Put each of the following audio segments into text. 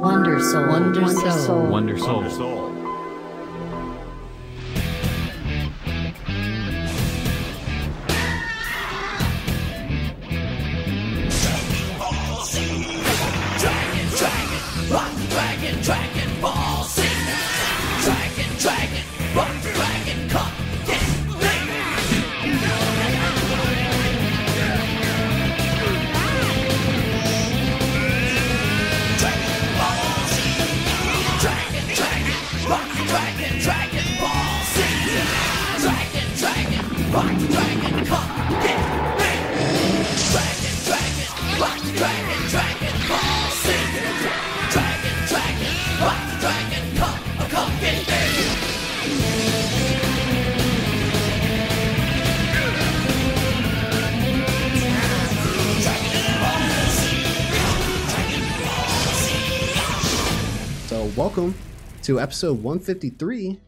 Wonder Soul. Wonder Soul. Wonder Soul. So, to episode 153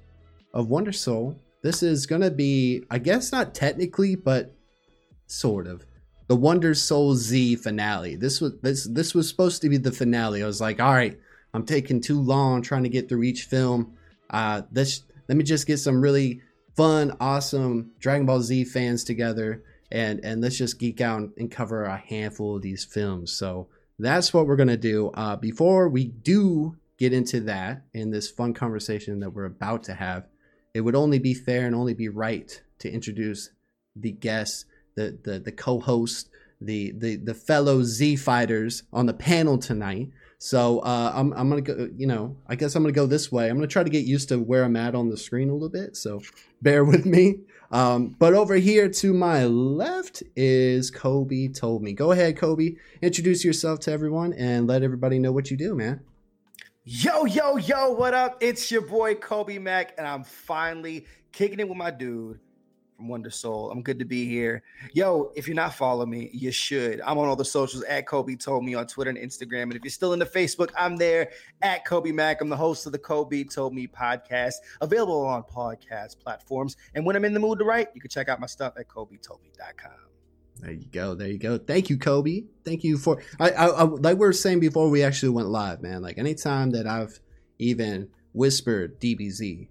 of Wonder Soul. This is going to be, I guess, not technically, but sort of the Wonder Soul Z finale. This was this this was supposed to be the finale. I was like, all right, I'm taking too long trying to get through each film. Uh, this let me just get some really fun, awesome Dragon Ball Z fans together, and and let's just geek out and cover a handful of these films. So that's what we're gonna do. Uh, before we do get into that in this fun conversation that we're about to have, it would only be fair and only be right to introduce the guests, the the, the co-host, the, the the fellow Z fighters on the panel tonight. So uh, I'm I'm gonna go. You know, I guess I'm gonna go this way. I'm gonna try to get used to where I'm at on the screen a little bit. So bear with me. Um, but over here to my left is Kobe. Told me. Go ahead, Kobe. Introduce yourself to everyone and let everybody know what you do, man. Yo, yo, yo, what up? It's your boy Kobe Mack, and I'm finally kicking it with my dude from Wonder Soul. I'm good to be here. Yo, if you're not following me, you should. I'm on all the socials at Kobe Told Me on Twitter and Instagram. And if you're still in the Facebook, I'm there at Kobe Mack. I'm the host of the Kobe Told Me podcast, available on podcast platforms. And when I'm in the mood to write, you can check out my stuff at KobeToldMe.com. There you go. There you go. Thank you, Kobe. Thank you for. I, I, I like we were saying before we actually went live, man. Like anytime that I've even whispered DBZ,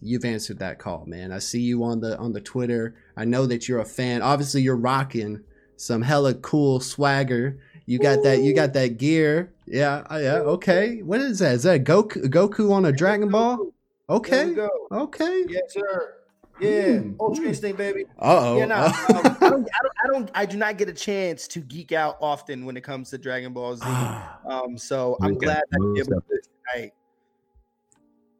you've answered that call, man. I see you on the on the Twitter. I know that you're a fan. Obviously, you're rocking some hella cool swagger. You got that. You got that gear. Yeah. Yeah. Okay. What is that? Is that Goku? Goku on a Dragon Ball? Okay. Okay. Yes, sir. Yeah, Hmm. Ultra Instinct, baby. Uh oh. Yeah, no, um, I, don't, I don't, I don't, I do not get a chance to geek out often when it comes to Dragon Ball Z. Um, so I'm glad that I'm most able to tonight.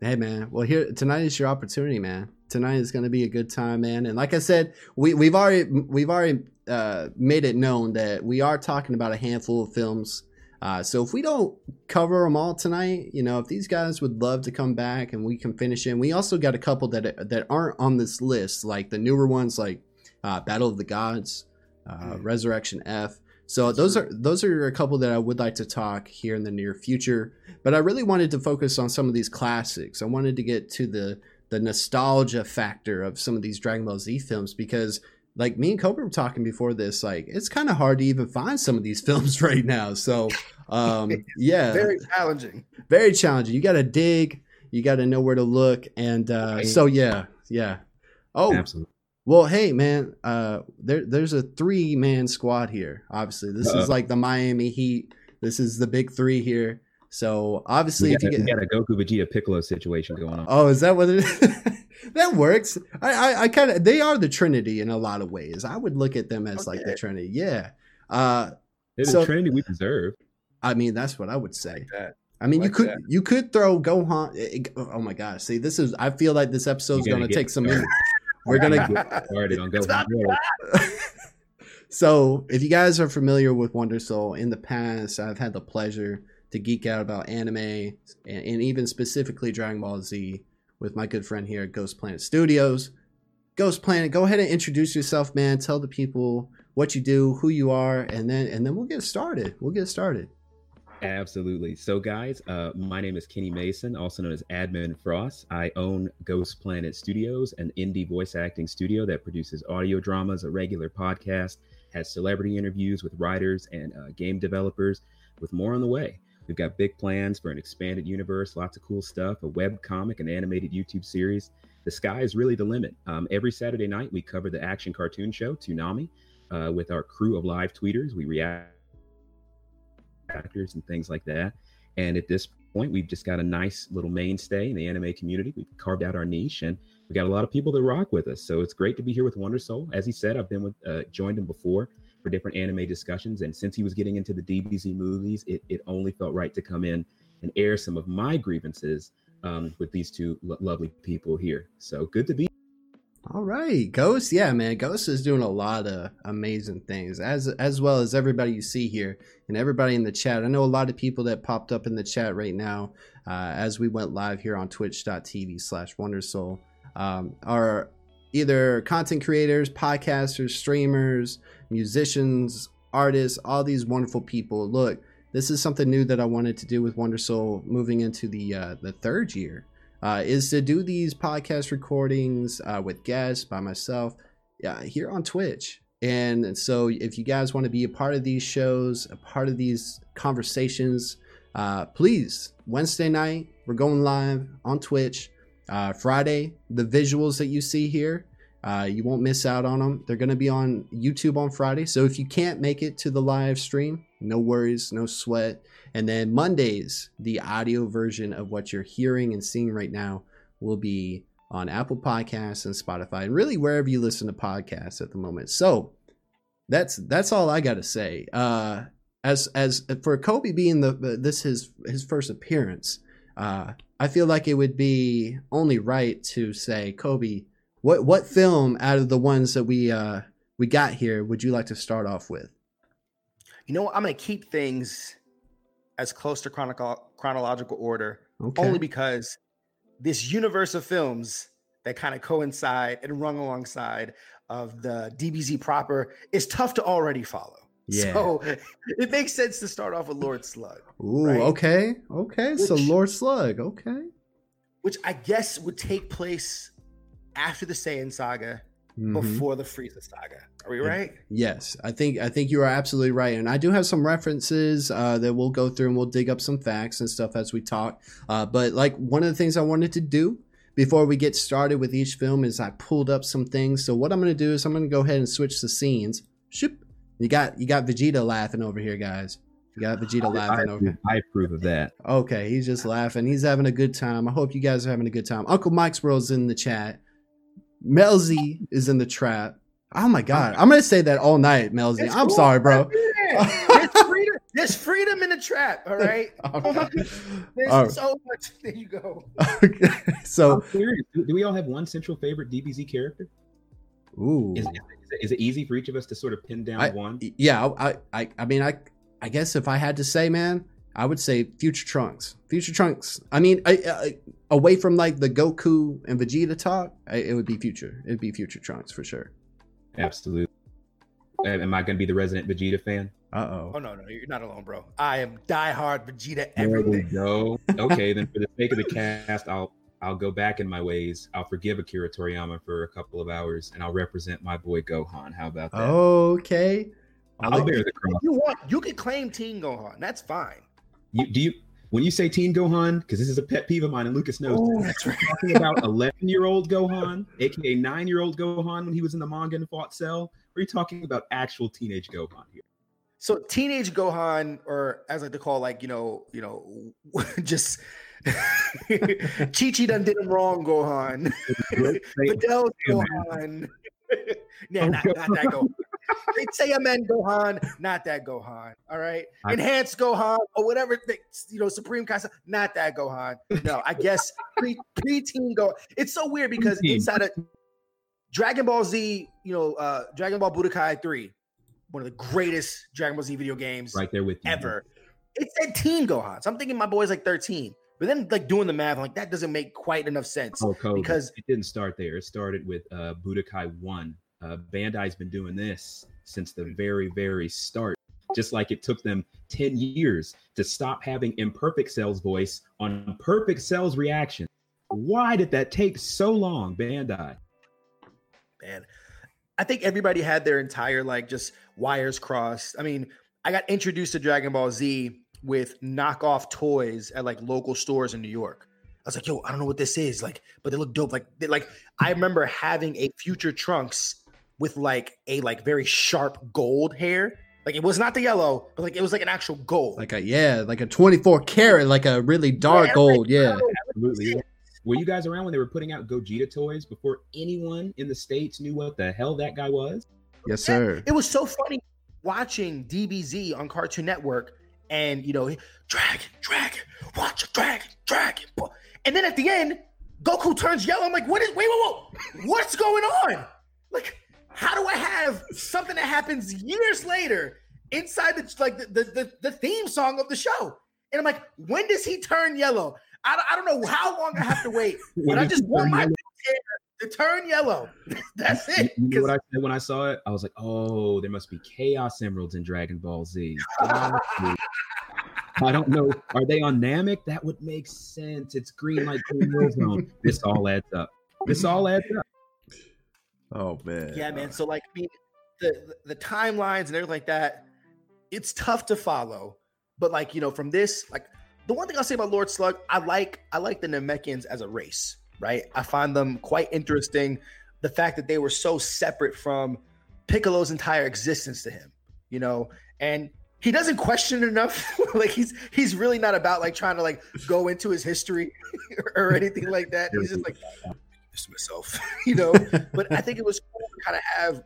Hey man, well here tonight is your opportunity, man. Tonight is going to be a good time, man. And like I said, we we've already we've already uh, made it known that we are talking about a handful of films. Uh, so if we don't cover them all tonight, you know, if these guys would love to come back and we can finish in, we also got a couple that that aren't on this list, like the newer ones, like uh, Battle of the Gods, uh, Mm. Resurrection F. So those are those are a couple that I would like to talk here in the near future. But I really wanted to focus on some of these classics. I wanted to get to the the nostalgia factor of some of these Dragon Ball Z films because like me and Cobra were talking before this, like it's kind of hard to even find some of these films right now. So um yeah, Very challenging. very challenging. You got to dig, you got to know where to look, and uh, Right. so yeah, yeah. Oh, Absolutely. well, hey man, uh, there there's a three man squad here. Obviously, this Uh-oh. is like the Miami Heat. This is the big three here. So obviously, We if you a, we get got a Goku Vegeta Piccolo situation going on. oh, is that what it is? that works. I I, I kind of they are the Trinity in a lot of ways. I would look at them as like the Trinity. Yeah. Uh, It's so- a Trinity we deserve. I mean that's what I would say. Like. I mean, you could that. you could throw Gohan. eh, eh, Oh my gosh! See, this is. I feel like this episode is You're going gonna take some. started. We're gonna Get started on It's Goku. not Road. so, if you guys are familiar with Wonder Soul, in the past, I've had the pleasure to geek out about anime and, and even specifically Dragon Ball Z with my good friend here at Ghost Planet Studios. Ghost Planet, go ahead and introduce yourself, man. Tell the people what you do, who you are, and then and then we'll get started. We'll get started. Absolutely. So, guys, uh, my name is Kenny Mason, also known as Admin Frost. I own Ghost Planet Studios, an indie voice acting studio that produces audio dramas, a regular podcast, has celebrity interviews with writers and uh, game developers, with more on the way. We've got big plans for an expanded universe, lots of cool stuff, a web comic, an animated YouTube series. The sky is really the limit. Um, every Saturday night, we cover the action cartoon show, Toonami, uh, with our crew of live tweeters. We react actors and things like that. And at this point, we've just got a nice little mainstay in the anime community. We've carved out our niche, and we got a lot of people that rock with us. So it's great to be here with Wonder Soul. As he said, I've been with uh, joined him before for different anime discussions, and since he was getting into the DBZ movies, it, it only felt right to come in and air some of my grievances um, with these two lo- lovely people here. So good to be. All right, Ghost. Yeah, man, Ghost is doing a lot of amazing things, as as well as everybody you see here and everybody in the chat. I know a lot of people that popped up in the chat right now uh, as we went live here on Twitch.tv/slash WonderSoul um, are either content creators, podcasters, streamers, musicians, artists, all these wonderful people. Look, this is something new that I wanted to do with Wonder Soul moving into the uh, the third year. Uh, is to do these podcast recordings uh, with guests by myself uh, here on Twitch. And so, if you guys want to be a part of these shows, a part of these conversations, uh, please, Wednesday night, we're going live on Twitch. Uh, Friday, the visuals that you see here, uh, you won't miss out on them. They're going to be on YouTube on Friday. So if you can't make it to the live stream, no worries, no sweat. And then Mondays, the audio version of what you're hearing and seeing right now will be on Apple Podcasts and Spotify, and really wherever you listen to podcasts at the moment. So that's that's all I got to say. Uh, as as for Kobe being the this his his first appearance, uh, I feel like it would be only right to say, Kobe, what what film out of the ones that we uh, we got here would you like to start off with? You know, what? I'm going to keep things as close to chronicle, chronological order, Okay. only because this universe of films that kind of coincide and run alongside of the DBZ proper is tough to already follow. Yeah. So it makes sense to start off with Lord Slug, Ooh, right. okay, okay. so Lord Slug, okay. which I guess would take place after the Saiyan saga, Mhm. before the Frieza saga. Are we right? Yes, I think I think you are absolutely right, and I do have some references uh, that we'll go through and we'll dig up some facts and stuff as we talk. Uh, but like one of the things I wanted to do before we get started with each film is I pulled up some things. So what I'm going to do is I'm going to go ahead and switch the scenes. Shoop. You got you got Vegeta laughing over here, guys. You got Vegeta I, laughing over. approve, I approve of that. Okay, he's just laughing. He's having a good time. I hope you guys are having a good time. Uncle Mike's World's in the chat. Melzy is in the trap. Oh my god, I'm gonna say that all night, Melzy. It's I'm cool. sorry, bro. Yeah. There's freedom. There's freedom in the trap. All right. All right. There's All right. so much. There you go. Okay, I'm so. Do, do we all have one central favorite DBZ character? Ooh, Is, is, it, is it easy for each of us to sort of pin down I- one? yeah, I, I, I mean, I, I guess if I had to say, man, I would say Future Trunks. Future Trunks. I mean, I, I, away from like the Goku and Vegeta talk, I, it would be Future. It'd be Future Trunks for sure. Absolutely. Am am I going to be the resident Vegeta fan? Uh Oh oh. no, no, you're not alone, bro. I am diehard Vegeta There we go. Okay, then for the sake of the cast, I'll I'll go back in my ways. I'll forgive Akira Toriyama for a couple of hours, and I'll represent my boy Gohan. How about that? Okay. I'll bear the cross. You want, you can claim Teen Gohan. That's fine. You, do you when you say Teen Gohan? Because this is a pet peeve of mine, and Lucas knows. Oh, that's right. talking about 11 year old Gohan, aka nine year old Gohan when he was in the manga and fought Cell? Or are you talking about actual teenage Gohan here? So teenage Gohan, or as I like to call, like you know, you know, just Chi Chi done did him wrong, Gohan. Videl Gohan. yeah, not, not that Gohan. They say a man Gohan, not that Gohan. All right, enhanced Gohan or whatever. They, you know, Supreme Casa, not that Gohan. No, I guess pre preteen Gohan. It's so weird because inside of Dragon Ball Z, you know, uh Dragon Ball Budokai Three, one of the greatest Dragon Ball Z video games Right there with you. ever. It said teen Gohan. So I'm thinking my boy's like 13. But then like doing the math, I'm like, that doesn't make quite enough sense. Oh, because- it didn't start there. It started with uh, Budokai 1. Uh, Bandai's been doing this since the very, very start. Just like it took them 10 years to stop having Imperfect Cell's voice on Perfect Cell's reaction. Why did that take so long, Bandai? man. I think everybody had their entire like just wires crossed. I mean, I got introduced to Dragon Ball Z with knockoff toys at like local stores in New York. I was like, yo, I don't know what this is. Like, but they look dope. Like, they, like I remember having a future trunks with like a like very sharp gold hair. Like it was not the yellow, but like it was like an actual gold. Like a yeah, like a 24 karat, like a really dark Yeah, gold. Yeah. Absolutely. Were you guys around when they were putting out Gogeta toys before anyone in the states knew what the hell that guy was? Yes, sir. It was so funny watching DBZ on Cartoon Network and you know, dragon, dragon, watch a dragon, dragon. And then at the end, Goku turns yellow. I'm like, what is wait, wait, wait, what's going on? Like, how do I have something that happens years later inside the like the, the, the, the theme song of the show? And I'm like, when does he turn yellow? I don't, I don't know how long I have to wait, but I just want my hair to turn yellow. That's it. You know 'Cause- what I said when I saw it? I was like, oh, there must be Chaos Emeralds in Dragon Ball Z. I don't know. Are they on Namek? That would make sense. It's green like Green Hill Zone. This all adds up. This all adds up. Oh man. Yeah, man. So like, I mean, the the timelines and everything like that, it's tough to follow. But like, you know, from this, like, the one thing I'll say about Lord Slug, I like I like the Namekians as a race, right? I find them quite interesting. The fact that they were so separate from Piccolo's entire existence to him, you know, and he doesn't question enough. like he's he's really not about like trying to like go into his history or anything like that. He's just like to myself, you know. but I think it was cool to kind of have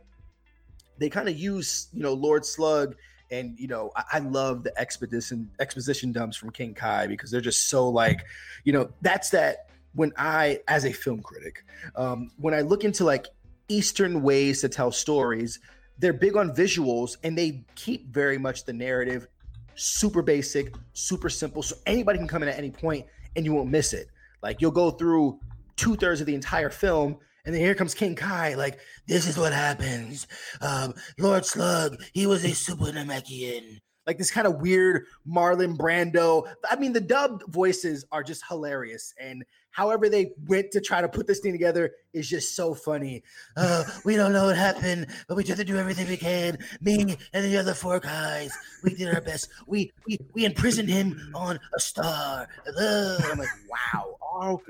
they kind of use you know Lord Slug and you know I, I love the expedition exposition dumps from King Kai because they're just so like you know that's that when I as a film critic um, when I look into like Eastern ways to tell stories they're big on visuals and they keep very much the narrative super basic super simple so anybody can come in at any point and you won't miss it like you'll go through two thirds of the entire film and then here comes King Kai, like, this is what happens. Um, Lord Slug, he was a super Namekian. Like this kind of weird Marlon Brando. I mean, the dubbed voices are just hilarious. And however they went to try to put this thing together is just so funny. Uh, we don't know what happened, but we tried to do everything we can. Me and the other four guys, we did our best. We we we imprisoned him on a star. Uh, I'm like, wow. Oh,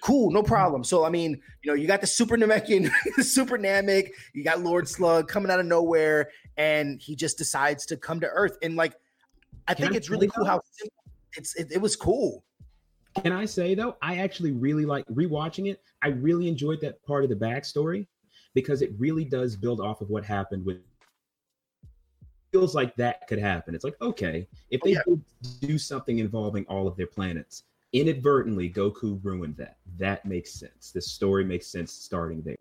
cool, no problem. So I mean, you know, you got the Super Namekian, the Super Namek, you got Lord Slug coming out of nowhere, and he just decides to come to Earth. And like, I Can think I it's really cool how it's. It, it was cool. Can I say though, I actually really like rewatching it. I really enjoyed that part of the backstory because it really does build off of what happened with. Feels like that could happen. It's like okay, if Oh, they yeah. do something involving all of their planets, inadvertently Goku ruined that. That makes sense. This story makes sense starting there.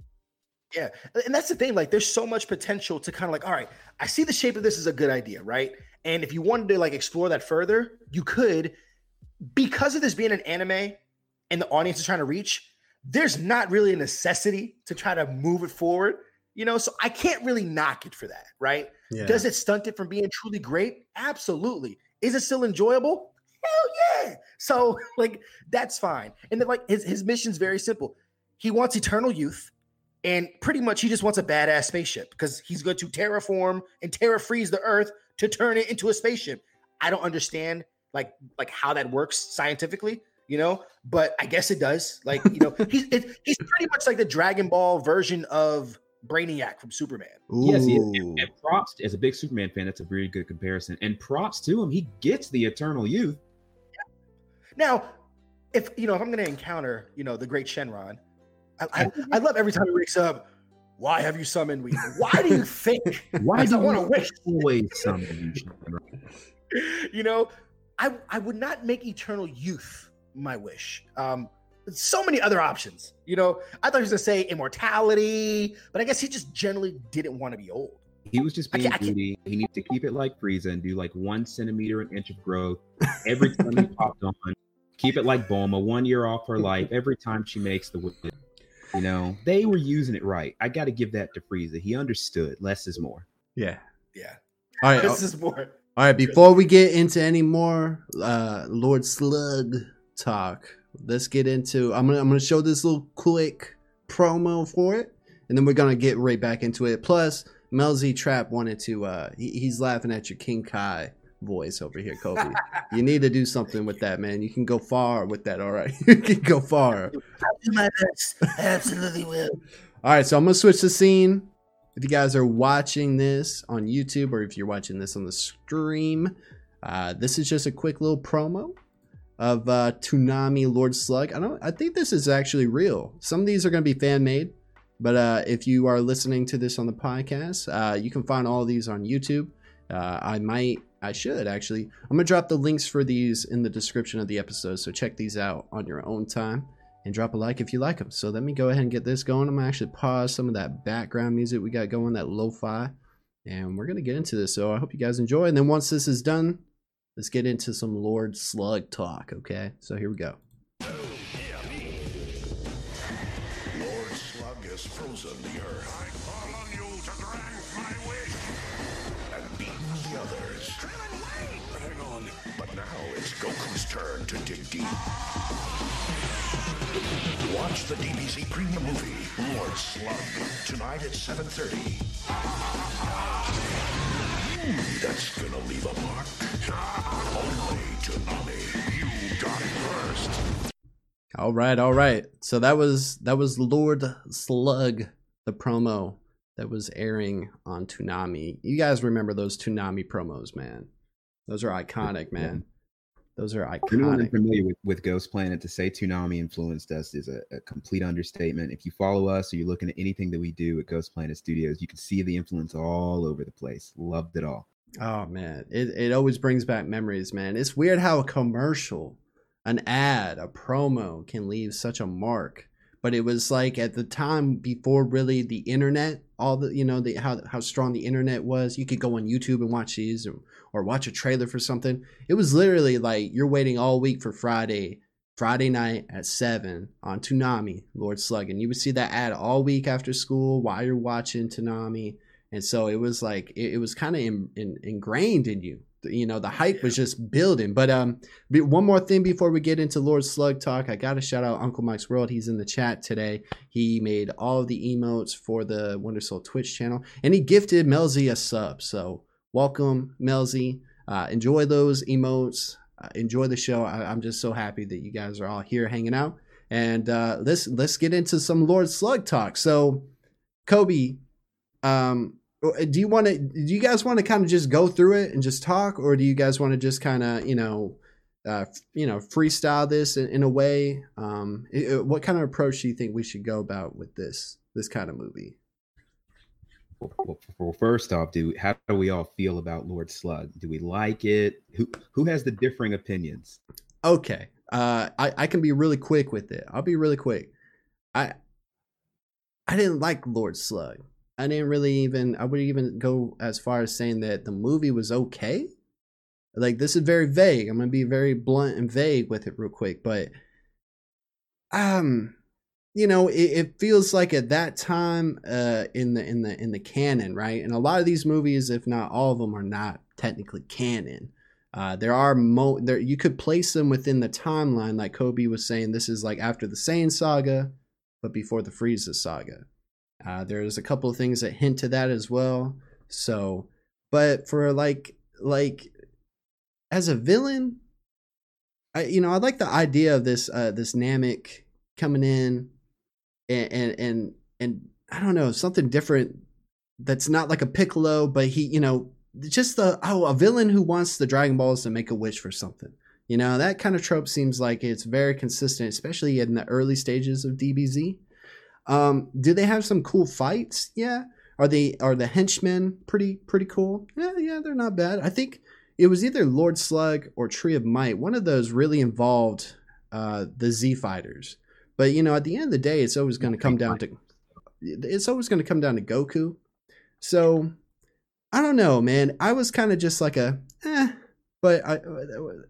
Yeah, and that's the thing. Like, there's so much potential to kind of like, all right, I see the shape of this is a good idea, right? And if you wanted to like explore that further, you could, because of this being an anime and the audience is trying to reach. There's not really a necessity to try to move it forward, you know. So I can't really knock it for that, right? Yeah. Does it stunt it from being truly great? Absolutely. Is it still enjoyable? Hell yeah. So like that's fine. And then like his his mission's very simple. He wants eternal youth, and pretty much he just wants a badass spaceship because he's going to terraform and terra freeze the Earth to turn it into a spaceship. I don't understand like like how that works scientifically, you know, but I guess it does. Like you know, he's it, he's pretty much like the Dragon Ball version of Brainiac from Superman. Yes, he is. And, and props as a big Superman fan. That's a very good comparison. And props to him. He gets the eternal youth. Now, if you know, if I'm going to encounter, you know, the great Shenron, I, I, I love every time he wakes up. Why have you summoned me? Why do you think? Why do I want to wish. always summon you? You know, I I would not make eternal youth my wish. Um, so many other options. You know, I thought he was going to say immortality, but I guess he just generally didn't want to be old. He was just being can't- I can't- greedy. He needs to keep it like Frieza and do like one centimeter an inch of growth every time he popped on. Keep it like Bulma, one year off her life every time she makes the whip. You know, they were using it right. I got to give that to Frieza. He understood less is more. Yeah. Yeah, All right. this is more. All right, before we get into any more uh Lord Slug talk, let's get into I'm gonna I'm gonna show this little quick promo for it, and then we're gonna get right back into it. Plus, Melzy Trap wanted to uh he, he's laughing at your King Kai voice over here, Kobe. you need to do something with that, man. You can go far with that. All right, you can go far. I'll do my best. I absolutely will. All right, so I'm gonna switch the scene. If you guys are watching this on YouTube or if you're watching this on the stream, uh, this is just a quick little promo of uh, Toonami Lord Slug. I don't. I think this is actually real. Some of these are gonna be fan made, but uh, if you are listening to this on the podcast, uh, you can find all these on YouTube. Uh, I might, I should actually. I'm gonna drop the links for these in the description of the episode, so check these out on your own time and drop a like if you like them. So let me go ahead and get this going. I'm gonna actually pause some of that background music we got going, that lo-fi, and we're gonna get into this. So I hope you guys enjoy. And then once this is done, let's get into some Lord Slug talk. Okay, so here we go. The DBZ premium movie, Lord Slug, tonight at 7.30. Hmm, that's gonna leave a mark. Only Toonami. You got it first. All right, all right. So that was that was Lord Slug, the promo that was airing on Toonami. You guys remember those Toonami promos, man? Those are iconic, man. Those are For anyone iconic. unfamiliar with, with Ghost Planet, to say Toonami influenced us is a, a complete understatement. If you follow us or you're looking at anything that we do at Ghost Planet Studios, you can see the influence all over the place. Loved it all. Oh man, it it always brings back memories, man. It's weird how a commercial, an ad, a promo can leave such a mark. But it was like at the time before really the internet, all the you know the how how strong the internet was. You could go on YouTube and watch these, or, or watch a trailer for something. It was literally like you're waiting all week for Friday, Friday night at seven on Toonami, Lord Slug, and you would see that ad all week after school while you're watching Toonami. And so it was like it, it was kind of in, in, ingrained in you. You know the hype was just building. But um be- one more thing before we get into lord slug talk i gotta shout out uncle mike's world. He's in the chat today. He made all of the emotes for the wonder soul twitch channel and he gifted melzy a sub. So welcome melzy uh, enjoy those emotes. Uh, enjoy the show. I, i'm just so happy that you guys are all here hanging out. And uh, let's let's get into some lord slug talk. So kobe um do you want to do you guys want to kind of just go through it and just talk? Or do you guys want to just kind of you know uh you know freestyle this in, in a way? Um i- i- what kind of approach do you think we should go about with this this kind of movie Well, first off, do how do we all feel about Lord Slug? Do we like it? Who who has the differing opinions? okay uh i i can be really quick with it i'll be really quick i i didn't like lord slug i didn't really even i would even go as far as saying that the movie was okay like this is very vague i'm gonna be very blunt and vague with it real quick but um you know it, it feels like at that time uh in the in the in the canon right and a lot of these movies if not all of them are not technically canon uh, there are mo there you could place them within the timeline, like Kobe was saying. This is like after the Saiyan saga, but before the Frieza saga. Uh, there's a couple of things that hint to that as well. So, but for like like as a villain, I you know I like the idea of this uh, this Namek coming in and and and and I don't know something different that's not like a Piccolo, but he you know just the oh a villain who wants the Dragon Balls to make a wish for something. You know that kind of trope seems like it's very consistent, especially in the early stages of DBZ. Um, do they have some cool fights? Yeah. Are they are the henchmen pretty pretty cool? Yeah, yeah, they're not bad. I think it was either Lord Slug or Tree of Might. One of those really involved uh, the Z fighters. But you know, at the end of the day, it's always going to come down to it's always going to come down to Goku. So I don't know, man. I was kind of just like a, eh, but I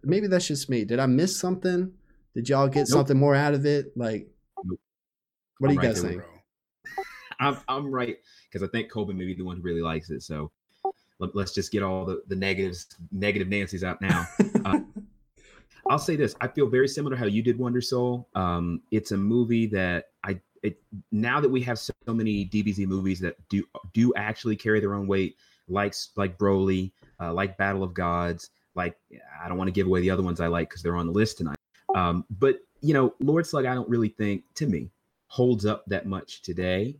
maybe that's just me. Did I miss something? Did y'all get Nope. something more out of it? Like, Nope. what do you right guys think? I'm I'm right because I think Kobe may be the one who really likes it. So let, us just get all the the negatives, negative Nancy's out now. Uh, I'll say this: I feel very similar how you did Wonder Soul. Um, it's a movie that I it now that we have so many DBZ movies that do do actually carry their own weight, like like Broly, uh, like Battle of Gods. like I don't want to give away the other ones I like because they're on the list tonight. Um, but you know, Lord Slug, I don't really think to me holds up that much today.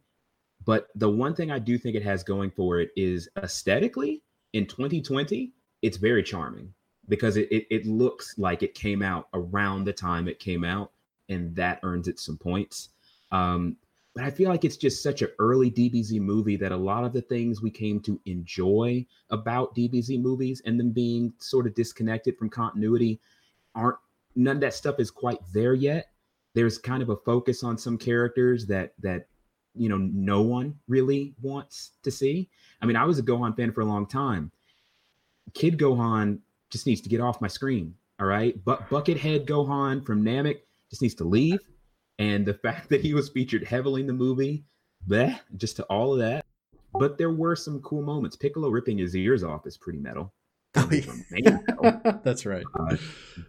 But the one thing I do think it has going for it is aesthetically in 2020, it's very charming because it, it, it looks like it came out around the time it came out, and that earns it some points. Um, but I feel like it's just such an early DBZ movie that a lot of the things we came to enjoy about DBZ movies and them being sort of disconnected from continuity aren't none of that stuff is quite there yet. There's kind of a focus on some characters that that you know no one really wants to see. I mean, I was a Gohan fan for a long time. Kid Gohan just needs to get off my screen. All right. But Buckethead Gohan from Namek just needs to leave. And the fact that he was featured heavily in the movie, bleh, just to all of that. But there were some cool moments. Piccolo ripping his ears off is pretty metal. Oh, yeah. That's right. Uh,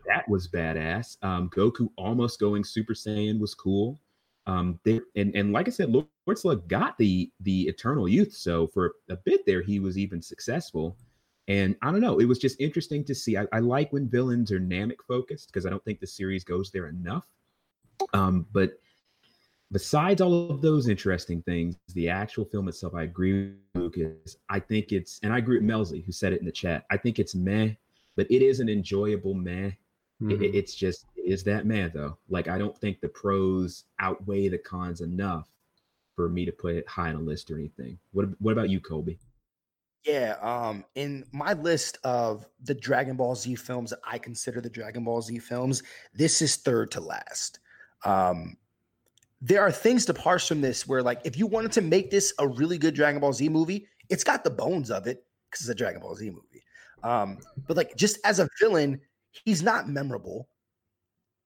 that was badass. Um, Goku almost going Super Saiyan was cool. Um, they, and and like I said, Lord Slug got the the Eternal Youth, so for a bit there he was even successful. And I don't know, it was just interesting to see. I, I like when villains are Namek focused because I don't think the series goes there enough. Um, but besides all of those interesting things, the actual film itself, I agree with Lucas. I think it's, and I agree with Melzy who said it in the chat. I think it's meh, but it is an enjoyable meh. Mhm. it- it's just it is that meh though. Like I don't think the pros outweigh the cons enough for me to put it high on a list or anything. What What about you, Colby? Yeah, um, in my list of the Dragon Ball Z films that I consider the Dragon Ball Z films, this is third to last. Um, there are things to parse from this where, like, if you wanted to make this a really good Dragon Ball Z movie, it's got the bones of it because it's a Dragon Ball Z movie. Um, but like, just as a villain, he's not memorable.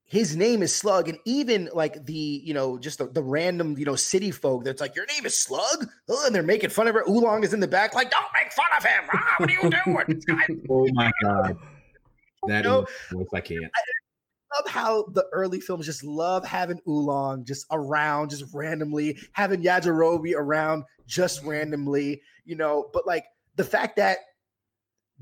His name is Slug, and even like the you know just the, the random you know city folk that's like your name is Slug, oh, and they're making fun of her. Oolong is in the back, like don't make fun of him. Ah, what are you doing? Oh my god, that know, is I can't. love how the early films just love having Oolong just around, just randomly, having Yajirobe around just randomly, you know. But like the fact that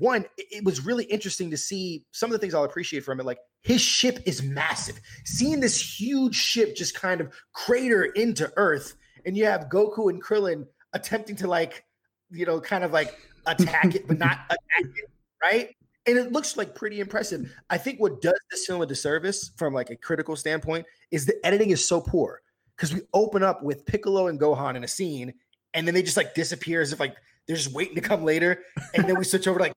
one, it, was really interesting to see some of the things I'll appreciate from it. Like his ship is massive. Seeing this huge ship just kind of crater into Earth, and you have Goku and Krillin attempting to like, you know, kind of like attack it, but not attack it, right? and it looks like pretty impressive. I think what does this film a disservice from like a critical standpoint is the editing is so poor because we open up with Piccolo and Gohan in a scene, and then they just like disappear as if like they're just waiting to come later, and then we switch over to like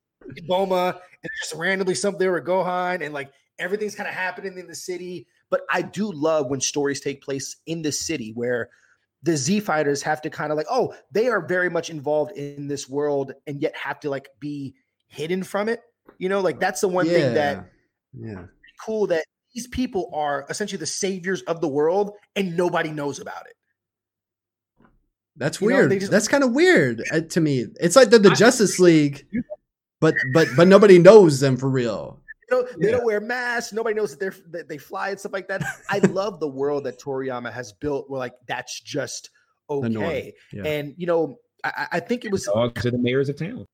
Bulma, and just randomly something there with Gohan, and like everything's kind of happening in the city. But I do love when stories take place in the city where the Z fighters have to kind of like, oh, they are very much involved in this world and yet have to like be hidden from it. You know, like that's the one thing that yeah. cool that these people are essentially the saviors of the world and nobody knows about it. That's You know, weird. they just- That's kind of weird uh, to me. It's like they're the I- Justice League, but but but nobody knows them for real. You know, they Yeah. don't wear masks. Nobody knows that they're that they fly and stuff like that. I love the world that Toriyama has built. Where like that's just okay. yeah. And you know, I, I I think it was Dogs are the mayors of town.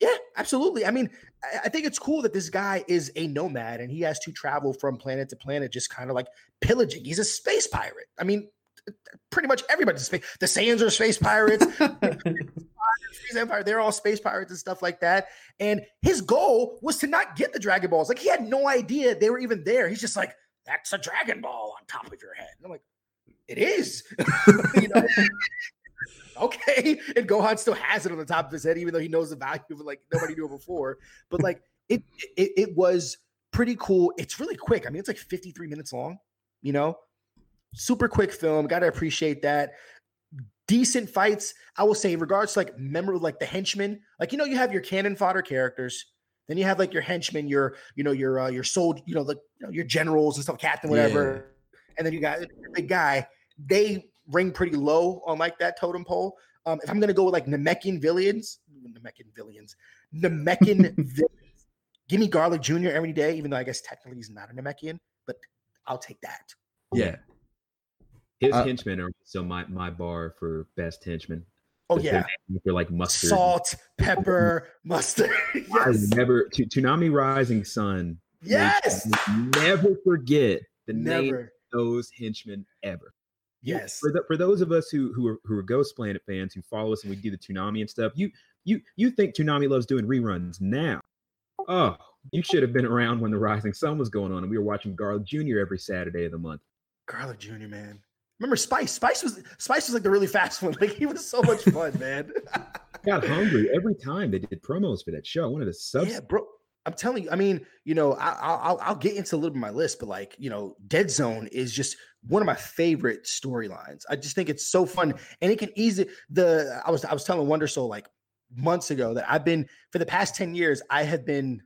Yeah, absolutely. I mean, I, I think it's cool that this guy is a nomad and he has to travel from planet to planet, just kind of like pillaging. He's a space pirate. I mean, t- t- pretty much everybody's space. The Saiyans are space pirates. Empire, they're all space pirates and stuff like that. And his goal was to not get the Dragon Balls. Like he had no idea they were even there. He's just like, "That's a Dragon Ball on top of your head." And I'm like, "It is." You know? okay. And Gohan still has it on the top of his head, even though he knows the value of it, like nobody knew it before. But like it, it, it was pretty cool. It's really quick. I mean, it's like 53 minutes long, you know, super quick film. Got to appreciate that. Decent fights, I will say, in regards to like memorable, like the henchmen, like you know, you have your cannon fodder characters. Then you have like your henchmen, your you know your uh, your sold, you know, the you know, your generals and stuff, captain, whatever. And then you got the big guy. They ring pretty low on like that totem pole. Um, if I'm gonna go with like Namekian villains, Namekian villains, Namekian villains, give me Garlic Jr. every day, even though I guess technically he's not a Namekian, but I'll take that. yeah. His Uh, henchmen are so my my bar for best henchmen. Oh yeah, They're like mustard. salt, pepper, mustard. I yes, never to Toonami Rising Sun. yes, Never forget the name of never. those henchmen ever. Yes, For, the, for those of us who who are, who are Ghost Planet fans who follow us and we do the Toonami and stuff, you you you think Toonami loves doing reruns now? Oh, you should have been around when the Rising Sun was going on and we were watching Garlic Jr. every Saturday of the month. Garlic Jr. Man, remember Spice? Spice was Spice was like the really fast one. Like he was so much fun, man. got hungry every time they did promos for that show. I wanted to sub. yeah, bro. I'm telling you. I mean, you know, I, I'll I'll- I'll get into a little bit of my list, but like, you know, Dead Zone is just one of my favorite storylines. I just think it's so fun, and it can easily the. I was I was telling Wonder Soul like months ago that I've been for the past ten years. I have been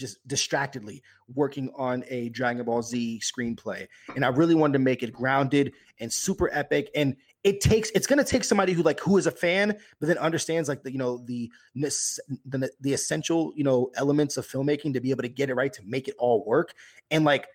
just distractedly working on a Dragon Ball Z screenplay, and I really wanted to make it grounded and super epic. And it takes it's going to take somebody who like who is a fan, but then understands like the you know the the the essential you know elements of filmmaking to be able to get it right to make it all work. And like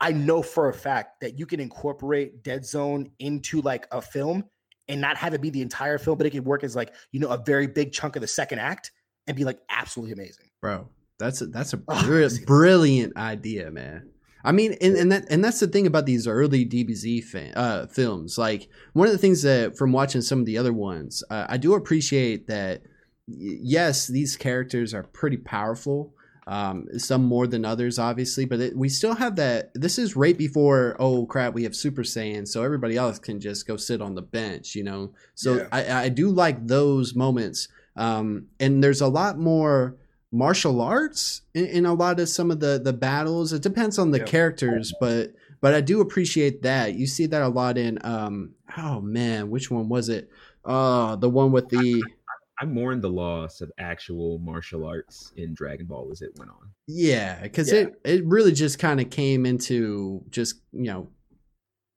I know for a fact that you can incorporate Dead Zone into like a film and not have it be the entire film, but it can work as like you know a very big chunk of the second act and be like absolutely amazing. bro. That's a that's a Oh, brilliant, idea, man. I mean, and, and that and that's the thing about these early DBZ fan, uh, films. Like one of the things that from watching some of the other ones, uh, I do appreciate that. Yes, these characters are pretty powerful. Um, some more than others, obviously, but it, we still have that. This is right before. Oh crap, we have Super Saiyan, so everybody else can just go sit on the bench, you know. So Yeah. I, I do like those moments. Um, and there's a lot more martial arts in, in a lot of some of the the battles. It depends on the Yeah. characters, but but I do appreciate that. You see that a lot in um oh man, which one was it? Uh the one with the I mourned the loss of actual martial arts in Dragon Ball as it went on. yeah, because Yeah. it it really just kind of came into just you know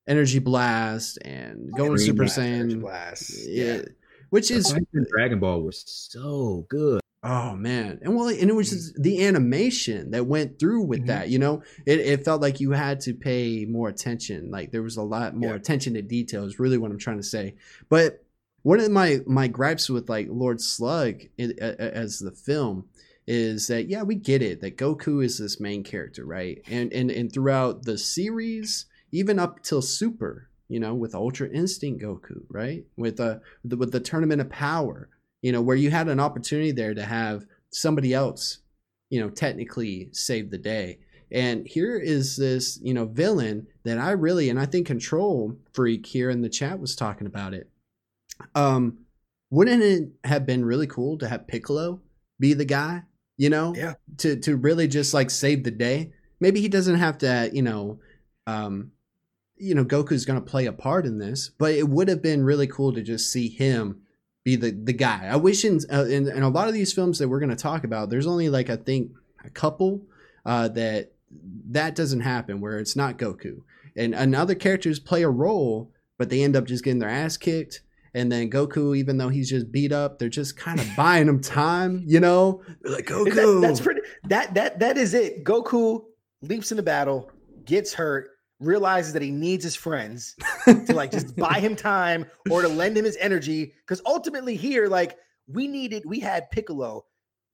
energy blast and going Energy Super Blast, Saiyan. Blast. Yeah. Which The is Dragon Ball was so good. Oh man, and well, and it was just the animation that went through with Mhm. that. You know, it, it felt like you had to pay more attention. Like there was a lot more Yeah. attention to detail. Is really what I'm trying to say. But one of my my gripes with like Lord Slug in, as the film is that yeah, we get it that Goku is this main character, right? And and and throughout the series, even up till Super, you know, with Ultra Instinct Goku, right? With uh the, with the Tournament of Power you know, where you had an opportunity there to have somebody else, you know, technically save the day. And here is this, you know, villain that I really, and I think Control Freak here in the chat was talking about it. Um, wouldn't it have been really cool to have Piccolo be the guy, you know, Yeah. to to really just like save the day? Maybe he doesn't have to, you know, um, you know, Goku's going to play a part in this, but it would have been really cool to just see him be the the guy. I wish in uh, in, in a lot of these films that we're going to talk about, there's only like I think a couple uh, that that doesn't happen where it's not Goku and and other characters play a role, but they end up just getting their ass kicked. And then Goku, even though he's just beat up, they're just kind of buying him time, you know? They're like Goku. That, that's pretty. That that that is it. Goku leaps into battle, gets hurt, realizes that he needs his friends to like just buy him time or to lend him his energy. Because ultimately, here, like we needed, we had Piccolo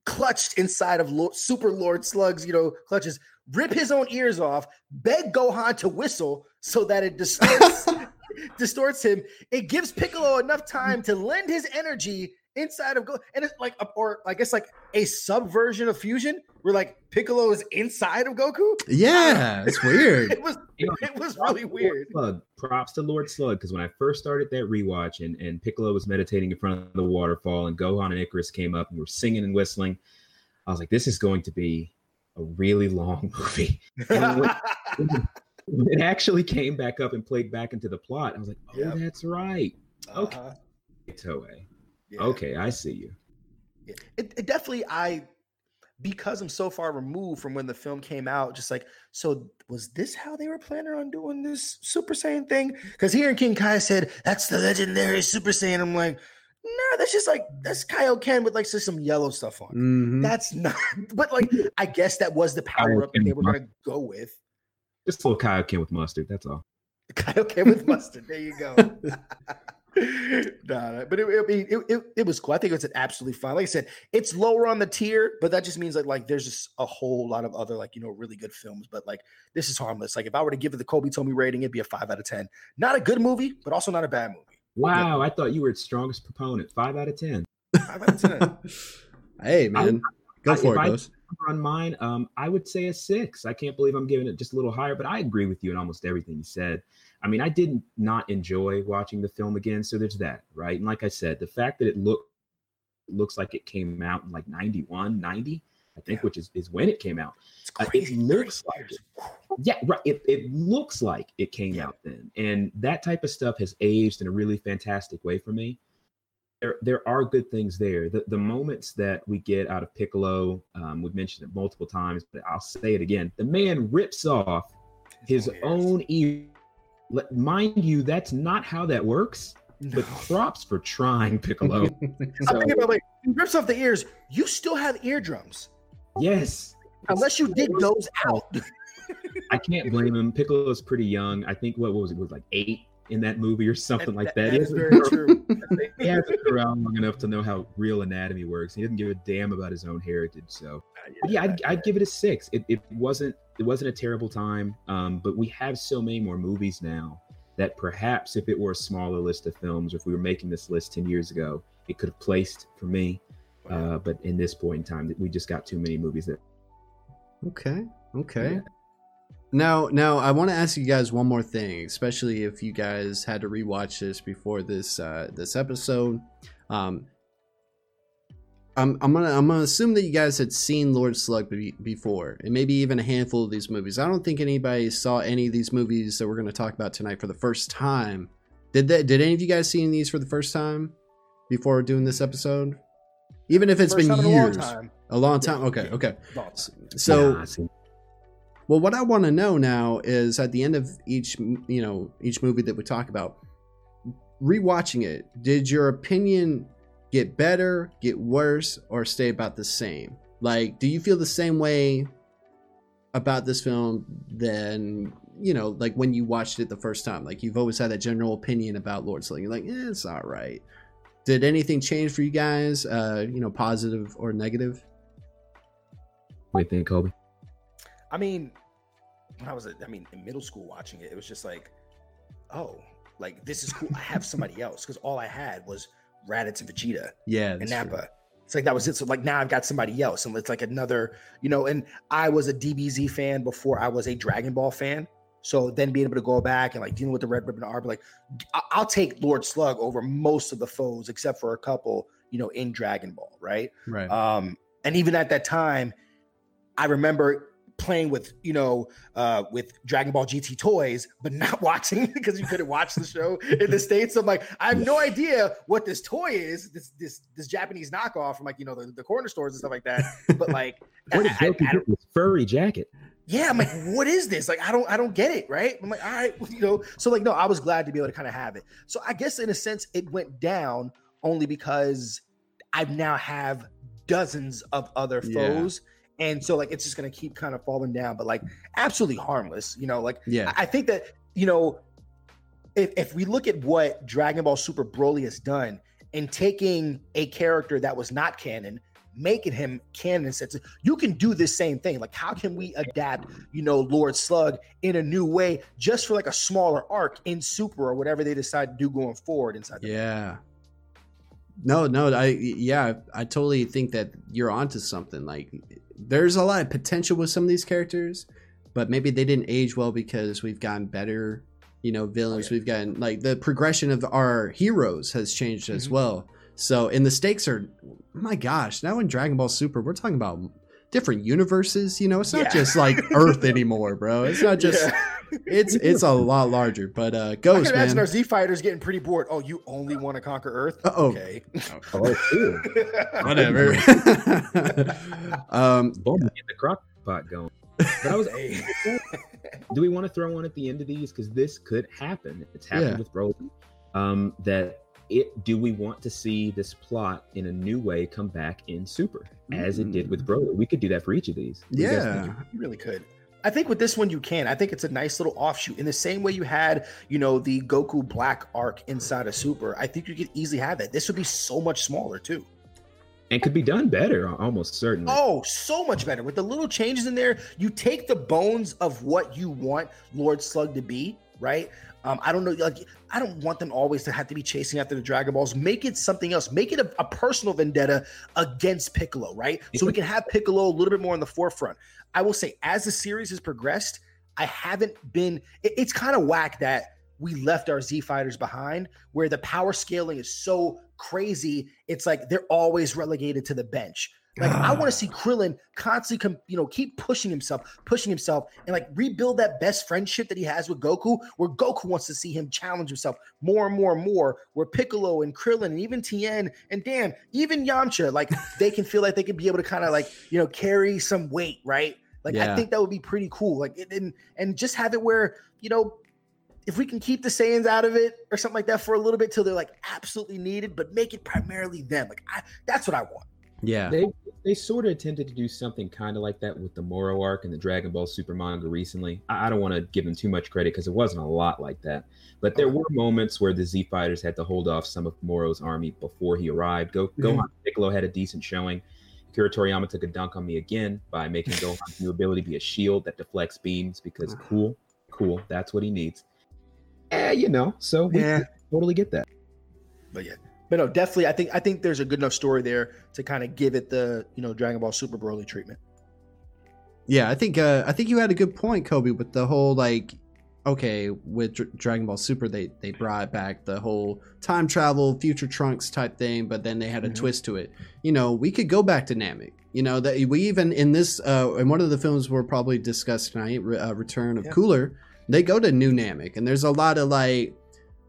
clutched inside of Lord, Super Lord Slug's, you know, clutches, rip his own ears off, beg Gohan to whistle so that it distorts distorts him. It gives Piccolo enough time to lend his energy inside of Go, and it's like, a, or I guess like a subversion of fusion, where like Piccolo is inside of Goku. yeah, it's weird. It was it was really weird. Slug. Props to Lord Slug because when I first started that rewatch and, and Piccolo was meditating in front of the waterfall and Gohan and Icarus came up and were singing and whistling, I was like, this is going to be a really long movie. And when- when it actually came back up and played back into the plot. I was like, oh, Yep. that's right. Okay. Uh-huh. Toei. Yeah. Okay, I see you. Yeah. It, it definitely I because I'm so far removed from when the film came out, just like, so was this how they were planning on doing this Super Saiyan thing? Because here in King Kai said that's the legendary Super Saiyan. I'm like, no, that's just like that's Kaioken with like just some yellow stuff on. Mhm. That's not, but like I guess that was the power up that they were gonna go with. Just a little Kaioken with mustard. That's all. Kaioken with mustard. There you go. nah, nah, but it, it, it, it, it was cool. I think it's an absolutely fun. Like I said, it's lower on the tier, but that just means that like there's just a whole lot of other like you know really good films. But like this is harmless. Like if I were to give it the Kobe Told Me rating, it'd be a five out of ten. Not a good movie, but also not a bad movie. Wow, I thought you were its strongest proponent. Five out of ten. Five out of ten. hey man, go I- for it, I- Ghost. On mine, um, I would say a six. I can't believe I'm giving it just a little higher, but I agree with you in almost everything you said. I mean, I didn't not enjoy watching the film again, so there's that, right? And like I said, the fact that it look looks like it came out in like 91, 90, I think, Yeah. which is, is when it came out. Uh, it looks like years. Yeah, right. It, it looks like it came Yeah. out then. And that type of stuff has aged in a really fantastic way for me. There, there are good things there. The, the moments that we get out of Piccolo, um, we've mentioned it multiple times, but I'll say it again. The man rips off his ears. own ear. Mind you, that's not how that works, but No. props for trying, Piccolo. I'm So, thinking about like he rips off the ears. You still have eardrums, yes. unless you dig those out. I can't blame him. Piccolo's pretty young. I think what, what was it? Was like eight in that movie or something like that. That He hasn't very true. he hasn't been around long enough to know how real anatomy works. He doesn't give a damn about his own heritage. So but yeah, I'd, I'd give it a six. It, it wasn't it wasn't a terrible time, um, but we have so many more movies now that perhaps if it were a smaller list of films, or if we were making this list ten years ago, it could have placed for me. Uh, but in this point in time, we just got too many movies that Okay. Okay. Yeah. Now, now I want to ask you guys one more thing, especially if you guys had to rewatch this before this uh, this episode. Um, I'm I'm gonna I'm gonna assume that you guys had seen Lord Slug be- before, and maybe even a handful of these movies. I don't think anybody saw any of these movies that we're going to talk about tonight for the first time. Did that? Did any of you guys see these for the first time before doing this episode? Even if it's First been years, a long time. a long time. Okay, okay. Long time. So, Nah, see, well, what I want to know now is at the end of each, you know, each movie that we talk about, rewatching it, did your opinion get better, get worse, or stay about the same? Like, do you feel the same way about this film than you know, like when you watched it the first time? Like, you've always had that general opinion about Lord Slug. You're like, eh, it's all right. Did anything change for you guys? Uh, you know, positive or negative? what do you think, Kobe? I mean, when I was, I mean, in middle school watching it, it was just like, oh, like this is cool. I have somebody else because all I had was Raditz and Vegeta Yeah, and that's true. Nappa. It's like that was it. So like now I've got somebody else, and it's like another, you know. And I was a DBZ fan before I was a Dragon Ball fan. So then being able to go back and like dealing with the Red Ribbon Army, like I'll take Lord Slug over most of the foes except for a couple, you know, in Dragon Ball, right? Right. Um, and even at that time, I remember playing with, you know, uh, with Dragon Ball GT toys, but not watching because you couldn't watch the show in the States. So I'm like, I have no idea what this toy is, this this this Japanese knockoff from like, you know, the, the corner stores and stuff like that. But like Where did I- I- I this furry jacket? yeah, I'm like, what is this? Like, I don't, I don't get it, right? I'm like, all right, you know. So like, no, I was glad to be able to kind of have it. So I guess in a sense, it went down only because I now have dozens of other Yeah. And so like, it's just gonna keep kind of falling down. But like, absolutely harmless, you know. Like, yeah. I I think that you know, if if we look at what Dragon Ball Super Broly has done in taking a character that was not canon, making him canon, sense, you can do this same thing. Like, how can we adapt, you know, Lord Slug in a new way, just for like a smaller arc in Super or whatever they decide to do going forward inside? The Yeah. No, no, I yeah, I totally think that you're onto something. Like there's a lot of potential with some of these characters, but maybe they didn't age well because we've gotten better, you know, villains. yeah. We've gotten like the progression of our heroes has changed as Mhm. well. So, and the stakes are my gosh, now in Dragon Ball Super, we're talking about different universes, you know, it's not Yeah. just like Earth anymore, bro. It's not just Yeah. it's it's a lot larger. But uh I Ghost can imagine man. our Z fighters getting pretty bored. Oh, you only want to conquer Earth? Uh-oh. Okay. Oh, cool. whatever. um, Boom, get the crock pot going. But I was Hey. do we want to throw one at the end of these because this could happen it's happened Yeah. with Broly um that it do we want to see this plot in a new way come back in super as it did with mm. Broly we could do that for each of these What do you yeah. You really could. I think with this one you can. I think it's a nice little offshoot. In the same way you had, you know, the Goku Black arc inside of Super, I think you could easily have that. This would be so much smaller too. and could be done better, almost certainly. Oh, so much better. With the little changes in there, you take the bones of what you want Lord Slug to be, right? Um, I don't know, like I don't want them always to have to be chasing after the Dragon Balls. Make it something else. Make it a, a personal vendetta against Piccolo, right? So we can have Piccolo a little bit more in the forefront. I will say, as the series has progressed, I haven't been. it- it's kind of whack that we left our Z fighters behind, where the power scaling is so crazy. It's like they're always relegated to the bench. Like I want to see Krillin constantly, com- you know, keep pushing himself, pushing himself, and like rebuild that best friendship that he has with Goku. Where Goku wants to see him challenge himself more and more and more. Where Piccolo and Krillin and even Tien and damn, even Yamcha, like they can feel like they can be able to kind of like you know carry some weight, right? Like Yeah. I think that would be pretty cool. Like it- and and just have it where you know if we can keep the Saiyans out of it or something like that for a little bit till they're like absolutely needed, but make it primarily them. Like I, that's what I want. Yeah. They they sort of attempted to do something kind of like that with the Moro arc and the Dragon Ball Super manga recently. I, I don't want to give them too much credit because it wasn't a lot like that, but there were moments where the Z fighters had to hold off some of Moro's army before he arrived. Go Gohan and Piccolo had a decent showing. Akira Toriyama took a dunk on me again by making Gohan's new ability be a shield that deflects beams because cool, cool, that's what he needs. Eh, you know, so we Yeah. totally get that. But yeah, but no, definitely. I think I think there's a good enough story there to kind of give it the you know Dragon Ball Super Broly treatment. Yeah, I think uh, I think you had a good point, Kobe, with the whole like, okay, with Dr- Dragon Ball Super, they they brought back the whole time travel, future Trunks type thing, but then they had a Mhm. twist to it. You know, we could go back to Namek. You know that we even in this uh, in one of the films we'll probably discuss tonight, uh, Return of Yeah. Cooler. They go to New Namek, and there's a lot of like,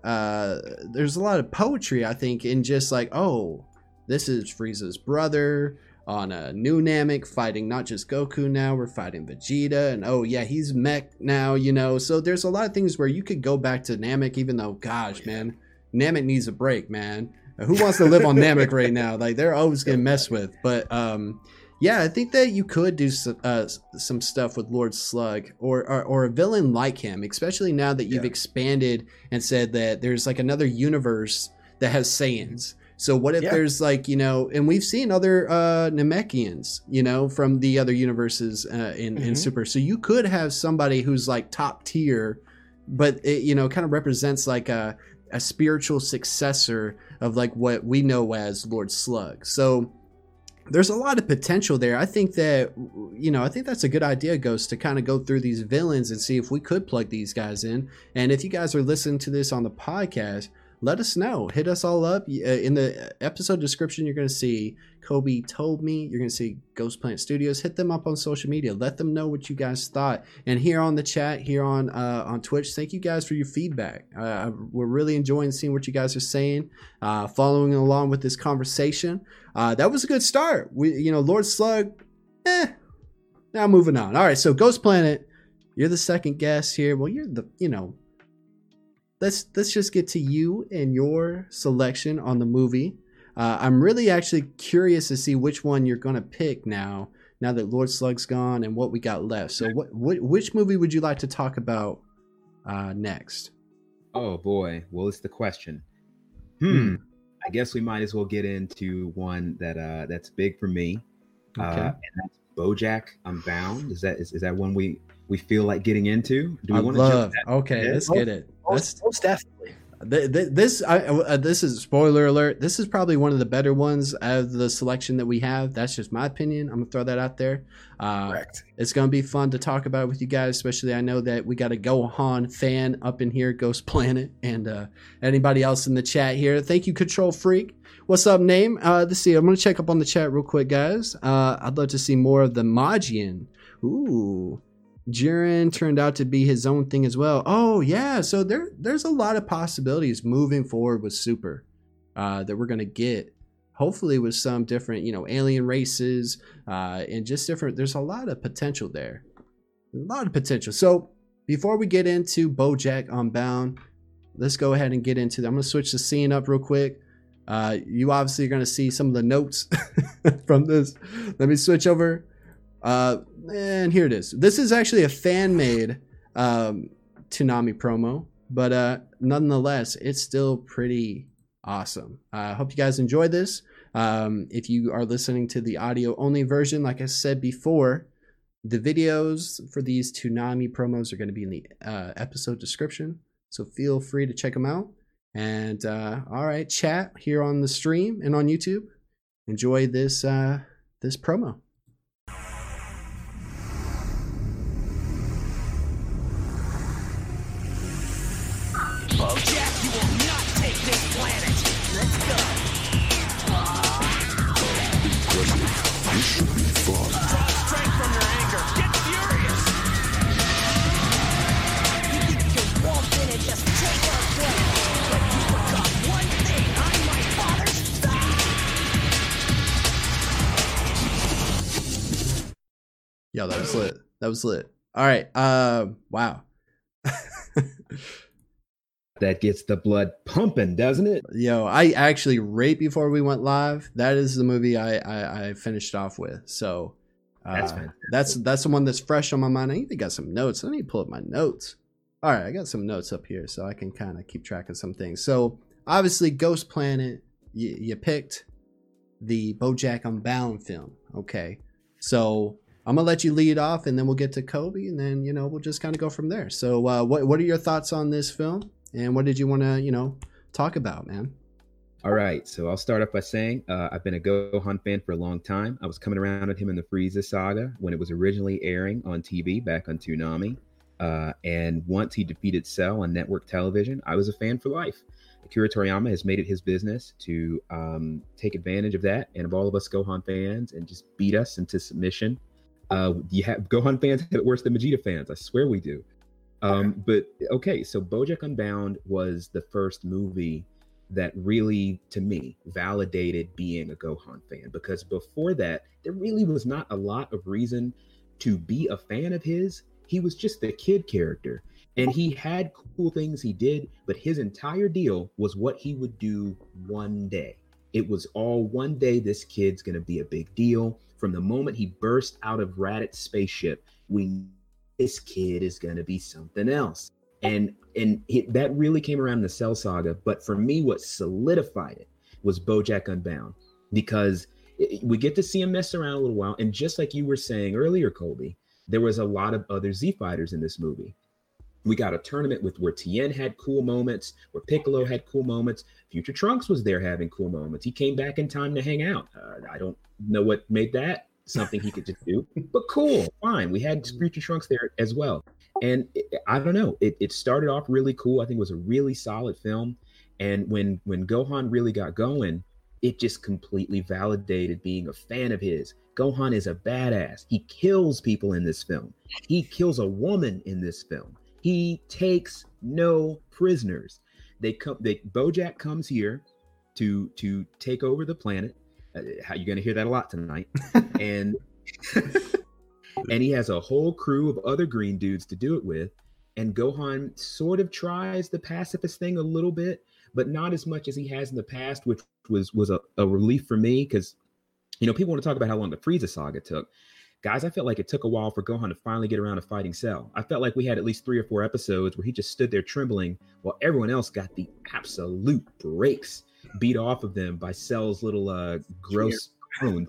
uh, there's a lot of poetry I think in just like, oh, this is Frieza's brother on a new Namek fighting not just Goku now, we're fighting Vegeta, and oh yeah, he's mech now, you know. So there's a lot of things where you could go back to Namek, even though, gosh, man, Namek needs a break, man. Who wants to live on Namek right now? Like they're always getting messed with. But um, yeah, I think that you could do some, uh, some stuff with Lord Slug or, or or a villain like him, especially now that you've Yeah. expanded and said that there's like another universe that has Saiyans. So what if Yeah. there's like you know, and we've seen other uh, Namekians, you know, from the other universes uh, in in Mhm. Super. So you could have somebody who's like top tier, but it, you know, kind of represents like a a spiritual successor of like what we know as Lord Slug. So there's a lot of potential there. I think that you know, I think that's a good idea, Ghost, to kind of go through these villains and see if we could plug these guys in. And if you guys are listening to this on the podcast, let us know. Hit us all up Uh, in the episode description. You're going to see KobyToldMe. You're going to see Ghost Planet Studios. Hit them up on social media. Let them know what you guys thought. And here on the chat, here on uh, on Twitch, thank you guys for your feedback. Uh, we're really enjoying seeing what you guys are saying, uh, following along with this conversation. Uh, that was a good start. We, you know, Lord Slug. Eh. Now moving on. All right, so Ghost Planet, you're the second guest here. Well, you're the, you know, let's let's just get to you and your selection on the movie. Uh, I'm really actually curious to see which one you're gonna pick now. Now that Lord Slug's gone and what we got left. So, what, what which movie would you like to talk about uh, next? Oh boy. Well, it's the question. Hmm. I guess we might as well get into one that uh that's big for me. Okay. Uh, and that's BoJack Unbound. Is that is, is that one we we feel like getting into? Do we I want to jump love. that? Okay, Yeah. let's get it. Let's Most, most definitely. Th- th- this I, uh, this is spoiler alert. This is probably one of the better ones of the selection that we have. That's just my opinion. I'm gonna throw that out there. Uh, Correct. it's gonna be fun to talk about with you guys, especially I know that we got a Gohan fan up in here, Ghost Planet, and uh, anybody else in the chat here. Thank you, Control Freak. What's up, name? Uh, let's see. I'm gonna check up on the chat real quick, guys. Uh, I'd love to see more of the Magian. Ooh. Jiren turned out to be his own thing as well. Oh yeah, so there there's a lot of possibilities moving forward with Super uh, that we're gonna get. Hopefully with some different, you know, alien races uh, and just different. There's a lot of potential there, a lot of potential. So before we get into BoJack Unbound, let's go ahead and get into. That. I'm gonna switch the scene up real quick. Uh, you obviously are gonna see some of the notes from this. Let me switch over Uh, and here it is. This is actually a fan made um, Toonami promo, but uh, nonetheless, it's still pretty awesome. I uh, hope you guys enjoy this. Um, if you are listening to the audio only version, like I said before, the videos for these Toonami promos are going to be in the uh, episode description. So feel free to check them out. And uh, all right, chat here on the stream and on YouTube. Enjoy this uh, this promo. Yo, that was lit. That was lit. All right. Uh, wow. That gets the blood pumping, doesn't it? Yo, I actually right before we went live, that is the movie I I, I finished off with. So uh, That's that's fantastic. that's that's the one that's fresh on my mind. I even got some notes. I need to pull up my notes. All right, I got some notes up here so I can kind of keep track of some things. So obviously, Ghost Planet, you, you picked the BoJack Unbound film. Okay, so I'm gonna let you lead off, and then we'll get to Kobe, and then you know we'll just kind of go from there. So, uh, what what are your thoughts on this film, and what did you want to you know talk about, man? All right, so I'll start off by saying uh, I've been a Gohan fan for a long time. I was coming around at him in the Frieza saga when it was originally airing on TV back on Toonami. Uh, and once he defeated Cell on network television, I was a fan for life. Akira Toriyama has made it his business to um, take advantage of that and of all of us Gohan fans and just beat us into submission. Uh, you have Gohan fans have it worse than Vegeta fans. I swear we do. Um, but okay, so BoJack Unbound was the first movie that really, to me, validated being a Gohan fan because before that, there really was not a lot of reason to be a fan of his. He was just the kid character and he had cool things he did, but his entire deal was what he would do one day. It was all one day this kid's going to be a big deal. From the moment he burst out of Raditz's spaceship, we this kid is going to be something else and and that really came around in the Cell Saga. But for me, what solidified it was BoJack Unbound because it- we get to see him mess around a little while. And just like you were saying earlier, Colby, there was a lot of other Z fighters in this movie. We got a tournament with where Tien had cool moments, where Piccolo had cool moments. Future Trunks was there having cool moments. He came back in time to hang out. Uh, I don't know what made that something he could just do, but cool, fine. We had Future Trunks there as well and it, I don't know. It, it started off really cool. I think it was a really solid film, and when when Gohan really got going, it just completely validated being a fan of his. Gohan is a badass. He kills people in this film. He kills a woman in this film. He takes no prisoners. They come. They BoJack comes here to to take over the planet. Uh, how you're going to hear that a lot tonight, and and he has a whole crew of other green dudes to do it with. And Gohan sort of tries the pacifist thing a little bit, but not as much as he has in the past, which was was a, a relief for me because you know people want to talk about how long the Frieza saga took. Guys, I felt like it took a while for Gohan to finally get around to fighting Cell. I felt like we had at least three or four episodes where he just stood there trembling while everyone else got the absolute breaks beat off of them by Cell's little uh gross clones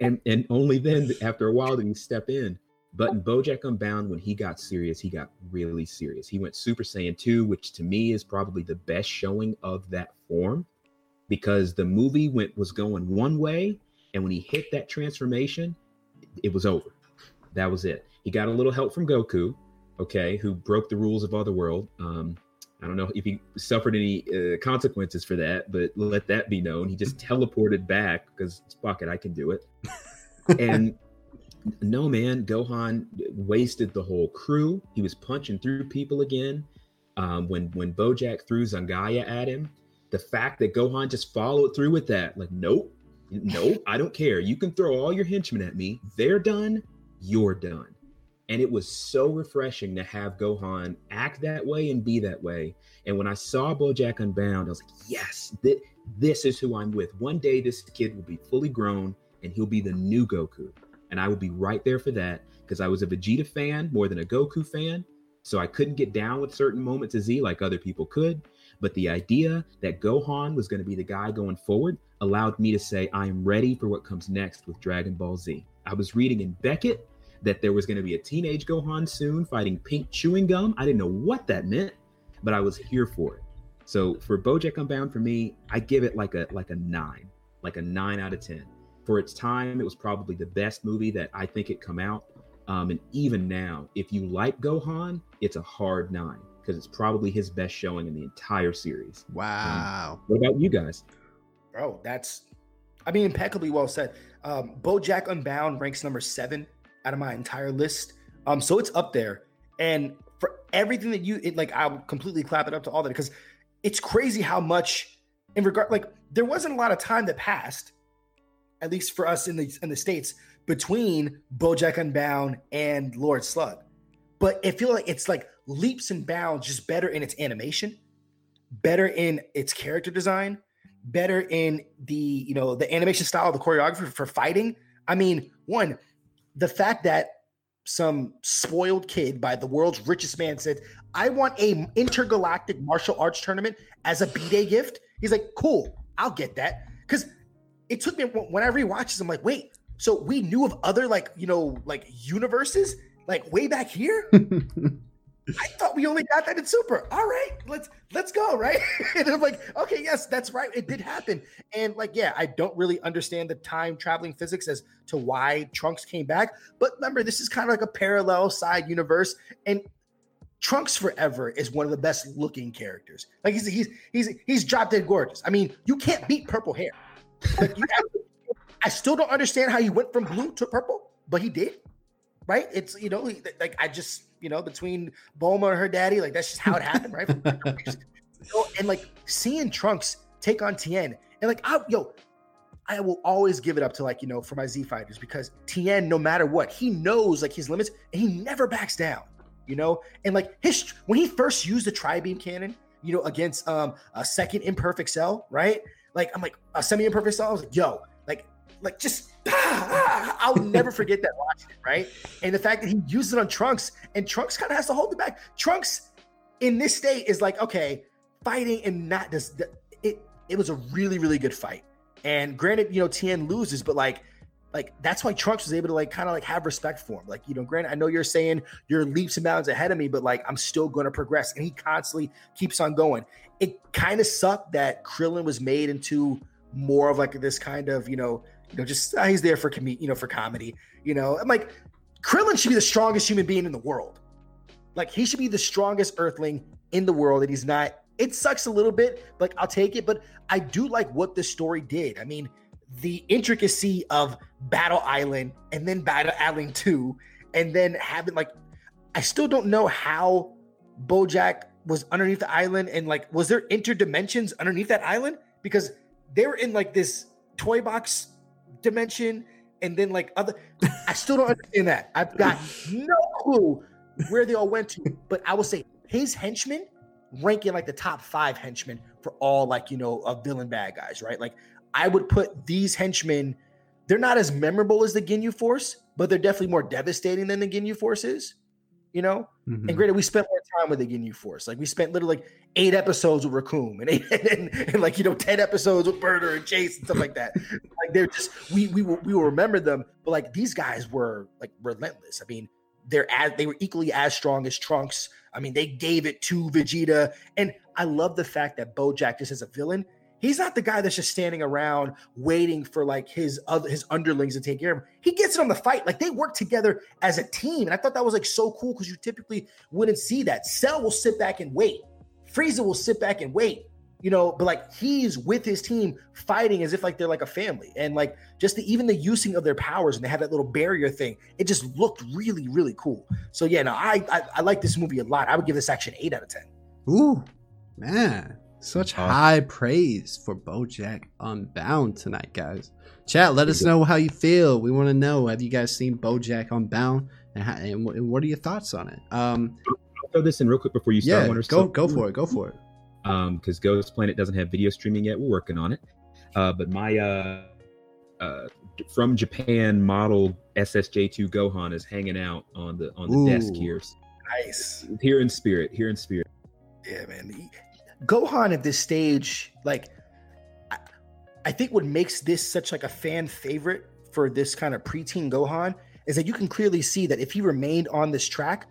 and and only then after a while did he step in. But in bojack unbound when he got serious he got really serious. He went super saiyan 2 which to me is probably the best showing of that form because the movie went was going one way and when he hit that transformation it was over. That was it. He got a little help from goku okay who broke the rules of otherworld. Um I don't know if he suffered any uh, consequences for that, but let that be known. He just teleported back because fuck it, I can do it. and no, man, Gohan wasted the whole crew. He was punching through people again. Um, when when Bojack threw Zangya at him, the fact that Gohan just followed through with that, like, nope, nope, I don't care. You can throw all your henchmen at me. They're done. You're done. And it was so refreshing to have Gohan act that way and be that way. And when I saw Bojack Unbound, I was like, yes, th- this is who I'm with. One day this kid will be fully grown and he'll be the new Goku. and I will be right there for that because I was a Vegeta fan more than a Goku fan. So I couldn't get down with certain moments of Z like other people could. But the idea that Gohan was going to be the guy going forward allowed me to say, I am ready for what comes next with Dragon Ball Z. I was reading in Beckett that there was going to be a teenage Gohan soon fighting pink chewing gum. I didn't know what that meant, but I was here for it. So for BoJack Unbound, for me, I give it like a like a nine, like a nine out of ten. For its time, it was probably the best movie that I think it come out. Um, and even now, if you like Gohan, it's a hard nine because it's probably his best showing in the entire series. Wow. What about you guys? Bro, that's, I mean, impeccably well said. Um, BoJack Unbound ranks number seven out of my entire list. Um, so it's up there. And for everything that you, it, like, I'll completely clap it up to all that because it's crazy how much, in regard, like, there wasn't a lot of time that passed, at least for us in the in the states, between BoJack Unbound and Lord Slug. But it feel like it's like leaps and bounds, just better in its animation, better in its character design, better in the you know the animation style, the choreography for fighting. I mean, one, the fact that some spoiled kid by the world's richest man said, "I want a intergalactic martial arts tournament as a b-day gift." He's like, "Cool, I'll get that." Because it took me when I rewatched this, I'm like, "Wait, so we knew of other like you know like universes like way back here?" I thought we only got that in Super. All right, let's let's go, right? and I'm like, okay, yes, that's right. It did happen. And like, yeah, I don't really understand the time traveling physics as to why Trunks came back. But remember, this is kind of like a parallel side universe. And Trunks Forever is one of the best looking characters. Like he's he's he's he's drop dead gorgeous. I mean, you can't beat purple hair. Like, you I still don't understand how he went from blue to purple, but he did. Right? It's you know, like I just you know between Bulma and her daddy, like that's just how it happened, right? And like seeing Trunks take on Tien, and like I yo, I will always give it up to like you know for my Z fighters because Tien, no matter what, he knows like his limits and he never backs down. You know, and like his when he first used the tri beam cannon, you know, against um a second imperfect cell, right? Like I'm like a semi imperfect cell. I was like, yo, like like just I'll never forget that watching it, right? And the fact that he used it on Trunks and Trunks kind of has to hold it back. Trunks in this state is like, okay, fighting and not just it it was a really, really good fight. And granted, you know, Tien loses, but like like that's why Trunks was able to like kind of like have respect for him. Like, you know, granted, I know you're saying you're leaps and bounds ahead of me, but like I'm still gonna progress. And he constantly keeps on going. It kind of sucked that Krillin was made into more of like this kind of, you know, you know, just ah, he's there for com- you know, for comedy. You know, I'm like, Krillin should be the strongest human being in the world. Like he should be the strongest earthling in the world, and he's not. It sucks a little bit, like, I'll take it. But I do like what the story did. I mean, the intricacy of Battle Island and then Battle Island 2, and then having like I still don't know how Bojack was underneath the island and like was there interdimensions underneath that island? Because they were in like this toy box dimension and then like other I still don't understand that. I've got no clue where they all went to, but I will say his henchmen rank in like the top five henchmen for all like you know of villain bad guys, right? Like I would put these henchmen. They're not as memorable as the Ginyu Force, but they're definitely more devastating than the Ginyu Force is. You know, Mhm. and granted, we spent more time with the Ginyu Force. Like we spent literally like eight episodes with Recoome and, eight, and, and, like you know ten episodes with Burter and Jeice and stuff like that. like they're just we we will, we will remember them, but like these guys were like relentless. I mean, they're as they were equally as strong as Trunks. I mean, they gave it to Vegeta, and I love the fact that BoJack just as a villain. He's not the guy that's just standing around waiting for like his other his underlings to take care of him. He gets it on the fight. Like they work together as a team. And I thought that was like so cool because you typically wouldn't see that. Cell will sit back and wait. Frieza will sit back and wait. You know, but like he's with his team fighting as if like they're like a family. And like just the even the using of their powers and they have that little barrier thing, it just looked really, really cool. So yeah, no, I I, I like this movie a lot. I would give this action eight out of ten. Ooh, man. Such Awesome. high praise for Bojack Unbound tonight, guys. Chat, let us know how you feel. We want to know. Have you guys seen Bojack Unbound? And, how, and, wh- and what are your thoughts on it? Um, I'll throw this in real quick before you start. yeah, go Soul. go for it. Go for it. um because Ghost Planet doesn't have video streaming yet. We're working on it. Uh, but my uh, uh, from Japan model SSJ2 Gohan is hanging out on the on the desk here, Nice. here in spirit, here in spirit. Yeah, man. Gohan at this stage, like, I, I think what makes this such like a fan favorite for this kind of preteen Gohan is that you can clearly see that if he remained on this track,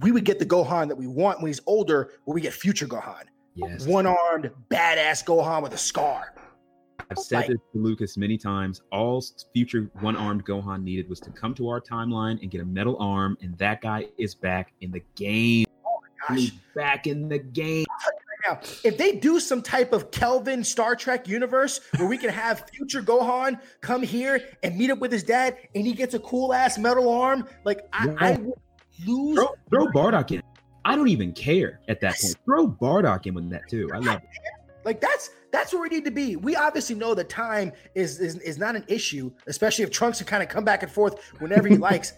we would get the Gohan that we want when he's older, where we get future Gohan, Yes, one armed, badass Gohan with a scar. I've said like- this to Lucas many times. All future one-armed Gohan needed was to come to our timeline and get a metal arm, and that guy is back in the game. Oh gosh. He's back in the game. Now, if they do some type of Kelvin Star Trek universe where we can have future Gohan come here and meet up with his dad and he gets a cool ass metal arm, like I, I Yeah. would lose. Throw, throw Bardock in. I don't even care at that Yes. point. Throw Bardock in with that too. I love it. Like that's that's where we need to be. We obviously know that time is is, is not an issue, especially if Trunks can kind of come back and forth whenever he likes.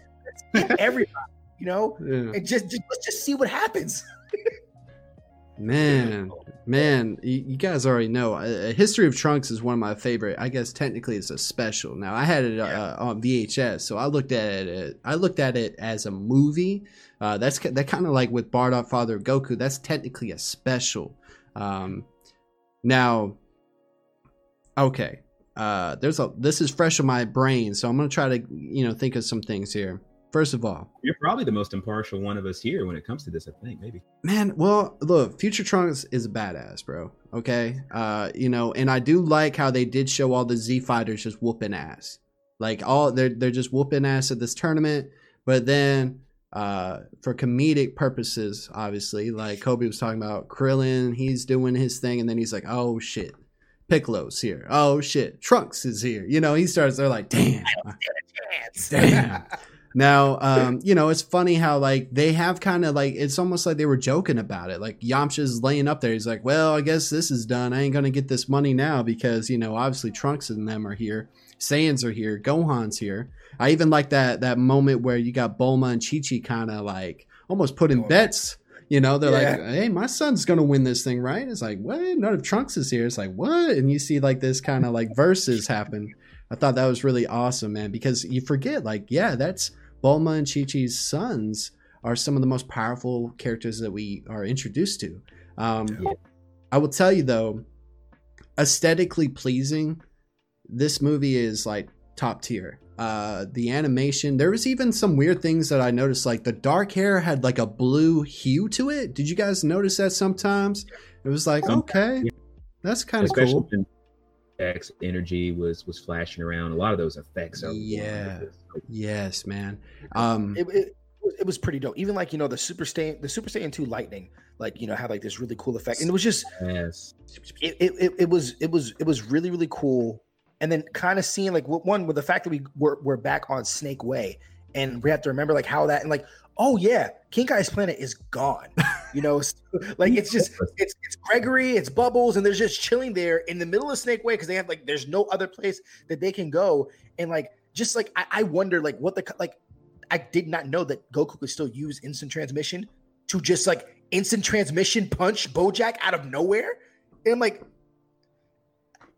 Everybody, you know, Yeah. and just, just let's just see what happens. Man, man, you, guys already know. A, a History of Trunks is one of my favorite. I guess technically it's a special. Now I had it uh, on VHS, so I looked at it. I looked at it as a movie. Uh, that's that kind of like with Bardock, Father of Goku. That's technically a special. Um, now, okay, uh, there's a. This is fresh in my brain, so I'm gonna try to you know think of some things here. First of all, You're probably the most impartial one of us here when it comes to this. I think maybe. Man, well, look, Future Trunks is a badass, bro. Okay, uh, you know, and I do like how they did show all the Z fighters just whooping ass, like all they're they're just whooping ass at this tournament. But then, uh, for comedic purposes, obviously, like Kobe was talking about, Krillin, he's doing his thing, and then he's like, oh shit, Piccolo's here. Oh shit, Trunks is here. You know, he starts. They're like, damn. Damn. Now, um, you know, it's funny how like they have kind of like it's almost like they were joking about it. Like Yamcha's laying up there. He's like, "Well, I guess this is done. I ain't gonna get this money now because you know, obviously Trunks and them are here, Saiyans are here, Gohan's here. I even like that that moment where you got Bulma and Chi Chi kind of like almost putting Oh. bets. You know, they're Yeah. like, "Hey, my son's gonna win this thing, right?" It's like, "What? None of Trunks is here." It's like, "What?" And you see like this kind of like verses happen. I thought that was really awesome, man, because you forget, like, yeah, that's Bulma and Chi Chi's sons are some of the most powerful characters that we are introduced to. Um, Yeah. I will tell you though, aesthetically pleasing, this movie is like top tier. Uh, the animation, there was even some weird things that I noticed, like the dark hair had like a blue hue to it. Did you guys notice that sometimes? It was like, Sometimes, okay, that's kind of cool. X energy was was flashing around. A lot of those effects are Yeah. Yes, man. Um, it, it, it was pretty dope. Even like you know the Super Saiyan, the Super Saiyan two lightning, like you know had like this really cool effect, and it was just Yes. it, it, it, it was it was it was really really cool and then kind of seeing like one with the fact that we were, we're back on snake way and we have to remember like how that and like oh yeah king kai's planet is gone you know? Like it's just it's it's gregory it's bubbles and they're just chilling there in the middle of snake way because they have like there's no other place that they can go. And like just like i, I wonder like what the like i did not know that goku could still use instant transmission to just like instant transmission punch bojack out of nowhere. And i'm like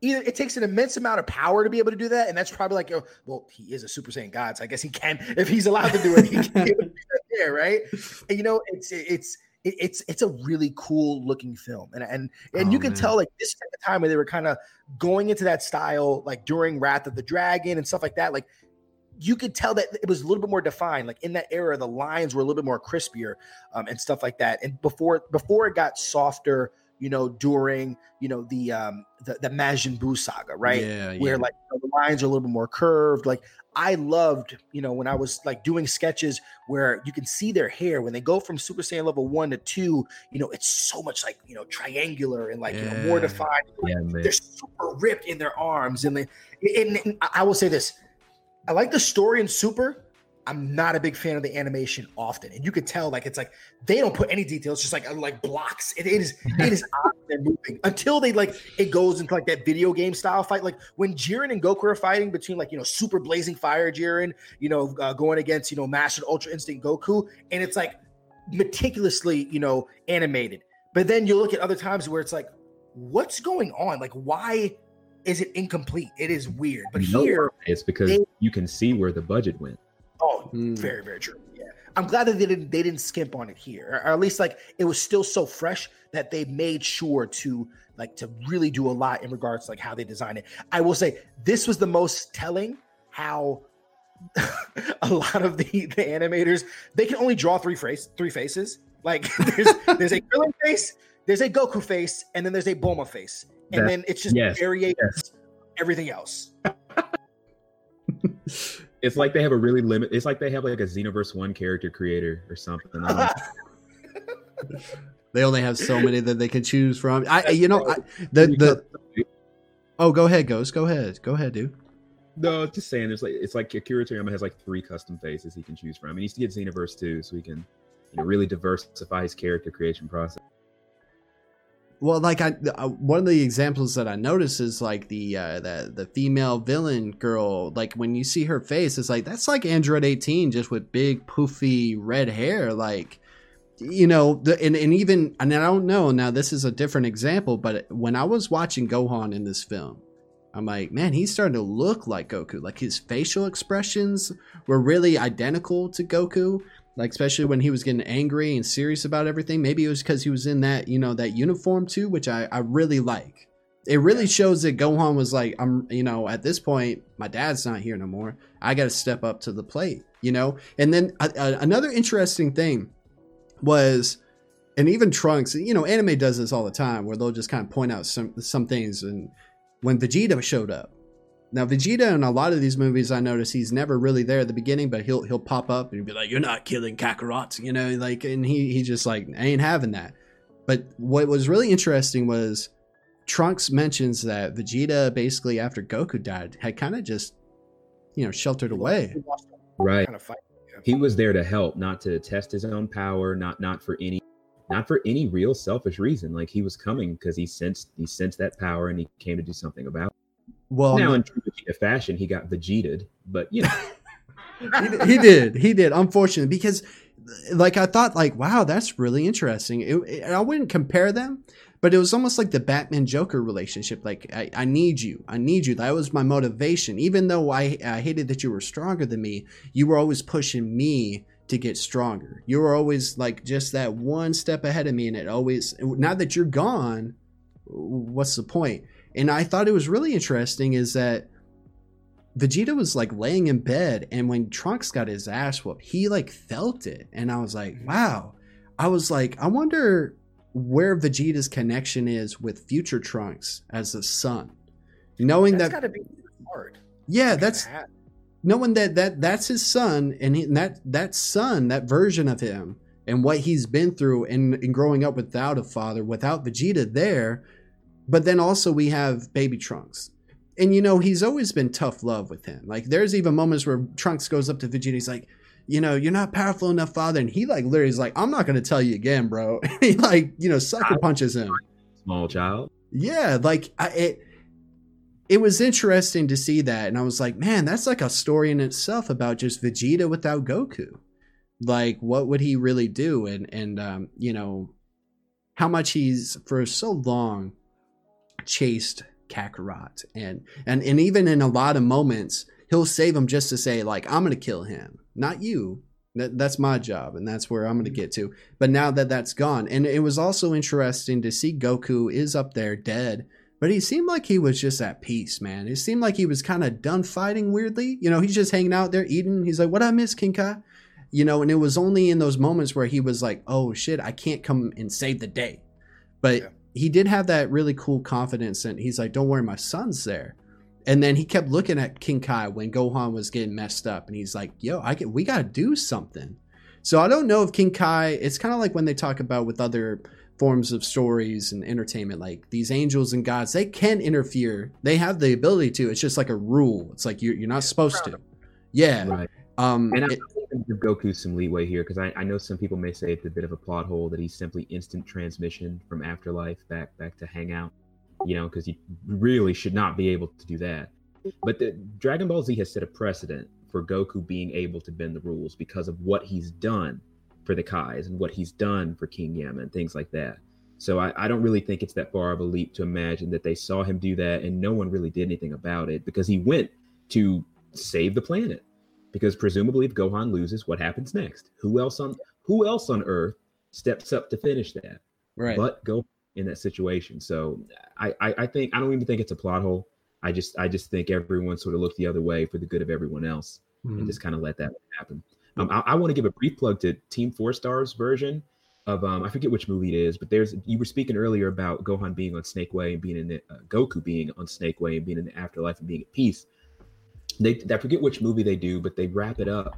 either it takes an immense amount of power to be able to do that, and that's probably like, oh, well, he is a Super Saiyan God, so I guess he can, if he's allowed to do it, he can be able to do there, right? And, you know, it's it's it's it's a really cool looking film, and and and Oh, you can man. tell like this is at the time where they were kind of going into that style, like during Wrath of the Dragon and stuff like that, like. You could tell that it was a little bit more defined. Like in that era, the lines were a little bit more crispier um, and stuff like that. And before before it got softer, you know, during you know the um the, the Majin Buu saga, right? Yeah, Where like you know, the lines are a little bit more curved. Like I loved, you know, when I was like doing sketches where you can see their hair when they go from Super Saiyan level one to two. You know, it's so much like you know triangular and like you know more Yeah. defined. Yeah. They're super ripped in their arms, and they. And, and I will say this: I like the story in Super. I'm not a big fan of the animation often, and you could tell like it's like they don't put any details, just like uh, like blocks. It, it is it is odd and moving until they like it goes into like that video game style fight. Like when Jiren and Goku are fighting between like you know super blazing fire Jiren, you know uh, going against you know Master Ultra Instinct Goku, and it's like meticulously you know animated. But then you look at other times where it's like, what's going on? Like why? is it incomplete. It is weird. But here, it's because they- you can see where the budget went. Oh, Hmm. very very true. Yeah, I'm glad that they didn't they didn't skimp on it here, or, or at least like it was still so fresh that they made sure to like to really do a lot in regards to like how they design it. I will say this was the most telling how a lot of the, the animators they can only draw three face three faces. Like there's there's a Krillin face, there's a Goku face, and then there's a Bulma face, and That- then it's just yes, variations yes. everything else. It's like they have a really limit. It's like they have like a Xenoverse One character creator or something. I don't know. They only have so many that they can choose from. I, you know, I, the the. Oh, go ahead, Ghost. Go ahead. Go ahead, dude. No, just saying. There's like it's like Akira Toriyama has like three custom faces he can choose from. He needs to get Xenoverse 2, so he can you know really diversify his character creation process. Well, like I, uh, one of the examples that I noticed is like the uh, the the female villain girl. Like when you see her face, it's like that's like Android 18, just with big poofy red hair. Like, you know, the, and and even and I don't know. Now this is a different example, but when I was watching Gohan in this film, I'm like, man, he's starting to look like Goku. Like his facial expressions were really identical to Goku. Like especially when he was getting angry and serious about everything. Maybe it was because he was in that, you know, that uniform too, which I, I really like. It really shows that Gohan was like, I'm, you know, at this point, my dad's not here no more. I got to step up to the plate, you know. And then uh, uh, another interesting thing was, and even Trunks, you know, anime does this all the time, where they'll just kind of point out some some things. And when Vegeta showed up, now Vegeta in a lot of these movies, I notice he's never really there at the beginning, but he'll he'll pop up and be like, "You're not killing Kakarot," you know, like, and he he just like, I ain't having that. But what was really interesting was Trunks mentions that Vegeta basically after Goku died had kind of just, you know, sheltered away. Right. Kind of fight. He was there to help, not to test his own power, not not for any not for any real selfish reason. Like he was coming because he sensed he sensed that power and he came to do something about it. Well, now in true Vegeta fashion, he got Vegetaed, but you know, he, he did he did unfortunately because like i thought like wow that's really interesting. It, it- i wouldn't compare them but it was almost like the batman joker relationship like I, I need you i need you. That was my motivation. Even though I, I hated that you were stronger than me you were always pushing me to get stronger. You were always like just that one step ahead of me and it always now that you're gone what's the point and i thought it was really interesting is that Vegeta was like laying in bed, and when Trunks got his ass whooped, he like felt it, and I was like, mm-hmm. wow. I was like, I wonder where Vegeta's connection is with future Trunks as a son, knowing That's that, got to be hard. yeah, that's knowing that that that's his son, and, he, and that that son, that version of him, and what he's been through, and, and growing up without a father, without Vegeta there, but then also we have Baby Trunks. And you know, he's always been tough love with him. Like there's even moments where Trunks goes up to Vegeta, he's like, you know, you're not powerful enough, father. And he like literally is like, I'm not gonna tell you again, bro. he like, you know, sucker punches him. small child. Yeah, like I, it it was interesting to see that and I was like, man, that's like a story in itself about just Vegeta without Goku. Like what would he really do and and um, you know, how much he's for so long chased Kakarot and and and even in a lot of moments he'll save him just to say like I'm to kill him, not you. That, that's my job and that's where I'm to get to. But now that that's gone and it was also interesting to see Goku is up there dead, but he seemed like he was just at peace, man. It seemed like he was kind of done fighting weirdly. You know, he's just hanging out there eating. He's like, "What I miss, King Kai?" You know, and it was only in those moments where he was like, "Oh shit, I can't come and save the day." But Yeah. He did have that really cool confidence and he's like, "Don't worry, my son's there." And then he kept looking at King Kai when Gohan was getting messed up, and he's like, "Yo, I get, we got to do something." So I don't know if King Kai. It's kind of like when they talk about with other forms of stories and entertainment, like these angels and gods, they can interfere. They have the ability to. It's just like a rule. It's like you're you're not supposed to. Yeah. Right. Um. And I it- think give Goku some leeway here because I, I know some people may say it's a bit of a plot hole that he's simply instant transmission from afterlife back back to hangout, you know, because he really should not be able to do that. But the Dragon Ball Z has set a precedent for Goku being able to bend the rules because of what he's done for the Kais and what he's done for King Yama and things like that. So I, I don't really think it's that far of a leap to imagine that they saw him do that and no one really did anything about it because he went to save the planet. Because presumably if Gohan loses, what happens next? Who else on who else on Earth steps up to finish that? Right. But go in that situation. So I, I I think I don't even think it's a plot hole. I just I just think everyone sort of looked the other way for the good of everyone else Mhm. and just kind of let that happen. Um, I, I want to give a brief plug to Team Four Star's version of um, I forget which movie it is, but there's you were speaking earlier about Gohan being on Snake Way and being in the uh, Goku being on Snake Way and being in the afterlife and being at peace. They I forget which movie they do, but they wrap it up,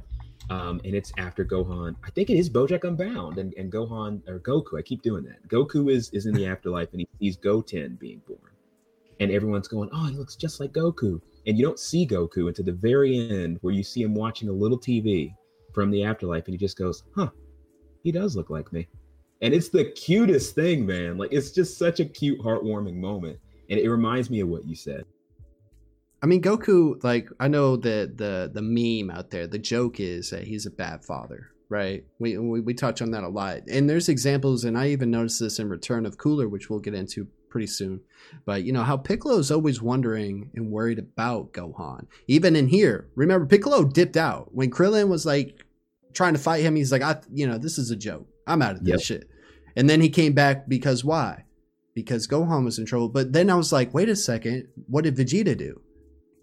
um, and it's after Gohan. I think it is BoJack Unbound and, and Gohan or Goku. I keep doing that. Goku is is in the afterlife and he sees Goten being born, and everyone's going, "Oh, he looks just like Goku." And you don't see Goku until the very end, where you see him watching a little TV from the afterlife, and he just goes, "Huh, he does look like me." And it's the cutest thing, man. Like it's just such a cute, heartwarming moment, and it reminds me of what you said. I mean, Goku. Like, I know the the the meme out there. The joke is that he's a bad father, right? We, we we touch on that a lot, and there's examples, and I even noticed this in Return of Cooler, which we'll get into pretty soon. But you know how Piccolo's always wondering and worried about Gohan. Even in here, remember Piccolo dipped out when Krillin was like trying to fight him. He's like, I, you know, this is a joke. I'm out of this Yep. shit. And then he came back because why? Because Gohan was in trouble. But then I was like, wait a second, what did Vegeta do?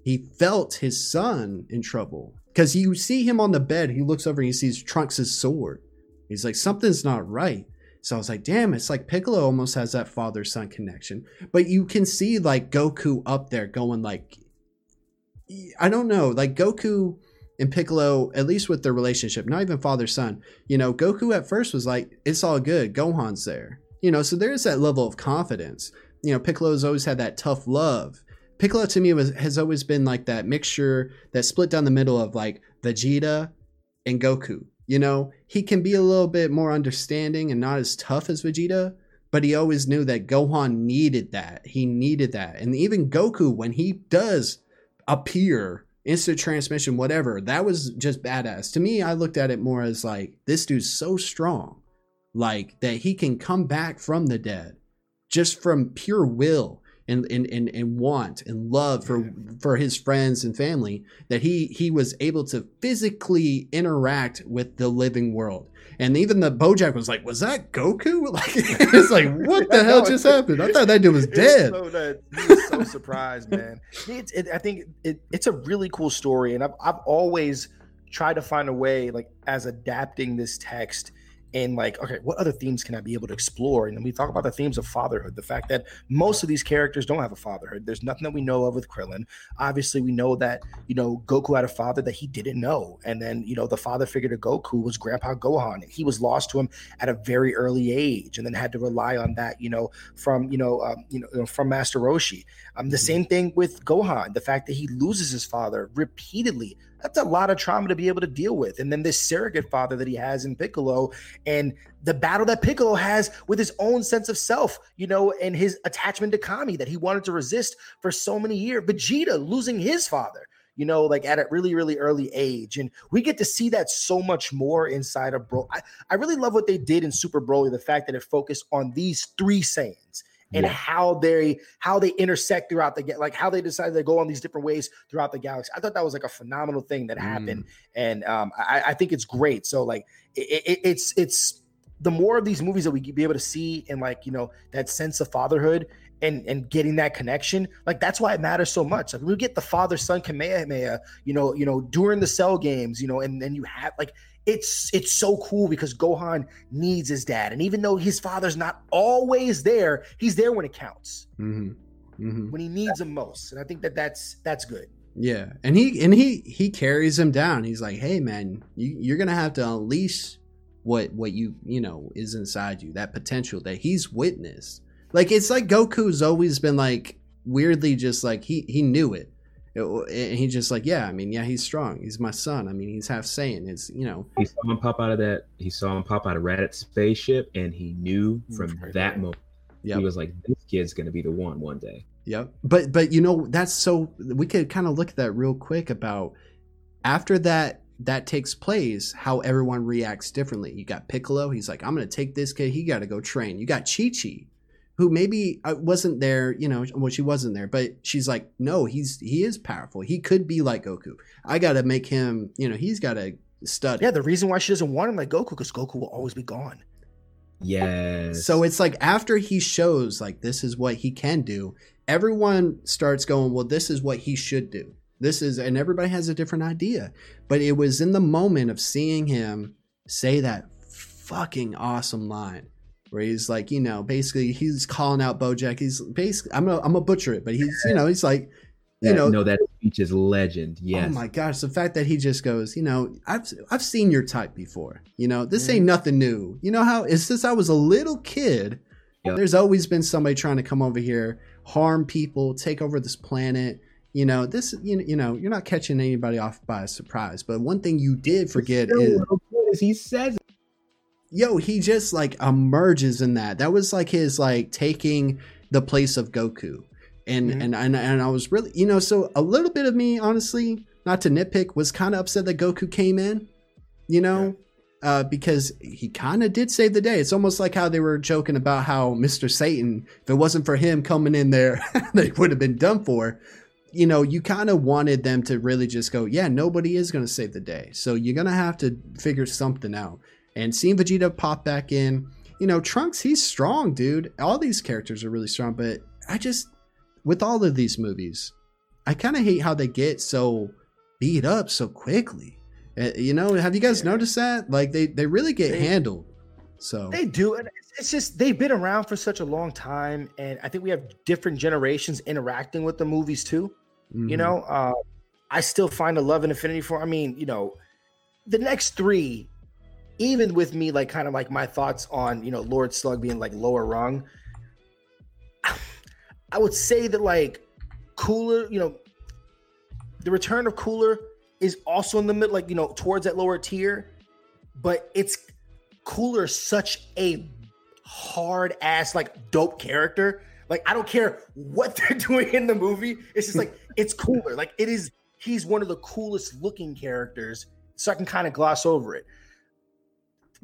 He felt his son in trouble because you see him on the bed. He looks over and he sees Trunks' sword. He's like, something's not right. So I was like, damn, it's like Piccolo almost has that father son connection. But you can see like Goku up there going like, I don't know, like Goku and Piccolo, at least with their relationship, not even father son, you know, Goku at first was like, it's all good. Gohan's there. You know, so there's that level of confidence. You know, Piccolo's always had that tough love. Piccolo to me was has always been like that mixture that split down the middle of like Vegeta and Goku. You know, he can be a little bit more understanding and not as tough as Vegeta, but he always knew that Gohan needed that. He needed that. And even Goku, when he does appear, instant transmission, whatever, that was just badass. To me, I looked at it more as like, this dude's so strong, like that he can come back from the dead just from pure will and and, and, and want and love for for his friends and family that he he was able to physically interact with the living world. And even the bojack was like was that goku? Like it's like what the hell just happened? I thought that dude was dead. So that he was so surprised, man. It's, it, I think it, it's a really cool story, and I've I've always tried to find a way, like as adapting this text. And like, okay, what other themes can I be able to explore? And then we talk about the themes of fatherhood, the fact that most of these characters don't have a fatherhood. There's nothing that we know of with Krillin. Obviously, we know that you know Goku had a father that he didn't know, and then you know the father figure to Goku was Grandpa Gohan, and he was lost to him at a very early age, and then had to rely on that, you know, from you know, um, you know, from Master Roshi. Um, the same thing with Gohan. The fact that he loses his father repeatedly. That's a lot of trauma to be able to deal with. And then this surrogate father that he has in Piccolo, and the battle that Piccolo has with his own sense of self, you know, and his attachment to Kami that he wanted to resist for so many years. Vegeta losing his father, you know, like at a really, really early age. And we get to see that so much more inside of Bro. I, I really love what they did in Super Broly, the fact that it focused on these three Saiyans and Yeah. how they how they intersect throughout the like how they decided to go on these different ways throughout the galaxy. I thought that was like a phenomenal thing that happened, and um, I, I think it's great. So like it, it, it's it's the more of these movies that we be able to see and like you know that sense of fatherhood and and getting that connection like that's why it matters so much. Like we get the father son kamehameha you know you know during the cell games you know and then you have like it's it's so cool because gohan needs his dad. And even though his father's not always there he's there when it counts. Hmm hmm when he needs him most. And i think that that's that's good. Yeah, and he and he he carries him down. He's like, "Hey, man, you, you're gonna have to unleash what what you you know is inside you, that potential that he's witnessed. Like it's like Goku's always been like weirdly just like he he knew it, It- and he just like, yeah, I mean, yeah, he's strong. He's my son. I mean, he's half Saiyan. It's you know, He saw him pop out of that. He saw him pop out of Raditz spaceship, and he knew mm, from Right that moment yeah, he was like, "This kid's gonna be the one one day." Yep. But but you know that's so we could kind of look at that real quick about after that that takes place, how everyone reacts differently. You got Piccolo, he's like, I'm gonna take this kid, he gotta go train. You got Chi Chi, who maybe uh, wasn't there, you know, well, she wasn't there, but she's like, no, he's he is powerful. He could be like Goku. I gotta make him, you know, he's gotta study. Yeah, the reason why she doesn't want him like Goku because Goku will always be gone. Yes. So it's like after he shows like this is what he can do, everyone starts going, well, this is what he should do. This is, and everybody has a different idea. But it was in the moment of seeing him say that fucking awesome line where he's like, you know, basically he's calling out Bojack. He's basically, I'm gonna, I'm gonna butcher it, but he's, you know, he's like, you That- know, no, that speech is legend. Oh yes. Oh my gosh, the fact that he just goes, you know, I've I've seen your type before. You know, this ain't mm-hmm. nothing new. You know how it's since I was a little kid, Yep. there's always been somebody trying to come over here, harm people, take over this planet. You know, this you know, you know, you're not catching anybody off by surprise. But one thing you did forget is little he says yo, he just like emerges in that. That was like his like taking the place of Goku. And Mhm. and, and and I was really you know, so a little bit of me, honestly, not to nitpick, was kind of upset that Goku came in, you know, uh, because he kind of did save the day. It's almost like how they were joking about how Mr. Satan, if it wasn't for him coming in there, they would have been done for. You know, you kind of wanted them to really just go, yeah, nobody is going to save the day. So you're going to have to figure something out. And seeing Vegeta pop back in, you know, Trunks, he's strong, dude. All these characters are really strong, but I just, with all of these movies, I kind of hate how they get so beat up so quickly. Uh, you know, have you guys Yeah. noticed that? Like they they really get They- handled. So They do, and it's- just they've been around for such a long time, and I think we have different generations interacting with the movies too. You mhm. know, uh, I still find a love and affinity for. I mean, you know, the next three, even with me, like kind of like my thoughts on you know Lord Slug being like lower rung. I would say that like Cooler, you know, the return of Cooler is also in the middle, like you know, towards that lower tier, but it's Cooler such a hard ass like dope character. Like I don't care what they're doing in the movie. It's just like it's cooler. Like it is. He's one of the coolest looking characters. So I can kind of gloss over it.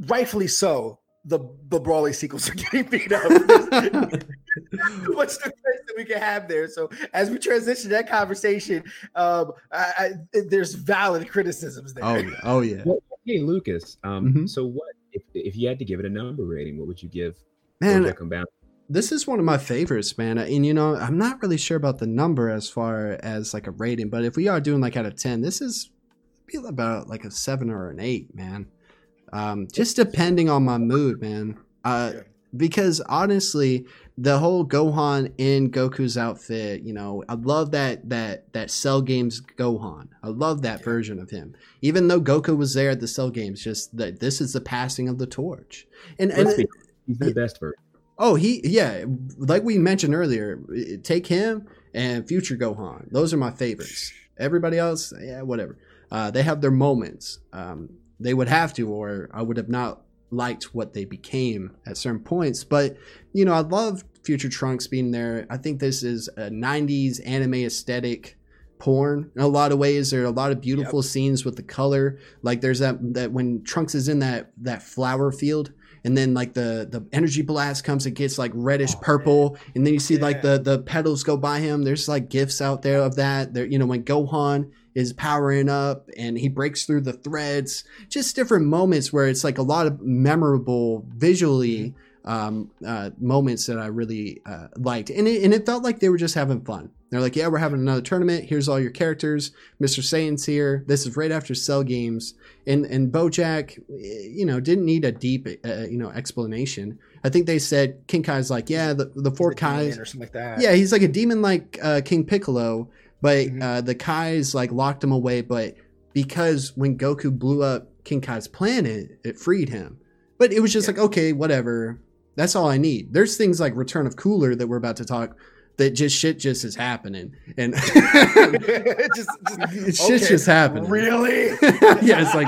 Rightfully so. The the Broly sequels are getting beat up. There's too much defense that we can have there. So as we transition that conversation, um, I, I, there's valid criticisms there. oh yeah, oh yeah. Well, hey Lucas. Um, Mhm. so what if if you had to give it a number rating? What would you give? Man, this is one of my favorites, man. And you know, I'm not really sure about the number as far as like a rating, but if we are doing like out of ten, this is feel about like a seven or an eight, man. Um, just depending on my mood, man. Uh, Yeah. Because honestly, the whole Gohan in Goku's outfit, you know, I love that that that Cell Games Gohan. I love that Yeah. version of him. Even though Goku was there at the Cell Games, just that this is the passing of the torch. And and be, he's the best version. Oh, he yeah, like we mentioned earlier, take him and future Gohan. Those are my favorites. Everybody else, yeah, whatever. Uh, they have their moments. Um, they would have to, or I would have not liked what they became at certain points. But you know, I love Future Trunks being there. I think this is a '90s anime aesthetic porn in a lot of ways. There are a lot of beautiful scenes with the color. Like there's that that when Trunks is in that that flower field and then like the the energy blast comes it gets like reddish Oh, purple and then you see like the the petals go by him there's like gifts out there of that there you know when gohan is powering up and he breaks through the threads just different moments where it's like a lot of memorable visually um uh moments that i really uh liked. And it, and it felt like they were just having fun. They're like yeah we're having another tournament. Here's all your characters. Mr saiyans here. This is right after cell games. And and Bojack, you know, didn't need a deep, uh, you know, explanation. I think they said King Kai's like, yeah, the the four Kais, or something like that. yeah, he's like a demon like uh, King Piccolo, but Mhm. uh, the Kais like locked him away. But because when Goku blew up King Kai's planet, it freed him. But it was just Yeah. like, okay, whatever. That's all I need. There's things like Return of Cooler that we're about to talk that just shit just is happening, and just, just, shit's just happening. Really? yeah, it's like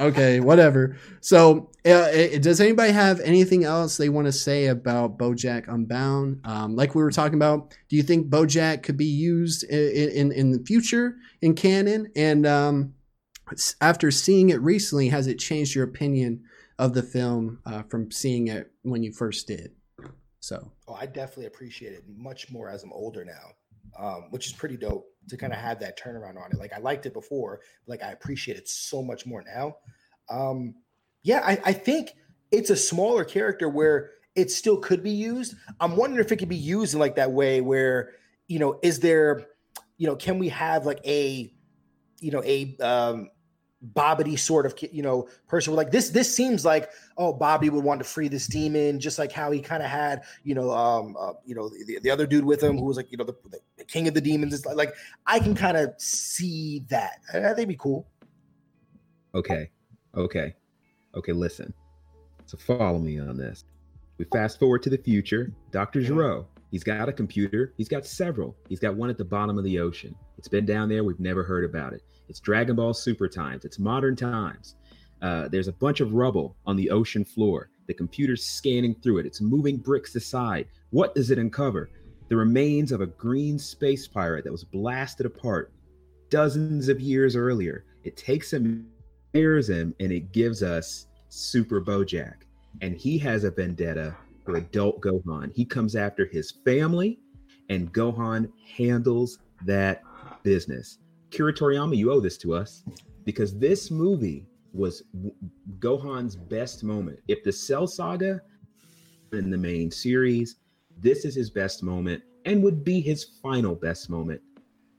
okay, whatever. So, uh, uh, does anybody have anything else they want to say about BoJack Unbound? Um, like we were talking about, do you think BoJack could be used in in, in the future in canon? And um, after seeing it recently, has it changed your opinion of the film uh, from seeing it when you first did? So Oh, I definitely appreciate it much more as I'm older now, um, which is pretty dope to kind of have that turnaround on it. Like I liked it before, but like I appreciate it so much more now. Um, yeah, I, I think it's a smaller character where it still could be used. I'm wondering if it could be used in like that way where, you know, is there, you know, can we have like a, you know, a um Babidi sort of, you know, person like this. This seems like, oh, Bobby would want to free this demon, just like how he kind of had, you know, um, uh, you know, the, the other dude with him who was like, you know, the, the king of the demons. It's like, like I can kind of see that. I, I think it'd be cool. Okay. Okay. Okay, listen. So follow me on this. We fast forward to the future. Dr. Gero, he's got a computer. He's got several. He's got one at the bottom of the ocean. It's been down there. We've never heard about it. It's Dragon Ball Super times. It's modern times. Uh, there's a bunch of rubble on the ocean floor. The computer's scanning through it. It's moving bricks aside. What does it uncover? The remains of a green space pirate that was blasted apart dozens of years earlier. It takes him, airs him, and it gives us Super Bojack. And he has a vendetta for adult Gohan. He comes after his family, and Gohan handles that business. Kira Toriyama, you owe this to us because this movie was Gohan's best moment. If the Cell Saga in the main series, this is his best moment and would be his final best moment.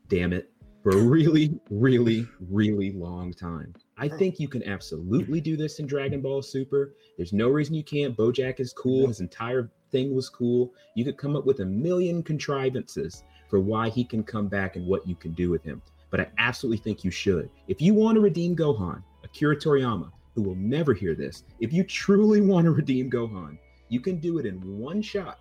Damn it, for a really, really, really long time. I think you can absolutely do this in Dragon Ball Super. There's no reason you can't. Bojack is cool. His entire thing was cool. You could come up with a million contrivances for why he can come back and what you can do with him. But I absolutely think you should. If you want to redeem Gohan, Akira Toriyama, who will never hear this, if you truly want to redeem Gohan, you can do it in one shot.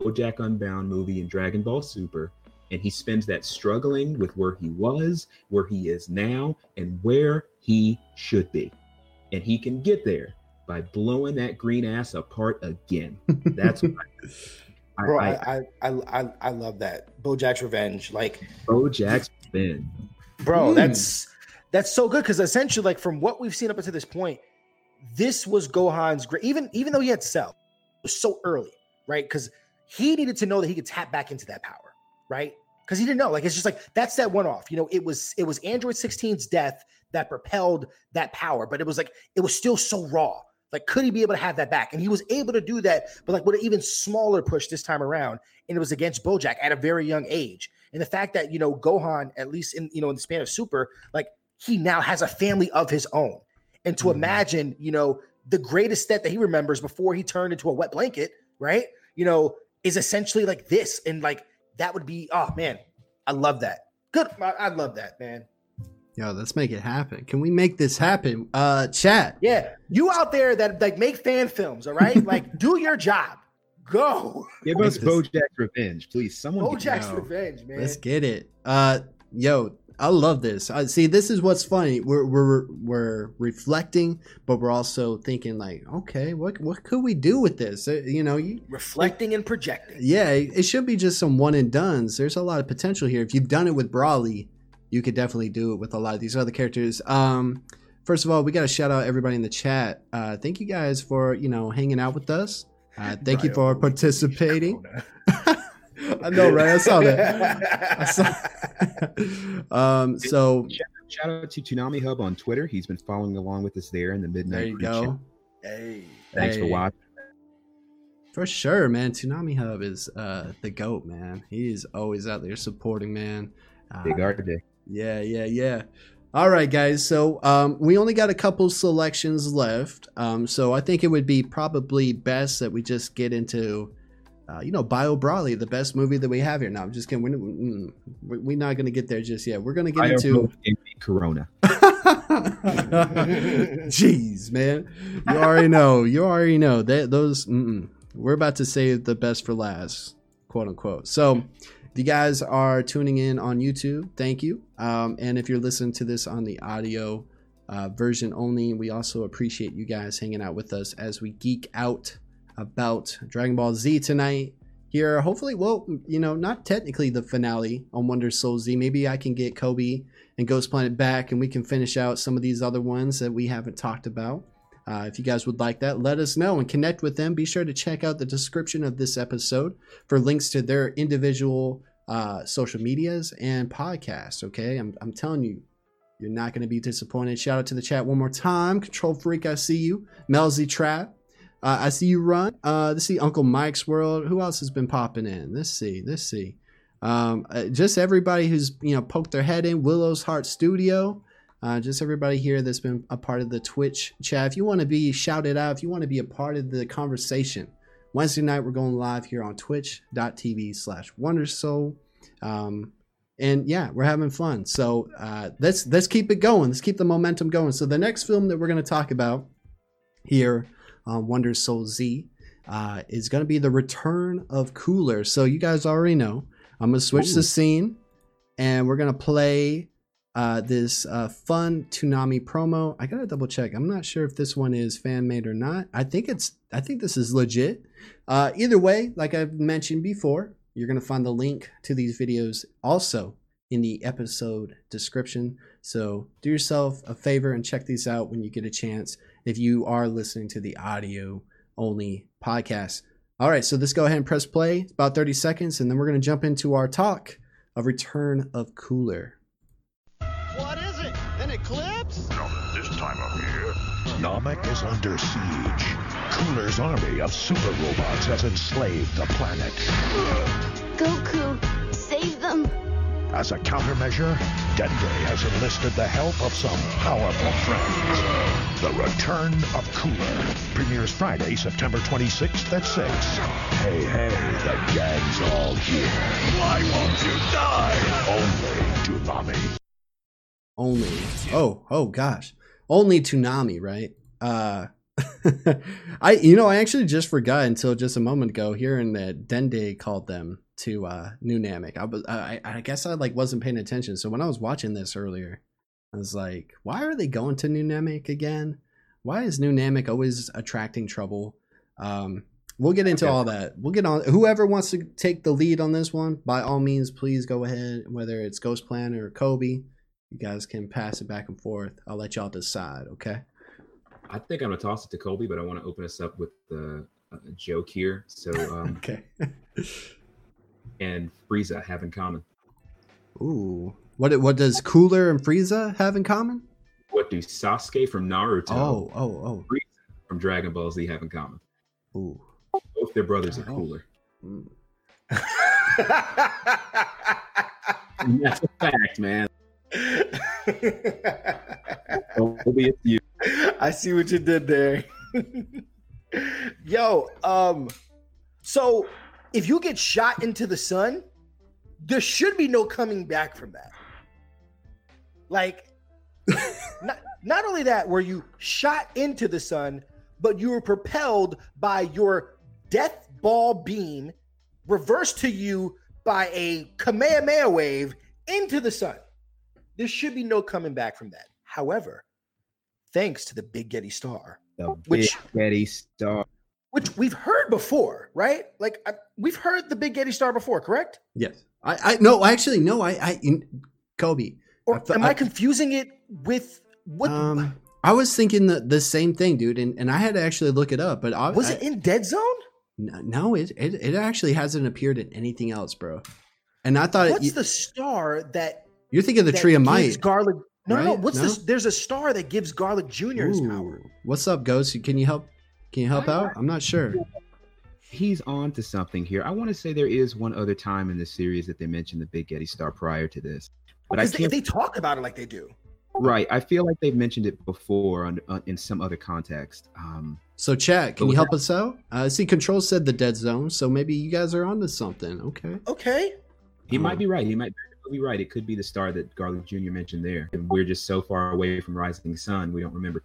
Bojack Unbound movie and Dragon Ball Super, and he spends that struggling with where he was, where he is now, and where he should be. And he can get there by blowing that green ass apart again. That's what I, Bro, I, I, I, I, I, I love that. Bojack's Revenge. Like, Bojack's been. bro Hmm. that's that's so good because essentially like from what we've seen up until this point this was gohan's great even even though he had cell it was so early right? Because he needed to know that he could tap back into that power right? Because he didn't know like it's just like that's that one off you know it was it was android 16's death that propelled that power but it was like it was still so raw. Like could he be able to have that back? And he was able to do that but like with an even smaller push this time around and it was against bojack at a very young age and the fact that you know Gohan, at least in you know in the span of Super, like he now has a family of his own, and to Mhm. imagine you know the greatest step that he remembers before he turned into a wet blanket, right? You know, is essentially like this, and like that would be oh man, I love that. Good, I, I love that man. Yo, let's make it happen. Can we make this happen? Uh, chat. Yeah, you out there that like make fan films, all right? like do your job, go. Give us this- Bojack's Revenge, please. Someone Bojack's Revenge, man. Let's get it. Uh, yo, I love this. I see. This is what's funny. We're we're we're reflecting, but we're also thinking like, okay, what what could we do with this? Uh, you know, you, Reflecting and projecting. yeah, it should be just some one and duns. There's a lot of potential here. If you've done it with Broly, you could definitely do it with a lot of these other characters. Um, first of all, we got to shout out everybody in the chat. Uh, thank you guys for you know hanging out with us. Uh, thank you for participating. I know, right? I saw that. I saw. um, so Shout out to Tsunami Hub on Twitter. He's been following along with us there in the midnight. there you pre-show. go. hey. Thanks for watching. For sure, man. Tsunami Hub is uh, the goat, man. He's always out there supporting, man. Uh, Big art day. Yeah, yeah, yeah. All right, guys. So um, we only got a couple selections left. Um, so I think it would be probably best that we just get into, uh, you know, Bio Broly, the best movie that we have here. Now, I'm just kidding. We're, mm, we're not going to get there just yet. We're going to get I into. if it beat Corona. Jeez, man. You already know. You already know that those. Mm-mm. We're about to save the best for last, quote unquote. So, if you guys are tuning in on YouTube, thank you. Um, and if you're listening to this on the audio uh, version only, we also appreciate you guys hanging out with us as we geek out about Dragon Ball Z tonight here. Hopefully, well, you know, not technically the finale on Wonder Soul Z. Maybe I can get Kobe and Ghost Planet back, and we can finish out some of these other ones that we haven't talked about. Uh, if you guys would like that, let us know and connect with them. Be sure to check out the description of this episode for links to their individual uh, social medias and podcasts. Okay, I'm, I'm telling you, you're not going to be disappointed. Shout out to the chat one more time. Control Freak, I see you. Melzy Trap, uh, I see you run. Uh, let's see Uncle Mike's World. Who else has been popping in? Let's see. Let's see. Um, uh, just everybody who's you know poked their head in. Willow's Heart Studio. Uh, just everybody here that's been a part of the Twitch chat. If you want to be shouted out, if you want to be a part of the conversation, Wednesday night we're going live here on twitch.tv slash wondersoul. Um, and yeah, we're having fun. So uh, let's let's keep it going. Let's keep the momentum going. So the next film that we're going to talk about here on Wonder Soul Z uh, is going to be the Return of Cooler. So you guys already know. I'm going to switch Ooh. the scene, and we're going to play uh, this uh, fun Toonami promo. I gotta double check. I'm not sure if this one is fan made or not. I think it's. I think this is legit. Uh, either way, like I've mentioned before, you're gonna find the link to these videos also in the episode description. So do yourself a favor and check these out when you get a chance. If you are listening to the audio only podcast. All right, so let's go ahead and press play. It's about 30 seconds, and then we're gonna jump into our talk of Return of Cooler. Namek is under siege. Cooler's army of super robots has enslaved the planet. Goku, save them. As a countermeasure, Dende has enlisted the help of some powerful friends. The Return of Cooler premieres Friday, September 26th at 6. Hey, hey, the gang's all here. Why won't you die? Only Toonami. only oh oh gosh only Toonami, right? Uh i you know i actually just forgot until just a moment ago hearing that dende called them to uh new namek. I was i i guess i like wasn't paying attention. So when i was watching this earlier i was like why are they going to new namek again? Why is new namek always attracting trouble? Um we'll get into all that. We'll get on whoever wants to take the lead on this one by all means please go ahead whether it's ghost Plan or kobe you guys can pass it back and forth. I'll let y'all decide, okay? I think I'm gonna toss it to Colby, but I want to open us up with the a joke here. So, um, Okay. and Frieza have in common. Ooh. What what does Cooler and Frieza have in common? What do Sasuke from Naruto Oh, oh, oh. from Dragon Ball Z have in common? Ooh. Both their brothers are cooler. Mm. That's a fact, man. I see what you did there. Yo, um, so if you get shot into the sun, there should be no coming back from that. Like, not, not only that, were you shot into the sun, but you were propelled by your death ball beam reversed to you by a Kamehameha wave into the sun. There should be no coming back from that. However, thanks to the Big Gete Star, The Which- Big Gete Star. which we've heard before, right? Like I, we've heard the Big Gete Star before, correct? Yes. I I no, actually no, I I in, Kobe. Or I fe- am I, I- confusing it with what? Um I was thinking the, the same thing, dude, and, and I had to actually look it up, but I, was I, it in Dead Zone? No, no, it, it it actually hasn't appeared in anything else, bro. And I thought it, What's you, the star that you're thinking of the tree of gives might. Garlic. No, no, no. What's No? this? There's a star that gives Garlic Jr. his power. What's up, Ghost? Can you help? Can you help out? I'm not sure. He's on to something here. I want to say there is one other time in the series that they mentioned the Big Gete Star prior to this. But I Because they, can't they talk about it like they do. Right. I feel like they've mentioned it before on, on, in some other context. Um, So, chat, can you with help us out? Uh, see, Control said the dead zone, so maybe you guys are onto something. Okay. Okay. he might be right. He might be right. It could be the star that Garland Jr. mentioned there. And we're just so far away from Rising Sun, we don't remember.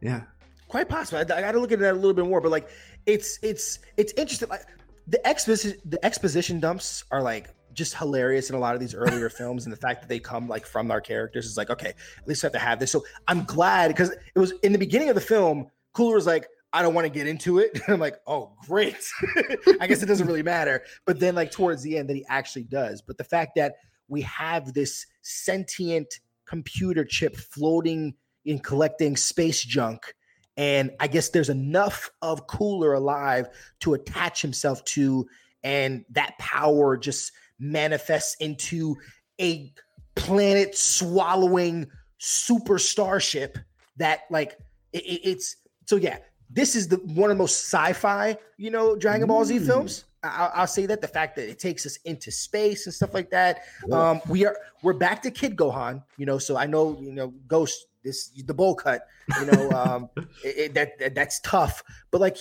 Yeah. Quite possible. I, I got to look at that a little bit more, but like, it's it's it's interesting. Like the exposition the exposition dumps are like just hilarious in a lot of these earlier films, and the fact that they come like from our characters is like, okay, at least I have to have this. So I'm glad because it was in the beginning of the film. Cooler was like, I don't want to get into it. I'm like, oh, great. I guess it doesn't really matter. But then, like, towards the end, that he actually does. But the fact that we have this sentient computer chip floating in collecting space junk. And I guess there's enough of Cooler alive to attach himself to, and that power just manifests into a planet swallowing super starship that, like, it- it- it's so yeah. This is the one of the most sci-fi, you know, Dragon Ball Z Mm. films. I- I'll, say that the fact that it takes us into space and stuff like that. Um, we are we're back to Kid Gohan, you know. So I know you know Ghost this the bowl cut, you know, um, it, it- that, that that's tough. But like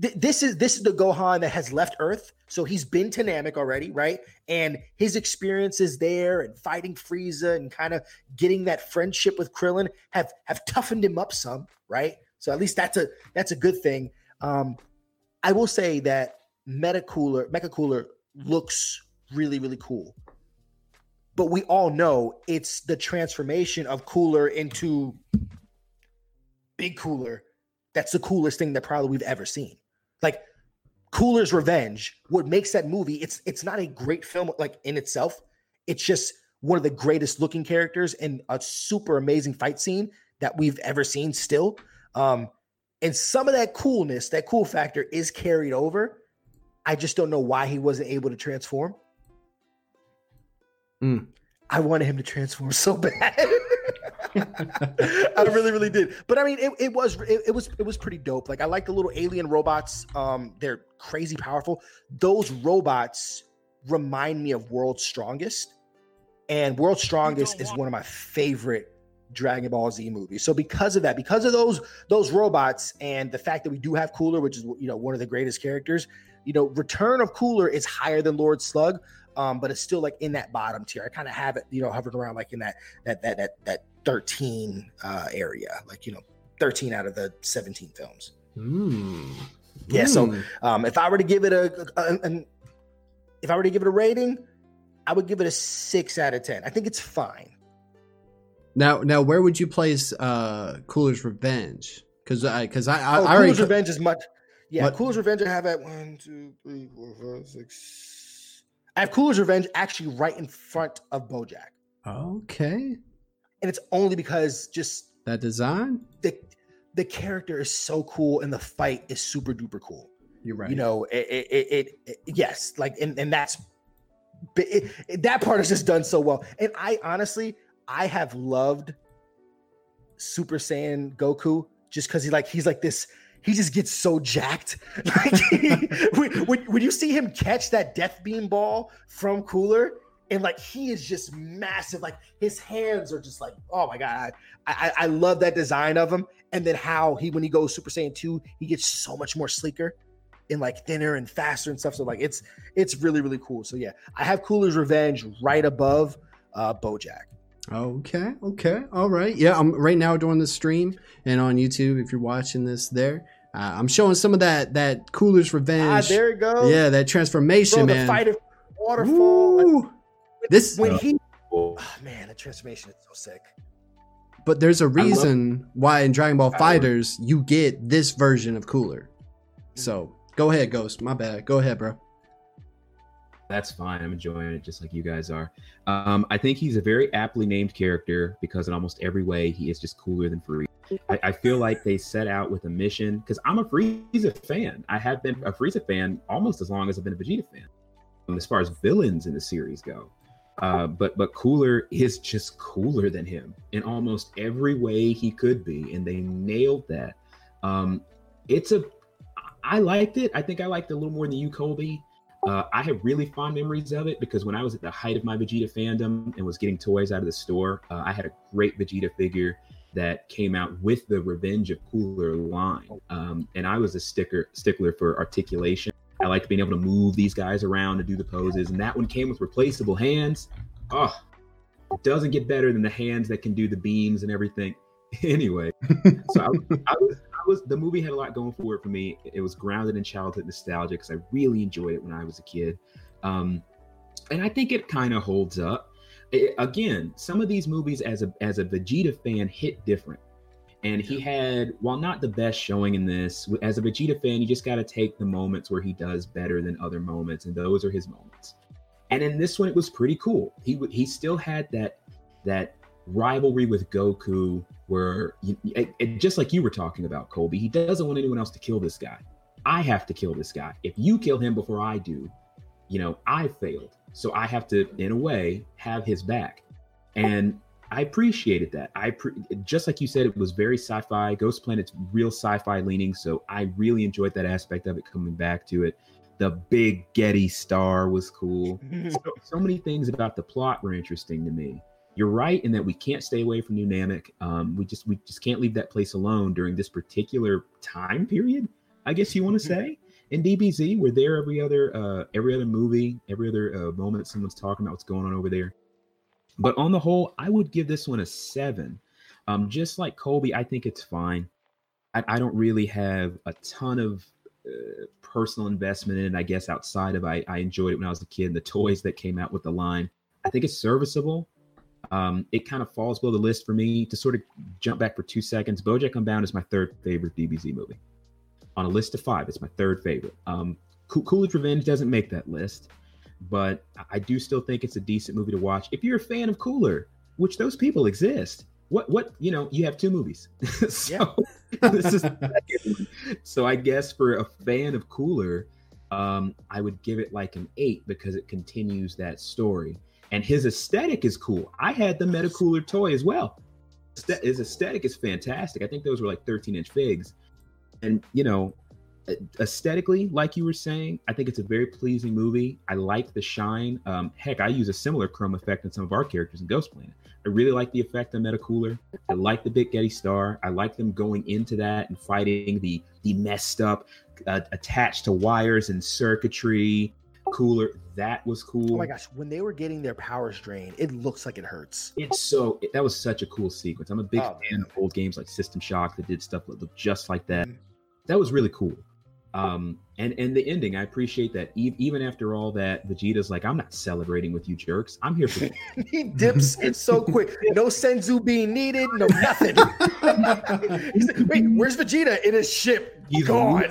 th- this is this is the Gohan that has left Earth, so he's been to Namek already, right? And his experiences there and fighting Frieza and kind of getting that friendship with Krillin have have toughened him up some, right? So at least that's a that's a good thing. Um, I will say that Meta Cooler, Mecha Cooler looks really, really cool. But we all know it's the transformation of Cooler into Big Cooler. That's the coolest thing that probably we've ever seen. Like Cooler's Revenge, what makes that movie, it's it's not a great film like in itself. It's just one of the greatest looking characters and a super amazing fight scene that we've ever seen still. Um, and some of that coolness, that cool factor is carried over. I just don't know why he wasn't able to transform. Mm. I wanted him to transform so bad. I really, really did. But I mean, it, it was it, it was it was pretty dope. Like I like the little alien robots. Um, they're crazy powerful. Those robots remind me of World's Strongest, and World's Strongest is one of my favorite Dragon Ball Z movie. So because of that, because of those those robots, and the fact that we do have Cooler, which is you know one of the greatest characters, you know, Return of Cooler is higher than Lord Slug, um, but it's still like in that bottom tier. I kind of have it, you know, hovering around like in that that that that that thirteen uh, area, like you know, thirteen out of the seventeen films. Mm. Yeah, so Mm. um, if I were to give it a, a, an, if I were to give it a rating, I would give it a six out of ten. I think it's fine. Now, now, where would you place uh, Cooler's Revenge? Because I, because I, I, oh, I already Cooler's Revenge is much. Yeah, What- Cooler's Revenge. I have at one, two, three, four, five, six. I have Cooler's Revenge actually right in front of BoJack, Okay, and it's only because just that design. the the character is so cool and the fight is super duper cool. You're right. You know, it, it, it, it yes, like, and, and that's that part is just done so well. And I honestly, I have loved Super Saiyan Goku just because he like he's like this. He just gets so jacked. Like when, when, when you see him catch that death beam ball from Cooler, and like he is just massive. Like his hands are just like, oh my god, I, I, I love that design of him. And then how he when he goes Super Saiyan two, he gets so much more sleeker and like thinner and faster and stuff. So like it's it's really really cool. So yeah, I have Cooler's Revenge right above uh BoJack. Okay, okay, all right. Yeah, I'm right now doing the stream and on YouTube. If you're watching this, there, uh, I'm showing some of that that Cooler's Revenge. Ah, Revenge. there it goes. yeah, that transformation, Bro, the man. fight of waterfall. like, Woo! This, when he oh, man, the transformation is so sick. but there's a love- reason why in Dragon Ball FighterZ you get this version of Cooler. So go ahead, Ghost. My bad. Go ahead, bro. That's fine. I'm enjoying it just like you guys are. Um, I think he's a very aptly named character because in almost every way he is just cooler than Frieza. I, I feel like they set out with a mission because I'm a Frieza fan. I have been a Frieza fan almost as long as I've been a Vegeta fan. um, As far as villains in the series go, uh, but but Cooler is just cooler than him in almost every way he could be, and they nailed that. Um, it's a I liked it. I think I liked it a little more than you, Colby. Uh, I have really fond memories of it because when I was at the height of my Vegeta fandom and was getting toys out of the store, uh, I had a great Vegeta figure that came out with the Revenge of Cooler line, um, and I was a sticker stickler for articulation. I liked being able to move these guys around and do the poses, and that one came with replaceable hands. Oh, it doesn't get better than the hands that can do the beams and everything. anyway, so I, I was was the movie had a lot going for it for me. It was grounded in childhood nostalgia because I really enjoyed it when I was a kid, um, and I think it kind of holds up. I- again, some of these movies as a as a Vegeta fan hit different. And he had, while not the best showing in this, as a Vegeta fan, you just got to take the moments where he does better than other moments, and those are his moments. And in this one, it was pretty cool. He he still had that that rivalry with Goku, where you, just like you were talking about, Colby, he doesn't want anyone else to kill this guy. I have to kill this guy. If you kill him before I do, you know, I failed. So I have to, in a way, have his back. And I appreciated that. I pre- just like you said, it was very sci-fi. Ghost Planet's real sci-fi leaning, so I really enjoyed that aspect of it. Coming back to it, the big Gete star was cool. so, so many things about the plot were interesting to me. You're right in that we can't stay away from New Namek. Um, we just we just can't leave that place alone during this particular time period. I guess you want to say in DBZ, we're there every other uh, every other movie, every other uh, moment someone's talking about what's going on over there. But on the whole, I would give this one a seven. Um, just like Colby, I think it's fine. I, I don't really have a ton of uh, personal investment in it. I guess outside of I, I enjoyed it when I was a kid. The toys that came out with the line, I think it's serviceable. Um, it kind of falls below the list for me. To sort of jump back for two seconds, BoJack Unbound is my third favorite DBZ movie. On a list of five, it's my third favorite. Um, Coo- Cooler's Revenge doesn't make that list, but I- do still think it's a decent movie to watch if you're a fan of Cooler, which those people exist. What what you know? You have two movies, so this is the second one. So I guess for a fan of Cooler, um, I would give it like an eight because it continues that story. And his aesthetic is cool. I had the Metacooler toy as well. His aesthetic is fantastic. I think those were like 13 inch figs. And you know, aesthetically, like you were saying, I think it's a very pleasing movie. I like the shine. Um, heck, I use a similar chrome effect in some of our characters in Ghost Planet. I really like the effect on Metacooler. I like the Big Gete Star. I like them going into that and fighting the the messed up, uh, attached to wires and circuitry cooler. That was cool. Oh my gosh, when they were getting their powers drained, it looks like it hurts. It's so that was such a cool sequence. I'm a big Oh, fan of old games like System Shock that did stuff that looked just like that. Mhm. That was really cool. Um, and and the ending, I appreciate that. E- even after all that, Vegeta's like, I'm not celebrating with you jerks. I'm here for he dips it so quick. No senzu being needed, no nothing. Like, Wait, where's Vegeta in his ship? He's gone.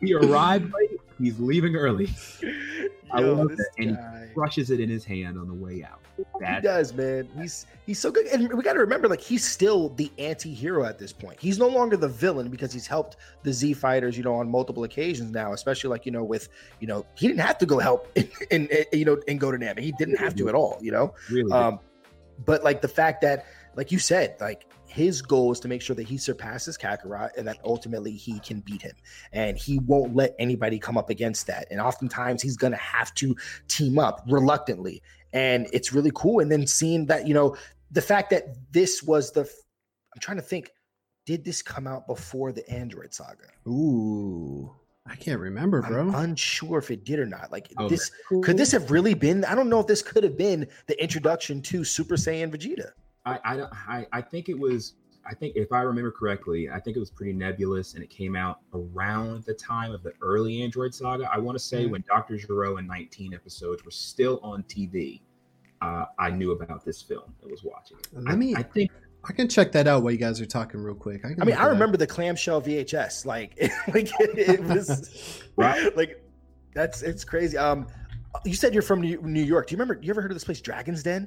he arrived late. He's leaving early. I Yo, love this that. And he crushes it in his hand on the way out. He does, man. He's he's so good, and we got to remember, like he's still the anti-hero at this point. He's no longer the villain because he's helped the Z fighters, you know, on multiple occasions now. Especially like you know, with you know, he didn't have to go help in you know in Go to Namek. He didn't have to at all, you know. really Um, but like the fact that, like you said, like his goal is to make sure that he surpasses Kakarot and that ultimately he can beat him. And he won't let anybody come up against that. And oftentimes he's gonna have to team up reluctantly. And it's really cool. And then seeing that, you know, the fact that this was the I'm trying to think, did this come out before the Android saga? Ooh, I can't remember, bro. I'm unsure if it did or not. Like Oh, this that's could this have really been? I don't know if this could have been the introduction to Super Saiyan Vegeta. I, I don't- I I think it was I think if I remember correctly, I think it was pretty nebulous and it came out around the time of the early Android saga. I want to say Mhm. when Dr. Gero and 19 episodes were still on TV, uh, I knew about this film and was watching it. Let I, mean, I think I can check that out while you guys are talking real quick. can I mean, I it up. remember the clamshell VHS. Like, like it, was Right. like that's it's crazy. Um, you said you're from New New York. Do you remember? You ever heard of this place, Dragon's Den?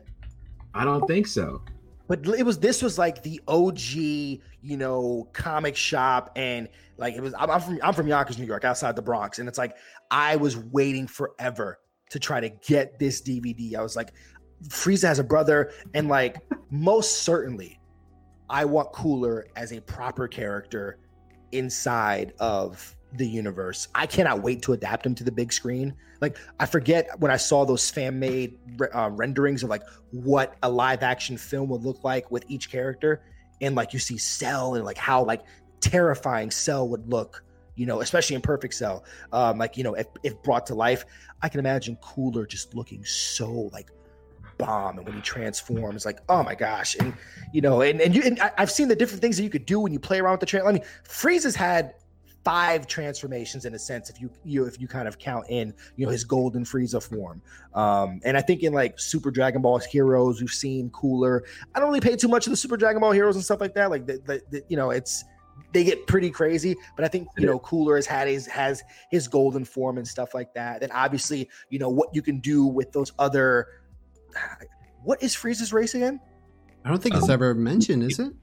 I don't think so. But it was this was like the OG, you know, comic shop, and like it was. I'm, I'm from I'm from Yonkers, New York, outside the Bronx, and it's like I was waiting forever to try to get this DVD. I was like, Frieza has a brother, and like most certainly, I want Cooler as a proper character inside of the universe. I cannot wait to adapt him to the big screen. Like I forget when I saw those fan made uh, renderings of like what a live action film would look like with each character, and like you see Cell and like how like terrifying Cell would look. You know, especially in Perfect Cell, um, like you know, if, if brought to life, I can imagine Cooler just looking so like bomb, and when he transforms, like oh my gosh, and you know, and and you and I, I've seen the different things that you could do when you play around with the trailer. I mean, Frieza's had five transformations in a sense if you you if you kind of count in you know his golden Frieza form. Um, and I think in like Super Dragon Ball heroes we've seen cooler. I don't really pay too much of the Super Dragon Ball heroes and stuff like that. Like the, the, the you know it's they get pretty crazy, but I think you know Cooler has had his has his golden form and stuff like that. Then obviously you know what you can do with those other. What is Frieza's race again? I don't think it's ever mentioned, is it?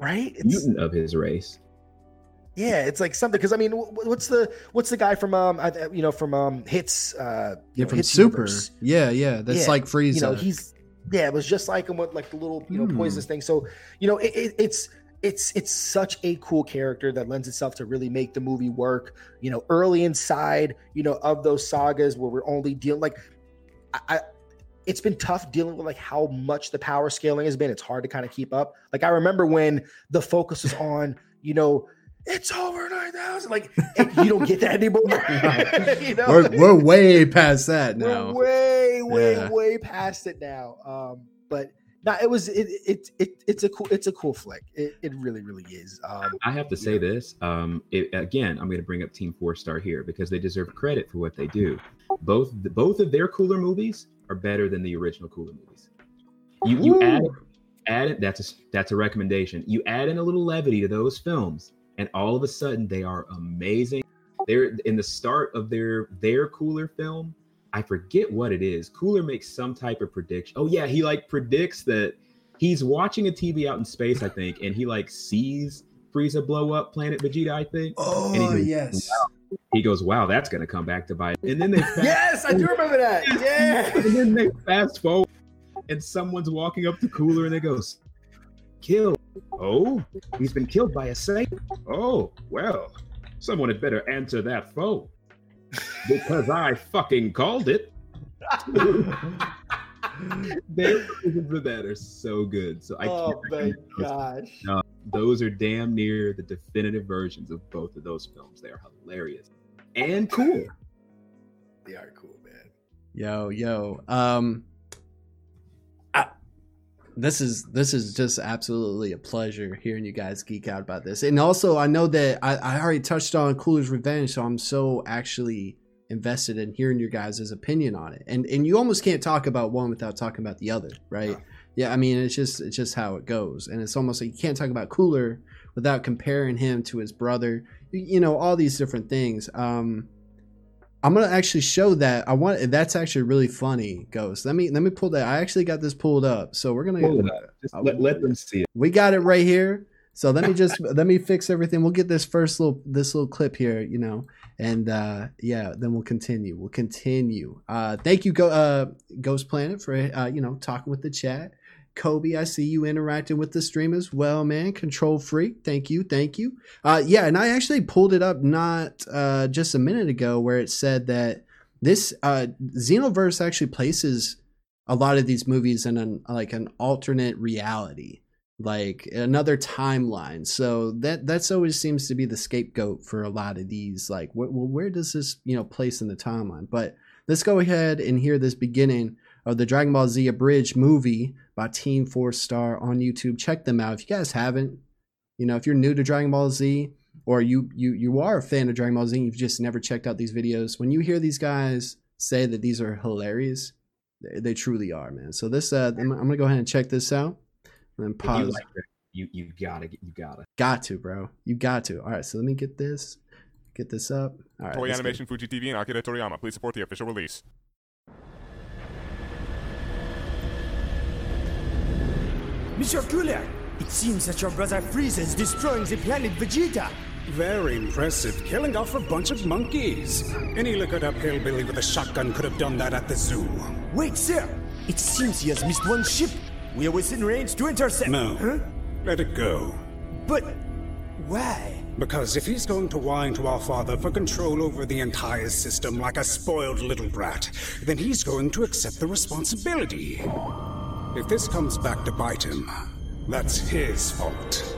Right? It's, Mutant of his race. Yeah, it's like something because I mean, what's the what's the guy from um I- you know from um hits uh Yeah, from Hits Super. Universe? Yeah, yeah. That's Yeah, like Frieza. You know, he's yeah, it was just like him with like the little you know Hmm. poisonous thing. So you know, it, it, it's it's it's such a cool character that lends itself to really make the movie work. You know, early inside, you know, of those sagas where we're only dealing like, I. I it's been tough dealing with like how much the power scaling has been. It's hard to kind of keep up. Like I remember when the focus was on, you know, it's over nine thousand. Like you don't get that anymore. you know? we're, we're way past that We're now. way, way, Yeah. way past it now. Um, but no, it was it, it it it's a cool it's a cool flick. It, it really, really is. Um, I have to say this. Um, it, again, I'm going to bring up Team Four Star here because they deserve credit for what they do. Both both of their cooler movies are better than the original cooler movies. You you add add it. That's a that's a recommendation. You add in a little levity to those films, and all of a sudden they are amazing. They're in the start of their their cooler film. I forget what it is. Cooler makes some type of prediction. Oh yeah, he like predicts that he's watching a TV out in space, I think, and he like sees Frieza blow up Planet Vegeta, I think. and he Oh goes, yes. He goes, "Wow, that's gonna come back to bite." And then they fast, yes, I do remember that. Yeah. and then they fast forward, and someone's walking up to Cooler, and they goes, "Kill." Oh, he's been killed by a Saiyan. Oh, well, someone had better answer that phone because I fucking called it. Their versions of that are so good. So I oh can't my recommend those. gosh. No, those are damn near the definitive versions of both of those films. They are hilarious and cool. They are cool, man. Yo, yo. Um I, this is this is just absolutely a pleasure hearing you guys geek out about this. And also I know that I, I already touched on Cooler's Revenge, so I'm so actually invested in hearing your guys' opinion on it. And and you almost can't talk about one without talking about the other, right? Yeah, I mean it's just it's just how it goes. And it's almost like you can't talk about Cooler without comparing him to his brother. You, you know, all these different things. Um I'm gonna actually show that. I want that's actually really funny, Ghost. Let me let me pull that. I actually got this pulled up, so we're gonna Pull it up. Just let, let them see it. we got it right here. So let me just let me fix everything. We'll get this first little this little clip here, you know, and uh yeah, then we'll continue. We'll continue. Uh thank you, Go uh Ghost Planet for uh you know talking with the chat. Kobe, I see you interacting with the stream as well, man. Control freak, thank you, thank you. Uh, yeah, and I actually pulled it up not uh, just a minute ago where it said that this uh, Xenoverse actually places a lot of these movies in an like an alternate reality, like another timeline. So that that's always seems to be the scapegoat for a lot of these. Like, wh- well, where does this you know place in the timeline? But let's go ahead and hear this beginning of the Dragon Ball Z Abridged movie by Team Four Star on YouTube. Check them out if you guys haven't. You know, if you're new to Dragon Ball Z or you you you are a fan of Dragon Ball Z and you've just never checked out these videos, when you hear these guys say that these are hilarious, they, they truly are, man. So this uh I'm, I'm gonna go ahead and check this out and then If you pause. like it, you you gotta get you gotta. Got to, bro. You got to. All right, so let me get this. Get this up. All right. Toei. Animation, Fuji TV, and Akira Toriyama. Please support the official release. Monsieur Cooler, it seems that your brother Frieza is destroying the planet Vegeta. Very impressive, killing off a bunch of monkeys. Any liquored up hillbilly with a shotgun could have done that at the zoo. Wait, sir. It seems he has missed one ship. We are within range to intercept. No. Huh? Let it go. But why? Because if he's going to whine to our father for control over the entire system like a spoiled little brat, then he's going to accept the responsibility. If this comes back to bite him, that's his fault.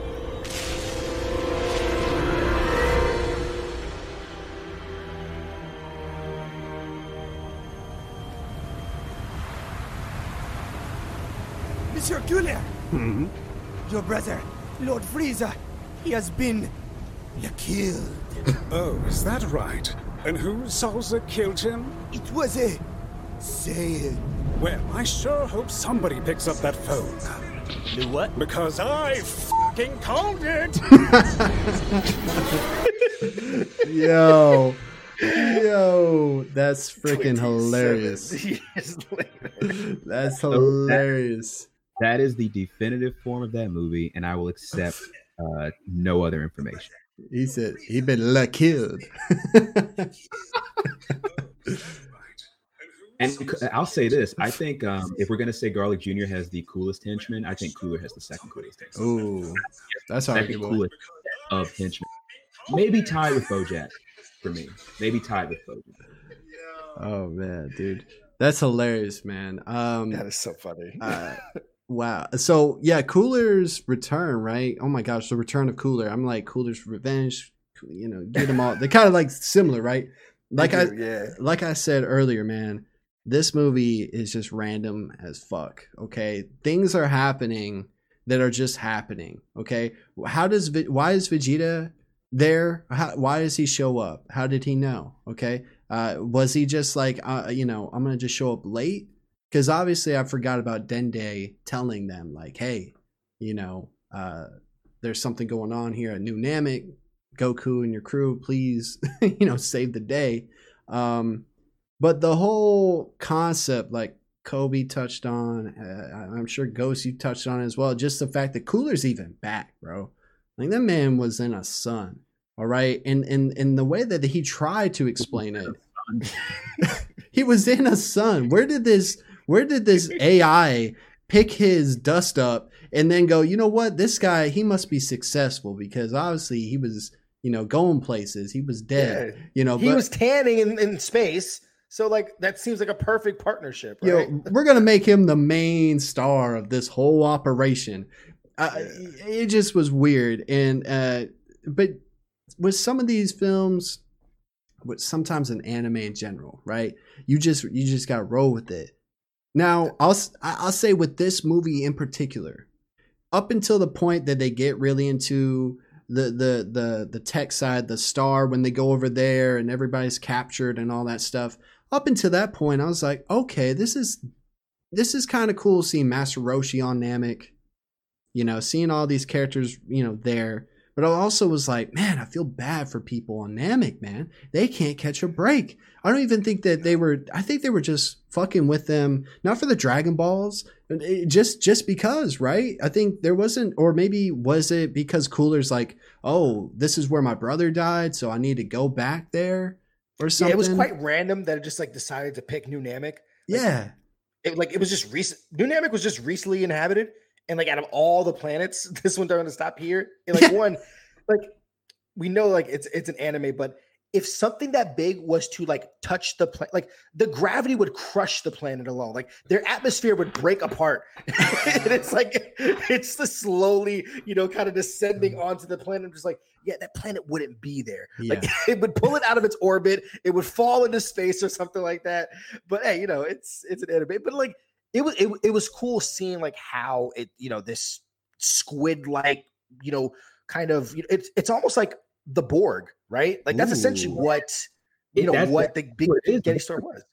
Monsieur Cooler, Hmm? your brother, Lord Frieza, he has been killed. Oh, is that right? And who Salza killed him? It was a Saiyan. Well, I sure hope somebody picks up that phone. Do what? Because I fucking called it! Yo. Yo, that's freaking hilarious. That's hilarious. That is the definitive form of that movie, and I will accept uh, no other information. He said he been la killed. And I'll say this: I think um, if we're gonna say Garlic Jr. has the coolest henchman, I think Cooler has the second coolest. henchman. Ooh, that's Second arguable. coolest of henchmen. Maybe tied with BoJack for me. Maybe tied with BoJack. Oh man, dude, that's hilarious, man. Um, That is so funny. uh, wow. So yeah, Cooler's return, right? Oh my gosh, the return of Cooler. I'm like Cooler's revenge. You know, get them all. They're kind of like similar, right? Like I, yeah. like I said earlier, man. This movie is just random as fuck. Okay, things are happening that are just happening. Okay, how does why is Vegeta there? How, why does he show up? How did he know? Okay, uh, was he just like, uh, you know, I'm gonna just show up late? Because obviously I forgot about Dende telling them like, hey, you know, uh, there's something going on here at New Namek. Goku and your crew, please, you know, save the day. Um, but the whole concept, like Kobe touched on, uh, I'm sure Ghost you touched on as well. Just the fact that Cooler's even back, bro. Like that man was in a sun, all right. And and and the way that he tried to explain it, he was in a sun. Where did this? Where did this AI pick his dust up and then go? You know what? This guy, he must be successful because obviously he was, you know, going places. He was dead. Yeah. You know, he but- was tanning in, in space. So like that seems like a perfect partnership, Yo, right? we're gonna make him the main star of this whole operation. Uh, It just was weird, and uh, but with some of these films, with sometimes in anime in general, right? You just you just got to roll with it. Now, I'll I'll say with this movie in particular, up until the point that they get really into the the the the tech side, the star when they go over there and everybody's captured and all that stuff. Up until that point, I was like, okay, this is this is kind of cool seeing Master Roshi on Namek. You know, seeing all these characters, you know, there. But I also was like, man, I feel bad for people on Namek, man. They can't catch a break. I don't even think that they were. I think they were just fucking with them, not for the Dragon Balls, eh, just just because, right? I think there wasn't, or maybe was it because Cooler's like, oh, this is where my brother died, so I need to go back there or Yeah, it was quite random that it just like decided to pick New Namek. yeah. It like it was just recent. New Namek was just recently inhabited, and like out of all the planets, this one to stop here. And like one, like we know like it's it's an anime, but if something that big was to like touch the planet, like the gravity would crush the planet alone. Like their atmosphere would break apart, and it's like it's the slowly, you know, kind of descending mm. onto the planet. I'm Just like yeah, that planet wouldn't be there. Like Yeah. it would pull it out of its orbit, it would fall into space or something like that. But hey, you know, it's it's an anime. But like it was it, it was cool seeing like how it, you know, this squid like, you know, kind of you know, it's it's almost like the Borg, right? Like that's essentially what you know That's- what the big what is. Gete Star was.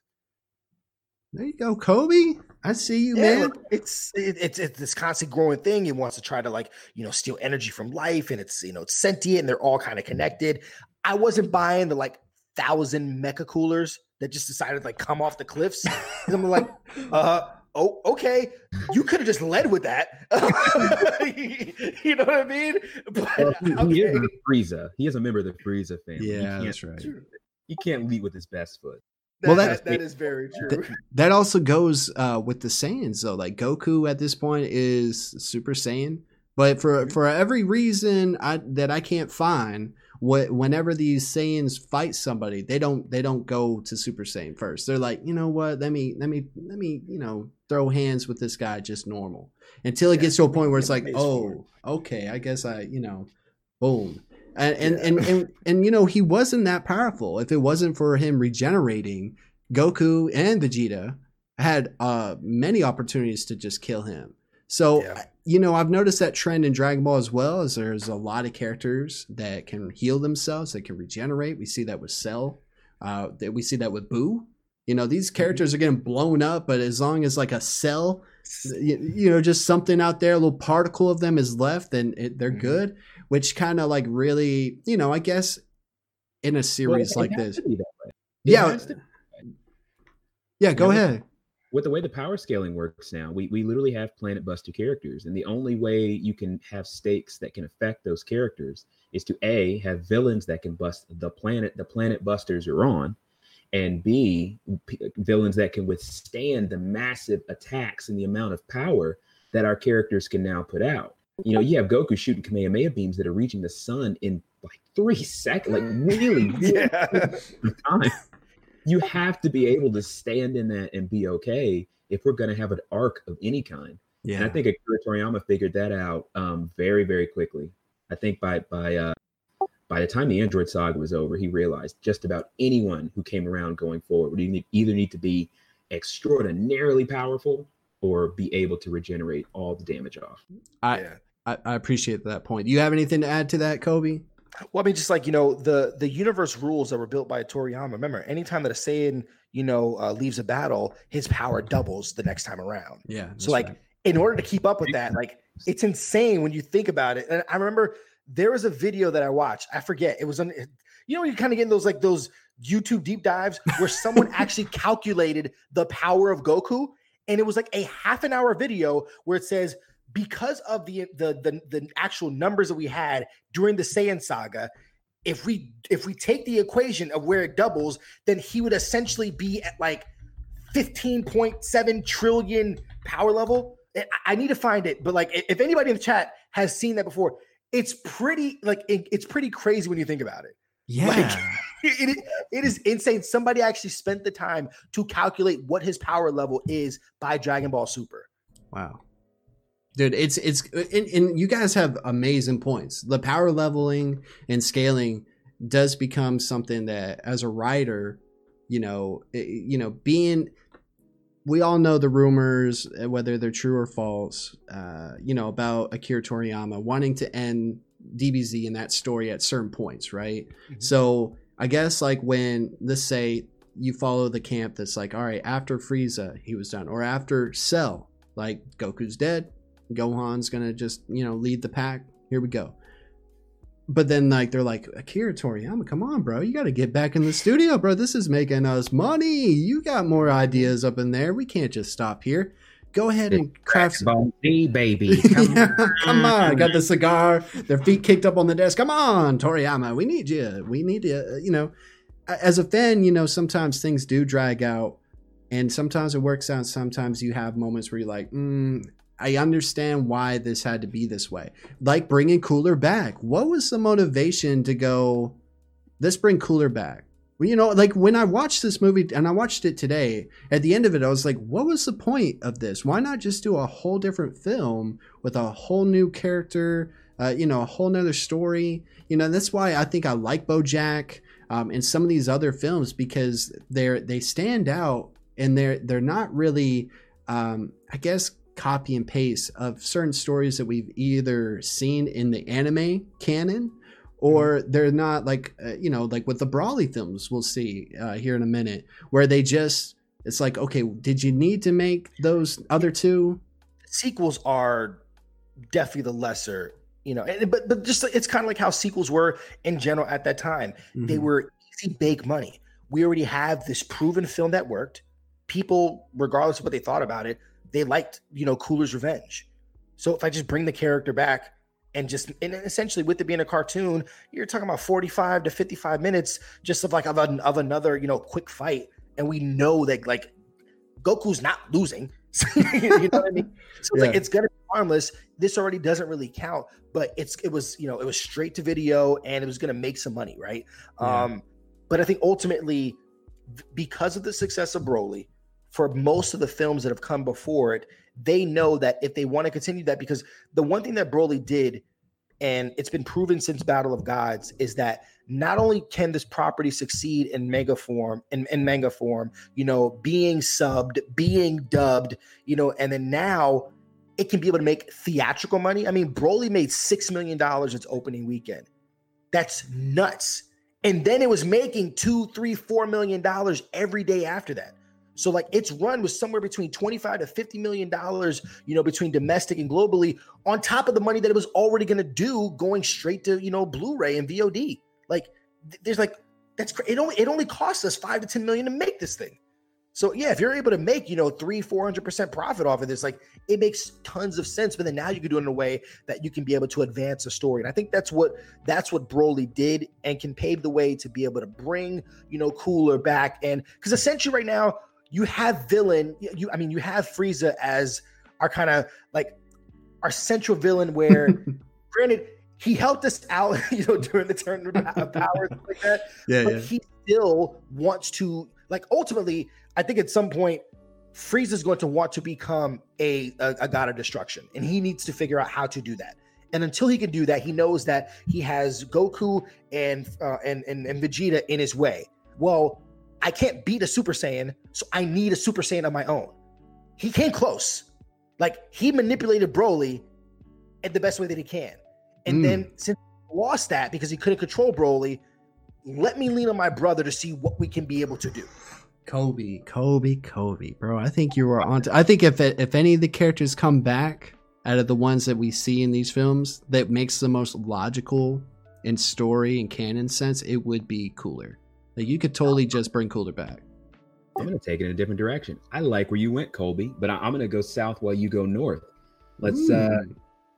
There you go, Kobe. I see you, Yeah, man. it's it, it's it's this constant growing thing. It wants to try to like you know steal energy from life, and it's you know it's sentient, and they're all kind of connected. I wasn't buying the like thousand mecha coolers that just decided to like come off the cliffs. I'm like, uh, oh, okay, you could have just led with that. you know what I mean? But Well, he, he is a Frieza. He is a member of the Frieza family. Yeah, that's right. You can't lead with his best foot. Well, that, that- that is very true. Th- that also goes uh, with the Saiyans, though. Like Goku at this point is Super Saiyan, but for for every reason I, that I can't find, what whenever these Saiyans fight somebody, they don't they don't go to Super Saiyan first. They're like, you know what? Let me let me let me you know throw hands with this guy just normal until it gets to a point where it's like, oh, okay, I guess I you know, boom. And and, and and and you know he wasn't that powerful. If it wasn't for him regenerating, Goku and Vegeta had uh many opportunities to just kill him. So, Yeah. You know, I've noticed that trend in Dragon Ball as well, as there's a lot of characters that can heal themselves, that can regenerate. We see that with Cell. Uh, that we see that with Buu. You know, these characters are getting blown up, but as long as like a cell, you, you know, just something out there, a little particle of them is left, then it, they're Mhm. good. Which kind of like really, you know, I guess in a Well, series it like this, to be that way. It yeah, yeah. Go know, ahead. With the way the power scaling works now, we, we literally have planet buster characters. And the only way you can have stakes that can affect those characters is to A, have villains that can bust the planet the planet busters are on, and B, p- villains that can withstand the massive attacks and the amount of power that our characters can now put out. You know, you have Goku shooting Kamehameha beams that are reaching the sun in like three seconds, like really, Yeah. time. You have to be able to stand in that and be okay if we're going to have an arc of any kind. Yeah. And I think Akira Toriyama figured that out um, very, very quickly. I think by by uh, by the time the Android saga was over, he realized just about anyone who came around going forward would either either need to be extraordinarily powerful or be able to regenerate all the damage off. I, Yeah. I I appreciate that point. Do you have anything to add to that, Kobe? Well, I mean, just like you know, the the universe rules that were built by Toriyama. Remember, anytime that a Saiyan, you know, uh, leaves a battle, his power doubles the next time around. Yeah. So, like, in order to keep up with that, like, it's insane when you think about it. And I remember there was a video that I watched. I forget it was on. You know, you kind of get in those like those YouTube deep dives where someone actually calculated the power of Goku, and it was like a half an hour video where it says because of the the the, the actual numbers that we had during the Saiyan saga. If we if we take the equation of where it doubles, then he would essentially be at like 15.7 trillion power level. I- I need to find it, but like if anybody in the chat has seen that before, it's pretty like it- it's pretty crazy when you think about it. Yeah. Like, it, it, it is insane. Somebody actually spent the time to calculate what his power level is by Dragon Ball Super. Wow. Dude, it's it's and, and you guys have amazing points. The power leveling and scaling does become something that as a writer, you know, it- you know, being we all know the rumors uh, whether they're true or false, uh, you know, about Akira Toriyama wanting to end DBZ in that story at certain points, right? So, I guess like when let's say you follow the camp that's like, all right, after Frieza, he was done, or after Cell, like Goku's dead, Gohan's gonna just you know lead the pack. Here we go. But then like they're like Akira Toriyama, come on, bro, you got to get back in the studio, bro. This is making us money. You got more ideas up in there. We can't just stop here. Go ahead and craft. some- baby. Come Yeah, on. come on, got the cigar, their feet kicked up on the desk. Come on, Toriyama, we need you. We need you. uh, You know, as a fan, you know, sometimes things do drag out, and sometimes it works out. Sometimes you have moments where you're like, mm, I understand why this had to be this way. Like bringing Cooler back. What was the motivation to go? Let's bring Cooler back. Well, you know, like when I watched this movie and I watched it today, at the end of it, I was like, what was the point of this? Why not just do a whole different film with a whole new character, uh, you know, a whole nother story? You know, that's why I think I like Bojack um, and some of these other films because they're they stand out and they're they're not really, um, I guess, copy and paste of certain stories that we've either seen in the anime canon or they're not like uh, you know like with the broly films we'll see uh, here in a minute where they just it's like okay did you need to make those other two Sequels are definitely the lesser, you know, and, but but just it's kind of like how sequels were in general at that time. They Mhm. were easy bake money. We already have this proven film that worked. People, regardless of what they thought about it, they liked, you know, Cooler's Revenge. So if I just bring the character back and just and essentially with it being a cartoon, you're talking about 45 to 55 minutes just of like of, an, of another, you know, quick fight. And we know that like Goku's not losing. you know what I mean? So it's like it's gonna be harmless. This already doesn't really count, but it's it was you know it was straight to video and it was gonna make some money, right? Yeah. Um, but I think ultimately, because of the success of Broly, for most of the films that have come before it, they know that if they want to continue that, because the one thing that Broly did, and it's been proven since Battle of Gods, is that not only can this property succeed in mega form, in, in manga form, you know, being subbed, being dubbed, you know, and then now it can be able to make theatrical money. I mean, Broly made six million dollars its opening weekend. That's nuts. And then it was making two, three, four million dollars every day after that. So like its run was somewhere between 25 to 50 million dollars, you know, between domestic and globally, on top of the money that it was already going to do going straight to, you know, Blu-ray and VOD. Like th- there's like that's cra- it only it only costs us 5 to 10 million to make this thing. So yeah, if you're able to make, you know, three, four hundred percent profit off of this, like it makes tons of sense. But then now you can do it in a way that you can be able to advance a story. And I think that's what that's what Broly did and can pave the way to be able to bring, you know, cooler back. And because essentially right now, you have villain, you I mean, you have Frieza as our kind of like our central villain where granted he helped us out, you know, during the turn of power like that. Yeah, but yeah. he still wants to like ultimately i think at some point Frieza's going to want to become a, a a god of destruction and he needs to figure out how to do that and until he can do that he knows that he has goku and uh, and, and and vegeta in his way well i can't beat a super saiyan so i need a super saiyan of my own he came close like he manipulated broly in the best way that he can and Mm. then since he lost that because he couldn't control broly let me lean on my brother to see what we can be able to do. Kobe, Kobe, Kobe, bro. I think you were on. I think if if any of the characters come back out of the ones that we see in these films, that makes the most logical in story and canon sense, it would be Cooler. Like you could totally just bring Cooler back. I'm going to take it in a different direction. I like where you went, Colby, but I- I'm going to go south while you go north. Let's uh,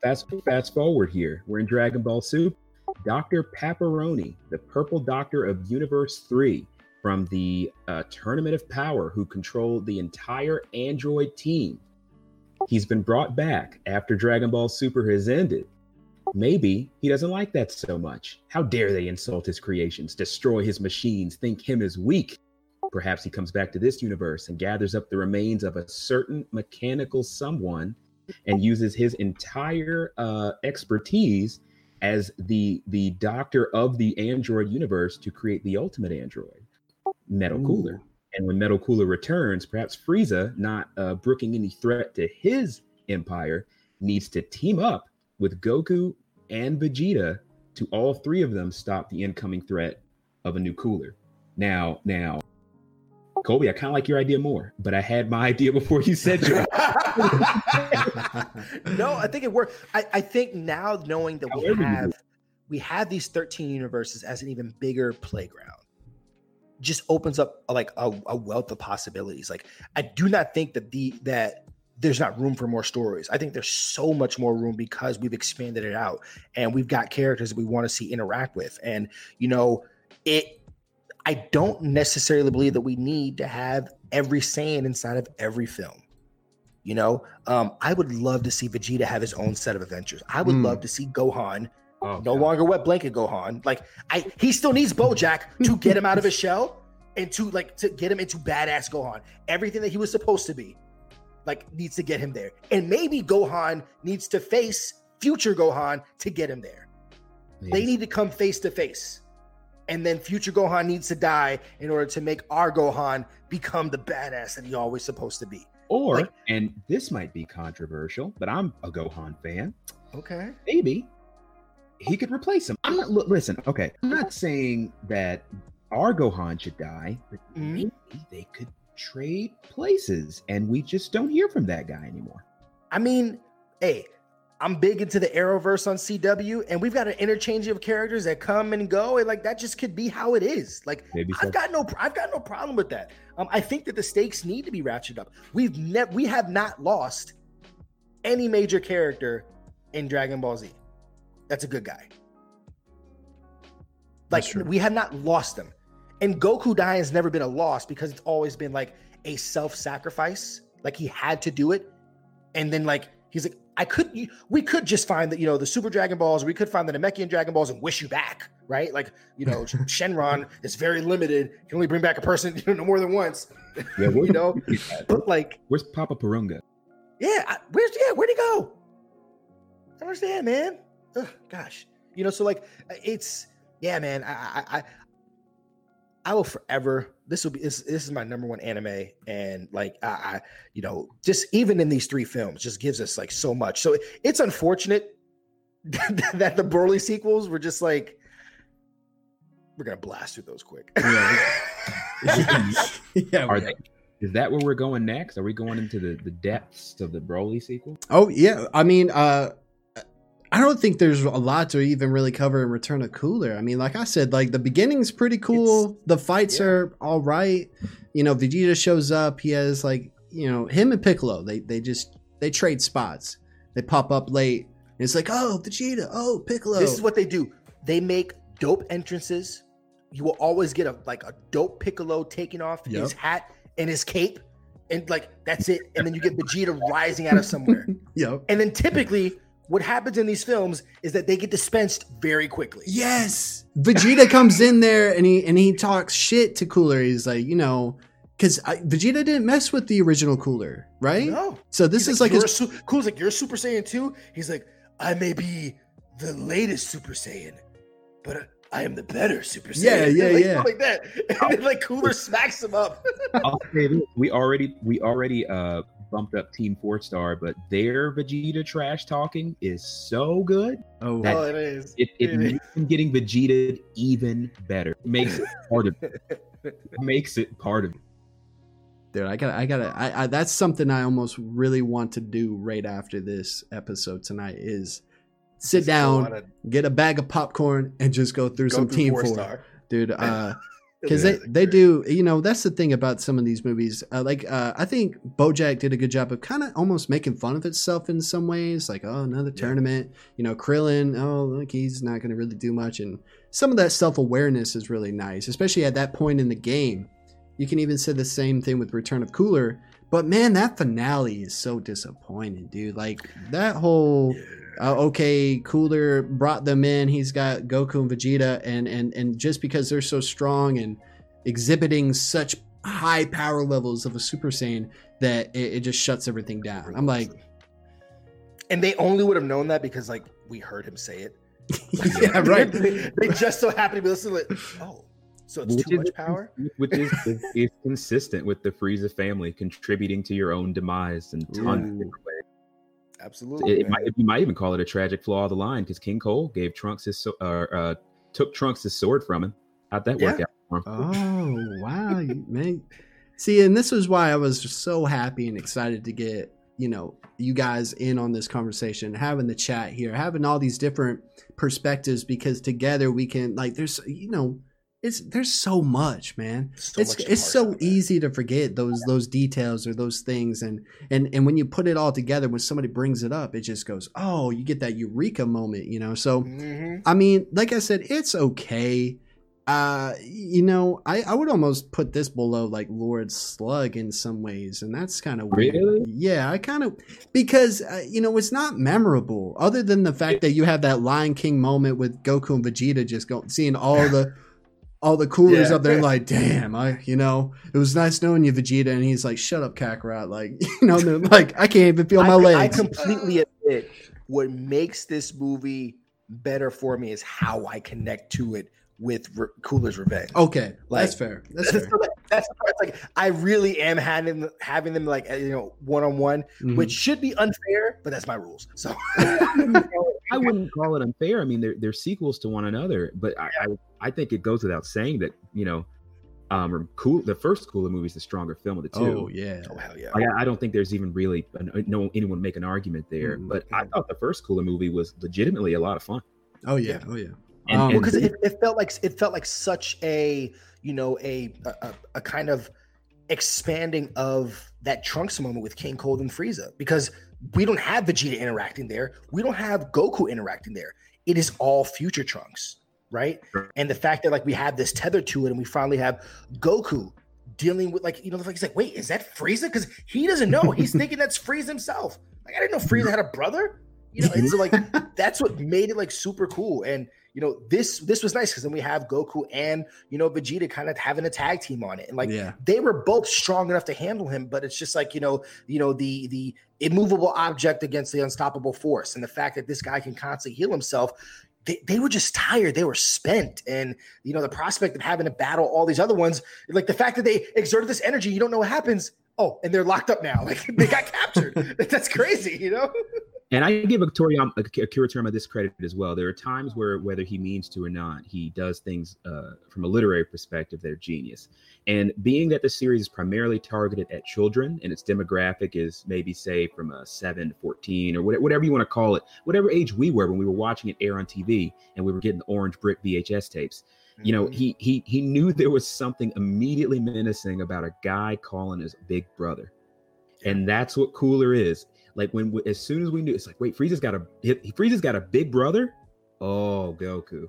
fast fast forward here. We're in Dragon Ball Soup. Dr. Paparoni, the Purple Doctor of Universe 3 from the uh, Tournament of Power, who controlled the entire android team. He's been brought back after Dragon Ball Super has ended. Maybe he doesn't like that so much. How dare they insult his creations, destroy his machines, think him as weak? Perhaps he comes back to this universe and gathers up the remains of a certain mechanical someone and uses his entire uh, expertise as the the doctor of the android universe to create the ultimate android, Metal Cooler. And when Metal Cooler returns, perhaps Frieza, not uh, brooking any threat to his empire, needs to team up with Goku and Vegeta to all three of them stop the incoming threat of a new cooler. Now, now, Kobe, I kind of like your idea more, but I had my idea before you said yours. no, I think it worked. I, I think now knowing that we However you have we have these 13 universes as an even bigger playground just opens up like a, a wealth of possibilities. Like I do not think that the that there's not room for more stories. I think there's so much more room because we've expanded it out and we've got characters that we want to see interact with. And you know, it I don't necessarily believe that we need to have every saying inside of every film. You know, um, I would love to see Vegeta have his own set of adventures. I would Mm. love to see Gohan Oh, no God. longer wet blanket Gohan. Like I, he still needs BoJack to get him out of his shell and to like to get him into badass Gohan. Everything that he was supposed to be, like, needs to get him there. And maybe Gohan needs to face future Gohan to get him there. They need to come face to face. And then future Gohan needs to die in order to make our Gohan become the badass that he always supposed to be. Or, Like- and this might be controversial, but I'm a Gohan fan. Okay. Maybe he could replace him. I'm not. Listen, okay. I'm not saying that our Gohan should die, but Mhm. maybe they could trade places, and we just don't hear from that guy anymore. I mean, hey, I'm big into the Arrowverse on CW, and we've got an interchange of characters that come and go, and like that just could be how it is. Like Maybe so. I've got no, I've got no problem with that. Um, I think that the stakes need to be ratcheted up. We've never, we have not lost any major character in Dragon Ball Z. That's a good guy. Like we have not lost them, and Goku dying has never been a loss because it's always been like a self-sacrifice. Like he had to do it, and then like he's like, I could, we could just find that you know the Super Dragon Balls, we could find the Namekian Dragon Balls and wish you back, right? Like you know Shenron is very limited, can only bring back a person you know, no more than once, Yeah, you know. But like, Where's Papa Porunga? yeah, I- where's yeah, where'd he go? I don't understand, man. Ugh, gosh, you know, so like uh, it's yeah, man. I I I, I will forever this will be this, this is my number one anime, and like I, I, you know, just even in these three films, just gives us like so much. So it's unfortunate that the Broly sequels were just like we're gonna blast through those quick. yeah, Are they? Is that where we're going next? Are we going into the, the depths of the Broly sequel? Oh yeah, I mean, uh, I don't think there's a lot to even really cover in Return of Cooler. I mean, like I said, like the beginning's pretty cool. the fights are all right. You know, Vegeta shows up. He has like you know him and Piccolo. They they just they trade spots. They pop up late. And it's like oh Vegeta, oh Piccolo. This is what they do. They make dope entrances. You will always get a like a dope Piccolo taking off his hat and his cape, and like that's it. And then you get Vegeta rising out of somewhere. Yep. And then typically, what happens in these films is that they get dispensed very quickly. Yes. Vegeta comes in there and he and he talks shit to Cooler. He's like, you know, because Vegeta didn't mess with the original Cooler, right? No. So this He's is like, you're his, su- Cool's like you're a Super Saiyan too. He's like, I may be the latest Super Saiyan, but I am the better Super Saiyan. Yeah, yeah, like, yeah. Like that. And then like Cooler smacks him up. I'll say this: we already we already uh bumped up Team Four Star, but their Vegeta trash talking is so good. Oh, that oh, it is. it, it It is. makes them getting Vegeta even better. It makes it part of it. It makes it part of it. dude, I got, to I got, to I, I that's something I almost really want to do right after this episode tonight is sit Just down, on a- get a bag of popcorn, and just go through Go some through Team Four Four, Star. dude. Uh, Because they, they do you know that's the thing about some of these movies uh, like uh, i think bojack did a good job of kind of almost making fun of itself in some ways like oh another tournament you know krillin oh look he's not going to really do much and some of that self-awareness is really nice especially at that point in the game. You can even say the same thing with return of cooler but man that finale is so disappointing dude like that whole uh, okay, Cooler brought them in. He's got Goku and Vegeta, and and and just because they're so strong and exhibiting such high power levels of a Super Saiyan, that it, it just shuts everything down. I'm like, And they only would have known that because like we heard him say it. yeah, right. they, they just so happen to be listening. Like, oh, so it's Which too is- much power. Which is, is, is consistent with the Frieza family contributing to your own demise in tons of different ways. Absolutely. It, it might, you might even call it a tragic flaw of the line because King Cold gave Trunks his uh, uh, took Trunks his sword from him. How'd that work Yeah. out for him? oh wow, man. See, and this is why I was so happy and excited to get you know you guys in on this conversation, having the chat here, having all these different perspectives because together we can like there's you know it's there's so much man So it's much it's so easy to forget those those details or those things and and and when you put it all together when somebody brings it up it just goes oh you get that eureka moment you know so Mhm. I mean, like I said, it's okay. Uh, you know, I, I would almost put this below like Lord Slug in some ways, and that's kind of weird. Really? Yeah, I kind of because uh, you know it's not memorable, other than the fact that you have that Lion King moment with Goku and Vegeta just going seeing all the all the coolers Yeah. up there, like, damn, I you know it was nice knowing you, Vegeta, and he's like, shut up, Kakarot, like you know, like I can't even feel my I, legs. I completely admit what makes this movie better for me is how I connect to it with Re- Cooler's Revenge. okay, Like- that's fair. That's fair. So that- that's the part. Like I really am having having them like you know one on one, which should be unfair, but that's my rules. So I wouldn't call it unfair. I mean, they're they're sequels to one another, but I I, I think it goes without saying that you know, um, cool. The first Cooler movie is the stronger film of the two. Oh yeah. oh hell yeah, I, I don't think there's even really an, no anyone make an argument there. Mhm. But I thought the first Cooler movie was legitimately a lot of fun. Oh yeah. Oh yeah. And, Um, and because it, it felt like it felt like such a you know a a, a- a kind of expanding of that Trunks moment with King Cold and Frieza because we don't have Vegeta interacting there, we don't have Goku interacting there. It is all future Trunks, right? And the fact that like we have this tether to it, and we finally have Goku dealing with like you know like he's like wait is that Frieza because he doesn't know he's thinking that's Frieza himself. Like I didn't know Frieza had a brother. You know, and so like that's what made it like super cool. And you know, this this was nice because then we have Goku and you know Vegeta kind of having a tag team on it, and like Yeah. they were both strong enough to handle him. But it's just like you know, you know the the immovable object against the unstoppable force, and the fact that this guy can constantly heal himself they, they were just tired. They were spent. And, you know, the prospect of having to battle all these other ones, like the fact that they exerted this energy, you don't know what happens. Oh, and they're locked up now. Like they got captured. That's crazy, you know? And I give a Toriyama, Akira Toriyama this credit as well. There are times where, whether he means to or not, he does things uh, from a literary perspective that are genius. And being that the series is primarily targeted at children and its demographic is maybe, say, from a 7 to 14 or whatever, whatever you want to call it, whatever age we were when we were watching it air on TV and we were getting the orange brick VHS tapes. You know, he he he knew there was something immediately menacing about a guy calling his big brother, and that's what Cooler is. Like when we, as soon as we knew, it's like, wait, Frieza's got a he, Frieza's got a big brother. Oh, Goku,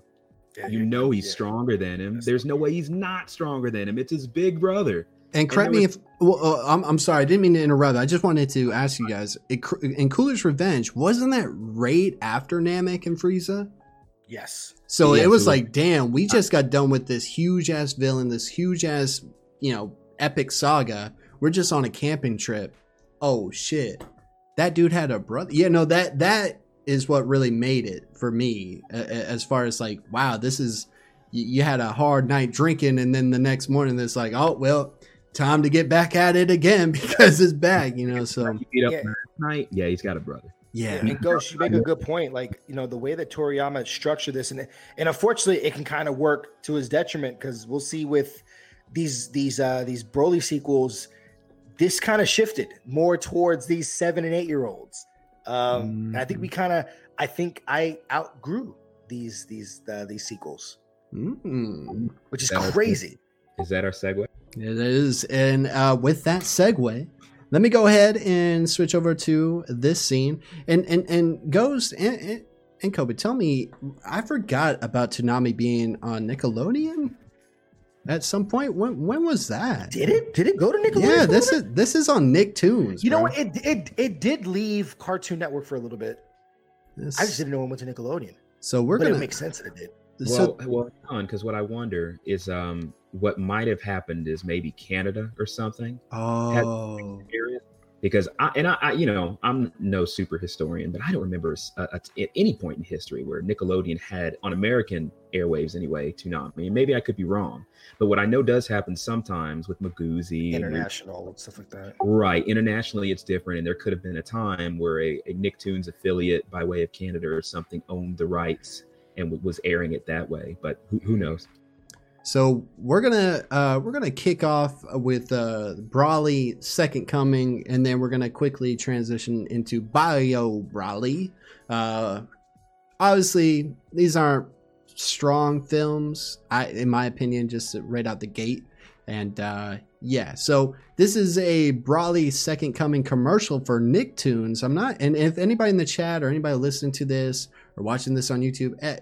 you know he's stronger than him. There's no way he's not stronger than him. It's his big brother. And correct there me was- if well, uh, I'm, I'm sorry, I didn't mean to interrupt. I just wanted to ask you guys. It, in Cooler's Revenge, wasn't that right after Namek and Frieza? Yes. So Yeah, it was so- like, damn, we just got done with this huge ass villain, this huge ass, you know, epic saga. We're just on a camping trip. Oh shit, that dude had a brother. Yeah, no, that that is what really made it for me. a- a- As far as like, wow, this is you, you had a hard night drinking, and then the next morning it's like, oh well, time to get back at it again because it's back. You know, so beat up Yeah. night. Yeah, he's got a brother. yeah, And Ghost, you make a good point. Like, you know, the way that Toriyama structured this, and and unfortunately, it can kind of work to his detriment because we'll see with these these uh these Broly sequels, this kind of shifted more towards these seven and eight year olds. Um, and I think we kind of, I think I outgrew these these uh, these sequels, Mm. which is That was- crazy. Is that our segue? It is. And uh, with that segue, let me go ahead and switch over to this scene. And and and Ghost and, and, and Kobe, tell me, I forgot about Toonami being on Nickelodeon at some point. When when was that? Did it? Did it go to Nickelodeon? Yeah, this is this is on Nicktoons. You know what? It it it did leave Cartoon Network for a little bit. This- I just didn't know it went to Nickelodeon. so we're but gonna make sense that it did. so Well, well, on because what I wonder is, um, what might have happened is maybe Canada or something. oh experience because I and I, I you know I'm no super historian, but I don't remember a- a- at any point in history where Nickelodeon had on American airwaves anyway Toonami. And maybe I could be wrong, but what I know does happen sometimes with Magoozy and International and stuff like that. Right, internationally it's different, and there could have been a time where a, a Nicktoons affiliate by way of Canada or something owned the rights and w- was airing it that way. But who, who hmm. knows? So we're gonna uh, we're gonna kick off with uh, Broly Second Coming, and then we're gonna quickly transition into Bio Broly. Uh, obviously, these aren't strong films, I in my opinion, just right out the gate. And uh, yeah, so this is a Broly Second Coming commercial for Nicktoons. I'm not, and if anybody in the chat or anybody listening to this or watching this on YouTube, eh,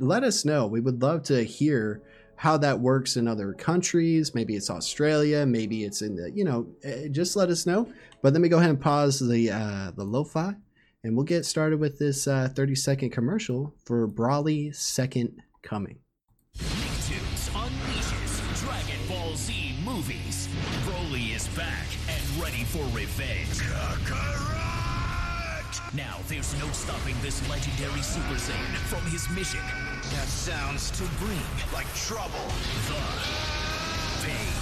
let us know. We would love to hear how that works in other countries. Maybe it's Australia, maybe it's in the, you know, eh, just let us know. But let me go ahead and pause the uh, the lo-fi, and we'll get started with this uh, 30 second commercial for Broly Second Coming. Nicktoons unleashes Dragon Ball Z movies. Broly is back and ready for revenge. Now there's no stopping this legendary Super Saiyan from his mission. That sounds to bring like trouble. The pain.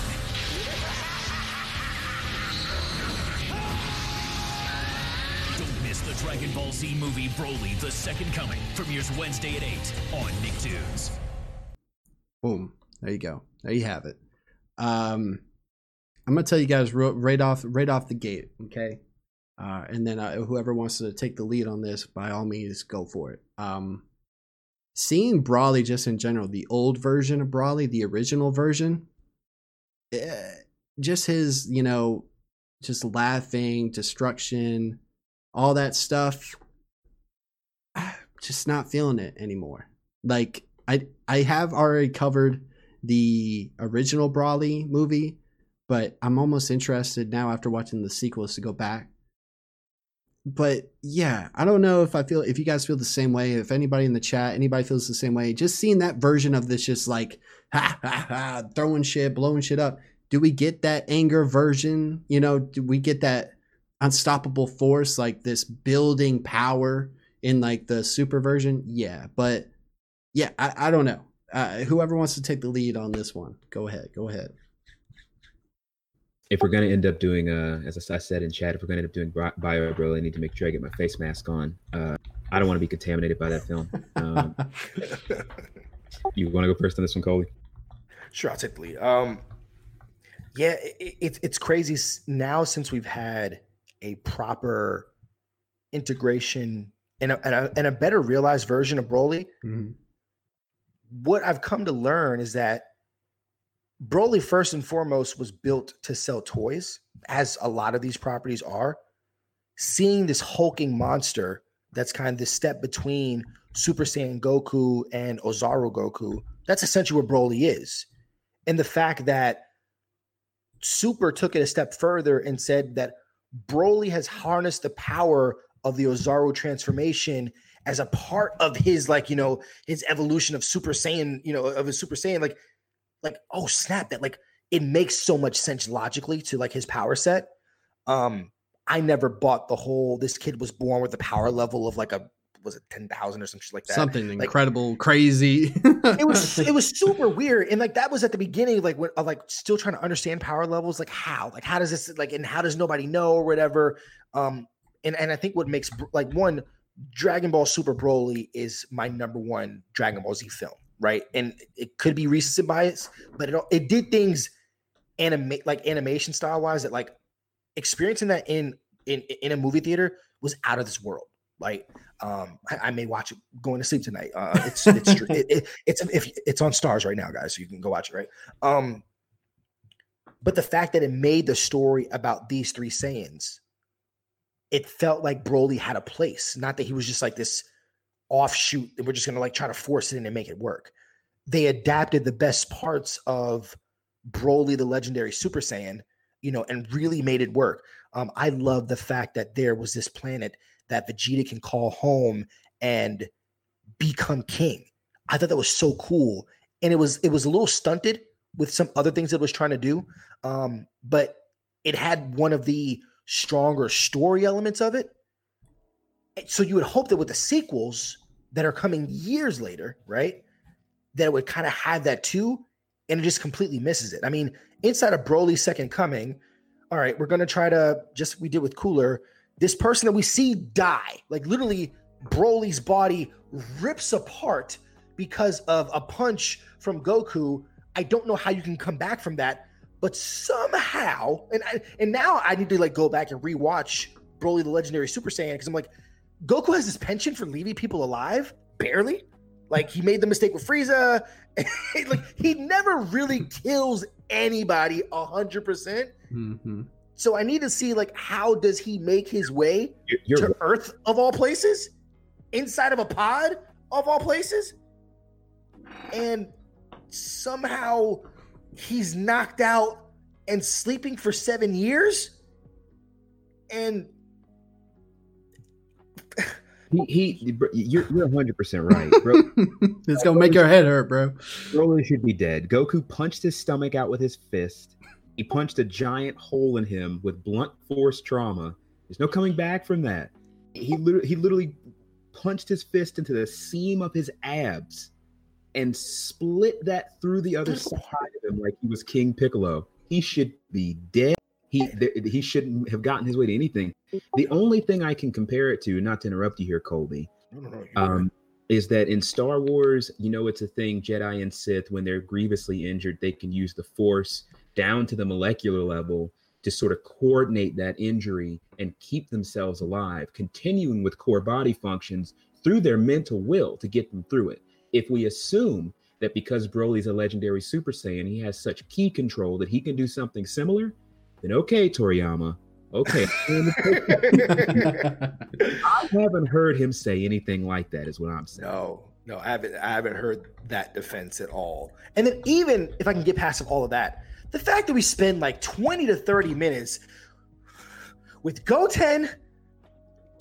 Don't miss the Dragon Ball Z movie Broly: The Second Coming. Premieres Wednesday at 8 on Nicktoons. Boom. There you go. There you have it. Um, I'm gonna tell you guys right off right off the gate, okay? Uh, and then uh, whoever wants to take the lead on this, by all means, go for it. Um, seeing Broly just in general, the old version of Broly, the original version, eh, just his, you know, just laughing, destruction, all that stuff. Just not feeling it anymore. Like I, I have already covered the original Broly movie, but I'm almost interested now after watching the sequels to go back. But yeah, I don't know if I feel if you guys feel the same way. If anybody in the chat, anybody feels the same way, just seeing that version of this, just like ha ha ha, throwing shit, blowing shit up. Do we get that anger version? You know, do we get that unstoppable force, like this building power in like the super version? Yeah, but yeah, I, I don't know. Uh, whoever wants to take the lead on this one, go ahead. Go ahead. If we're going to end up doing, uh, as I said in chat, if we're going to end up doing Bi- Bio Bro, I need to make sure I get my face mask on. Uh, I don't want to be contaminated by that film. Um, you want to go first on this one, Coley? Sure, I'll take the lead. Um, yeah, it, it, it's crazy now since we've had a proper integration and a, and a, and a better realized version of Broly. What I've come to learn is that Broly, first and foremost, was built to sell toys, as a lot of these properties are. Seeing this hulking monster that's kind of the step between Super Saiyan Goku and Ozaru Goku, that's essentially what Broly is. And the fact that Super took it a step further and said that Broly has harnessed the power of the Ozaru transformation as a part of his like you know his evolution of Super Saiyan, you know, of his Super Saiyan. Like, like oh snap! That like it makes so much sense logically to like his power set. Um, I never bought the whole this kid was born with a power level of like a was it ten thousand or something like that. Something Like, incredible, crazy. it was it was super weird and like that was at the beginning like when like still trying to understand power levels like how like how does this like and how does nobody know or whatever um and and i think what makes like one dragon ball super broly is my number one dragon ball z film right? And it could be recency bias but it it did things animate like animation style wise that like experiencing that in in in a movie theater was out of this world. Like um I, I may watch it going to sleep tonight. Uh it's it's it, it, it's if it's on Starz right now guys so you can go watch it right? Um but the fact that it made the story about these three Saiyans, it felt like Broly had a place. Not that he was just like this offshoot we're just gonna like try to force it in and make it work. They adapted the best parts of Broly, the legendary Super Saiyan, you know, and really made it work. Um, I love the fact that there was this planet that Vegeta can call home and become king. I thought that was so cool, and it was it was a little stunted with some other things it was trying to do, um, but it had one of the stronger story elements of it. So you would hope that with the sequels that are coming years later, right, that it would kind of have that too, and it just completely misses it. I mean, inside of Broly's Second Coming, all right, we're gonna try to just we did with Cooler. This person that we see die, like literally, Broly's body rips apart because of a punch from Goku. I don't know how you can come back from that, but somehow, and I, and now I need to like go back and rewatch Broly the Legendary Super Saiyan because I'm like, Goku has this penchant for leaving people alive, barely. Like he made the mistake with Frieza. like he never really kills anybody a hundred percent. Mm-hmm. So I need to see like how does he make his way You're, you're to Earth of all places, inside of a pod of all places, and somehow he's knocked out and sleeping for seven years, and he, he you're you're 100 percent right, bro. it's gonna make your head hurt, bro. Broly should be dead. Goku punched his stomach out with his fist. He punched a giant hole in him with blunt force trauma. There's no coming back from that. He literally, he literally punched his fist into the seam of his abs and split that through the other side of him like he was King Piccolo. He should be dead. He th- he shouldn't have gotten his way to anything. The only thing I can compare it to, not to interrupt you here, Colby, um, is that in Star Wars, you know, it's a thing Jedi and Sith, when they're grievously injured, they can use the Force down to the molecular level to sort of coordinate that injury and keep themselves alive, continuing with core body functions through their mental will to get them through it. If we assume that because Broly's a legendary Super Saiyan, he has such ki control that he can do something similar, then okay, Toriyama. Okay. I haven't heard him say anything like that, is what I'm saying. No, no, I haven't. I haven't heard that defense at all. And then even if I can get past all of that, the fact that we spend like twenty to thirty minutes with Goten,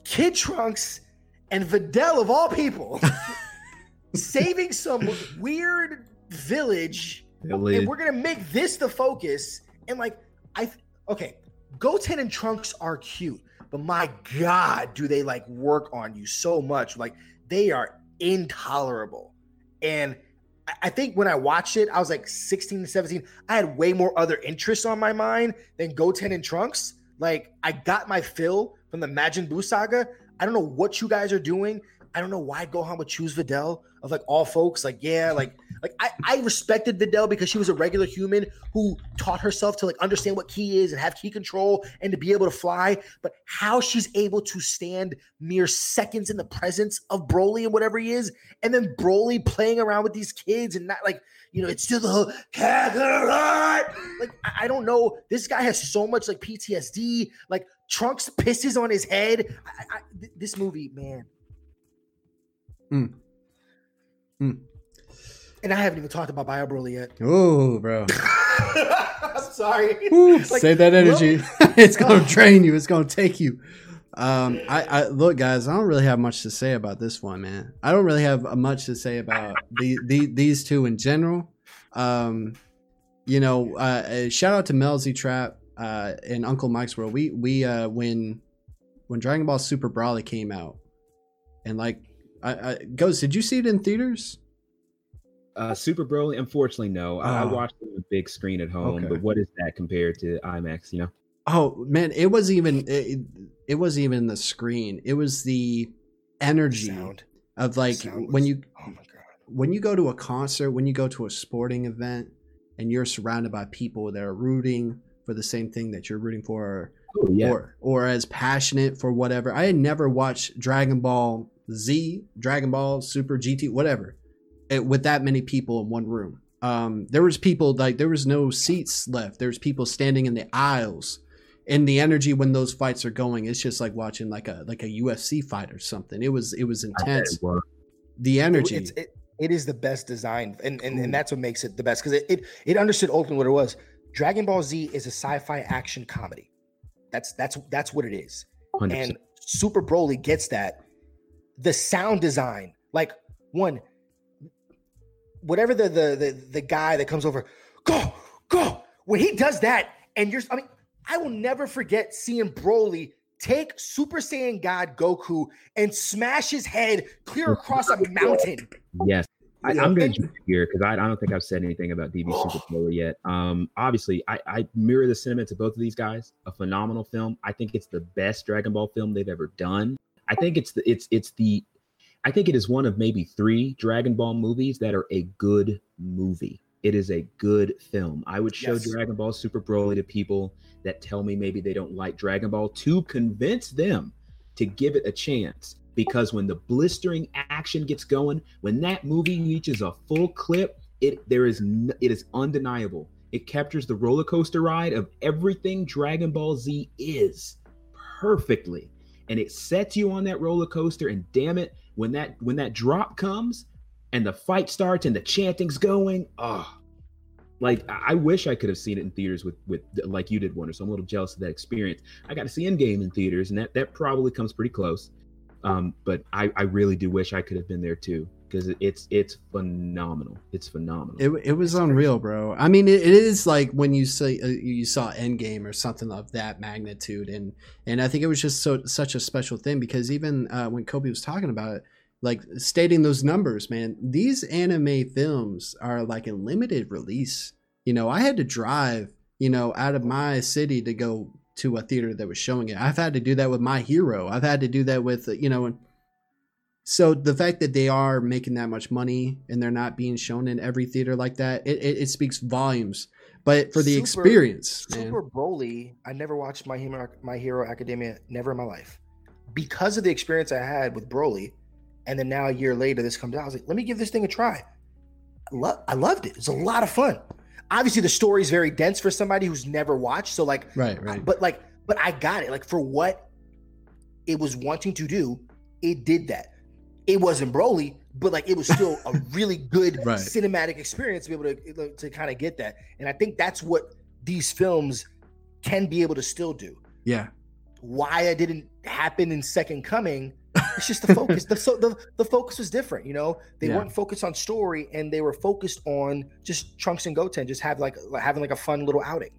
Kid Trunks, and Videl of all people, saving some weird village, Village. and we're gonna make this the focus. And like, I okay, Goten and Trunks are cute, but my God, do they like work on you so much? Like they are intolerable. And I- think when I watched it, I was like 16 to 17. I had way more other interests on my mind than Goten and Trunks. Like I got my fill from the Majin Buu saga. I don't know what you guys are doing. I don't know why Gohan would choose Videl of like all folks. Like, yeah, like like I, I respected Videl because she was a regular human who taught herself to like understand what ki is and have ki control and to be able to fly. But how she's able to stand mere seconds in the presence of Broly and whatever he is, and then Broly playing around with these kids and not like, you know, it's still the Kakarot. Like, I, I don't know. This guy has so much like PTSD. Like Trunks pisses on his head. I, I, th- this movie, man. Mm. Mm. And I haven't even talked about Bio Broly yet. Oh, bro. I'm sorry. Woo, Like, Save that energy. it's gonna drain you. It's gonna take you. Um, I, I look, guys. I don't really have much to say about this one, man. I don't really have uh, much to say about the, the these two in general. Um, you know, uh, uh, shout out to Melzy Trap uh, and Uncle Mike's World. We we uh, when when Dragon Ball Super Broly came out, and like, I, I Ghost, did you see it in theaters? Uh, Super Broly, unfortunately, no. I, I Oh. watched it on the big screen at home, Okay. but what is that compared to IMAX? You know, Oh man, it wasn't even it, it wasn't even the screen. It was the energy Sound. of like Sound when was- you oh my god. when you go to a concert, when you go to a sporting event, and you're surrounded by people that are rooting for the same thing that you're rooting for, or oh yeah, or, or as passionate for whatever. I had never watched Dragon Ball Z, Dragon Ball Super GT, whatever, it, with that many people in one room. Um, there was people like there was no seats left. There's people standing in the aisles. And the energy when those fights are going, it's just like watching like a like a UFC fight or something. It was it was intense. it. The energy. It's, it, it is the best design, and and, and that's what makes it the best because it, it it understood ultimately what it was. Dragon Ball Z is a sci-fi action comedy. That's that's that's what it is. 100%. And Super Broly gets that. The sound design, like one, whatever the the the, the guy that comes over, go go. When he does that, and you're, I mean, I will never forget seeing Broly take Super Saiyan God Goku and smash his head clear across a mountain. Yes. I, I'm going to jump here because I, I don't think I've said anything about DB Super Broly yet. Um, obviously, I, I mirror the sentiments of both of these guys. A phenomenal film. I think it's the best Dragon Ball film they've ever done. I think it's the it's it's the I think it is one of maybe three Dragon Ball movies that are a good movie. It is a good film. I would show Yes. Dragon Ball Super Broly to people that tell me maybe they don't like Dragon Ball to convince them to give it a chance. Because when the blistering action gets going, when that movie reaches a full clip, it there is it is undeniable. It captures the roller coaster ride of everything Dragon Ball Z is perfectly, and it sets you on that roller coaster. And damn it, when that when that drop comes and the fight starts and the chanting's going, oh, like I wish I could have seen it in theaters with with like you did, Wonder. So I'm a little jealous of that experience. I got to see Endgame in theaters, and that that probably comes pretty close. Um, but I I really do wish I could have been there too because it's it's phenomenal. It's phenomenal. It, it was unreal, bro. I mean, it, it is like when you say uh, you saw Endgame or something of that magnitude, and and I think it was just so such a special thing because even uh, when Kobe was talking about it, like stating those numbers, man, these anime films are like in limited release. You know, I had to drive, you know, out of my city to go to a theater that was showing it. I've had to do that with My Hero. I've had to do that with, uh, you know, and so the fact that they are making that much money and they're not being shown in every theater like that, it, it, it speaks volumes. But for the Super- experience, man, Super Broly, I never watched My Hero, My Hero Academia, never in my life, because of the experience I had with Broly, and then now a year later this comes out. I was like, let me give this thing a try. I, lo- I loved it. It's a lot of fun. Obviously, the story is very dense for somebody who's never watched. So like, right, right. but like, but I got it. Like for what it was wanting to do, it did that. It wasn't Broly, but like it was still a really good Right. cinematic experience to be able to to kind of get that. And I think that's what these films can be able to still do. Yeah. Why it didn't happen in Second Coming, it's just the focus. the, so the the focus was different. You know, they Yeah. weren't focused on story, and they were focused on just Trunks and Goten, just have like having like a fun little outing.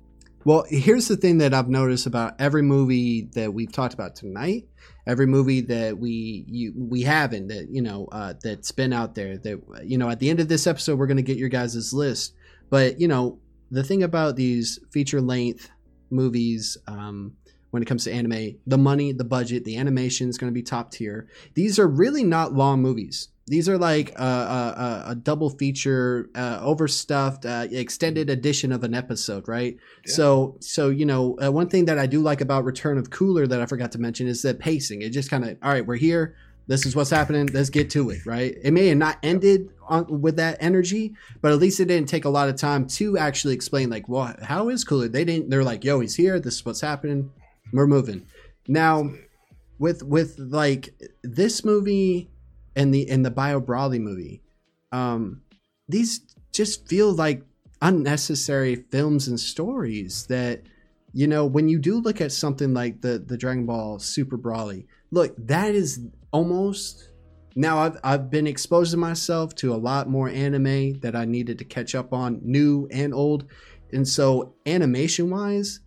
Well, here's the thing that I've noticed about every movie that we've talked about tonight, every movie that we you, we haven't that you know uh, that's been out there. That you know, at the end of this episode, we're going to get your guys' list. But you know, the thing about these feature length movies, um, when it comes to anime, the money, the budget, the animation is going to be top tier. These are really not long movies. These are like a, a, a double feature, uh, overstuffed, uh, extended edition of an episode, right? So, so you know, uh, one thing that I do like about Return of Cooler that I forgot to mention is the pacing. It just kind of, all right, we're here. This is what's happening. Let's get to it, right? It may have not ended on with that energy, but at least it didn't take a lot of time to actually explain, like, well, how is Cooler? They didn't. They're like, yo, he's here. This is what's happening. We're moving now. With with like this movie and the in the Bio Broly movie, um, these just feel like unnecessary films and stories that you know when you do look at something like the the Dragon Ball Super Broly, look that is almost now I've I've been exposing myself to a lot more anime that I needed to catch up on, new and old, and so animation wise,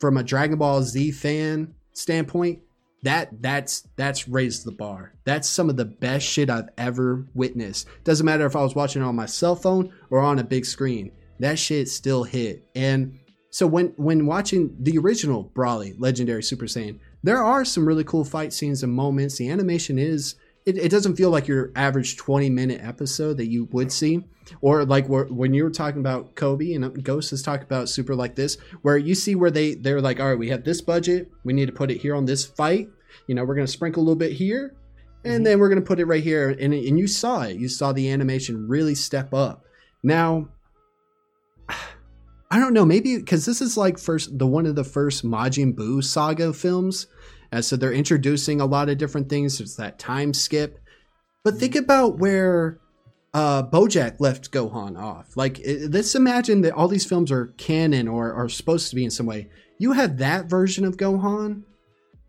from a Dragon Ball Z fan standpoint, that that's that's raised the bar. That's some of the best shit I've ever witnessed. Doesn't matter if I was watching it on my cell phone or on a big screen. That shit still hit. And so when when watching the original Broly, Legendary Super Saiyan, there are some really cool fight scenes and moments. The animation is it, it doesn't feel like your average 20 minute episode that you would see. Or like where, when you were talking about kobe and uh, ghost has talked about super like this where you see where they they're like all right we have this budget we need to put it here on this fight. You know we're going to sprinkle a little bit here and mm-hmm. then we're going to put it right here. And, and you saw it. You saw the animation really step up. Now i don't know. Maybe because this is like first the one of the first majin buu saga films and so they're introducing a lot of different things. There's that time skip. But think about where uh, Bojack left Gohan off. Like, it, let's imagine that all these films are canon or are supposed to be in some way. You have that version of Gohan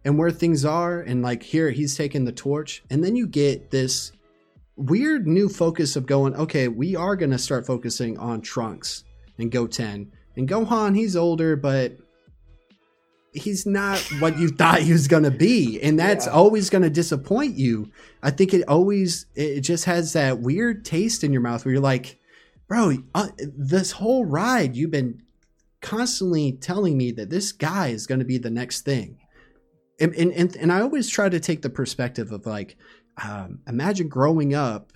and where things are, and like here, he's taking the torch. And then you get this weird new focus of going, okay, we are going to start focusing on Trunks and Goten. And Gohan, he's older, but he's not what you thought he was going to be and that's Yeah. always going to disappoint you. I think it always it just has that weird taste in your mouth where you're like bro uh, this whole ride you've been constantly telling me that this guy is going to be the next thing. And, and, and, and i always try to take the perspective of like um, imagine growing up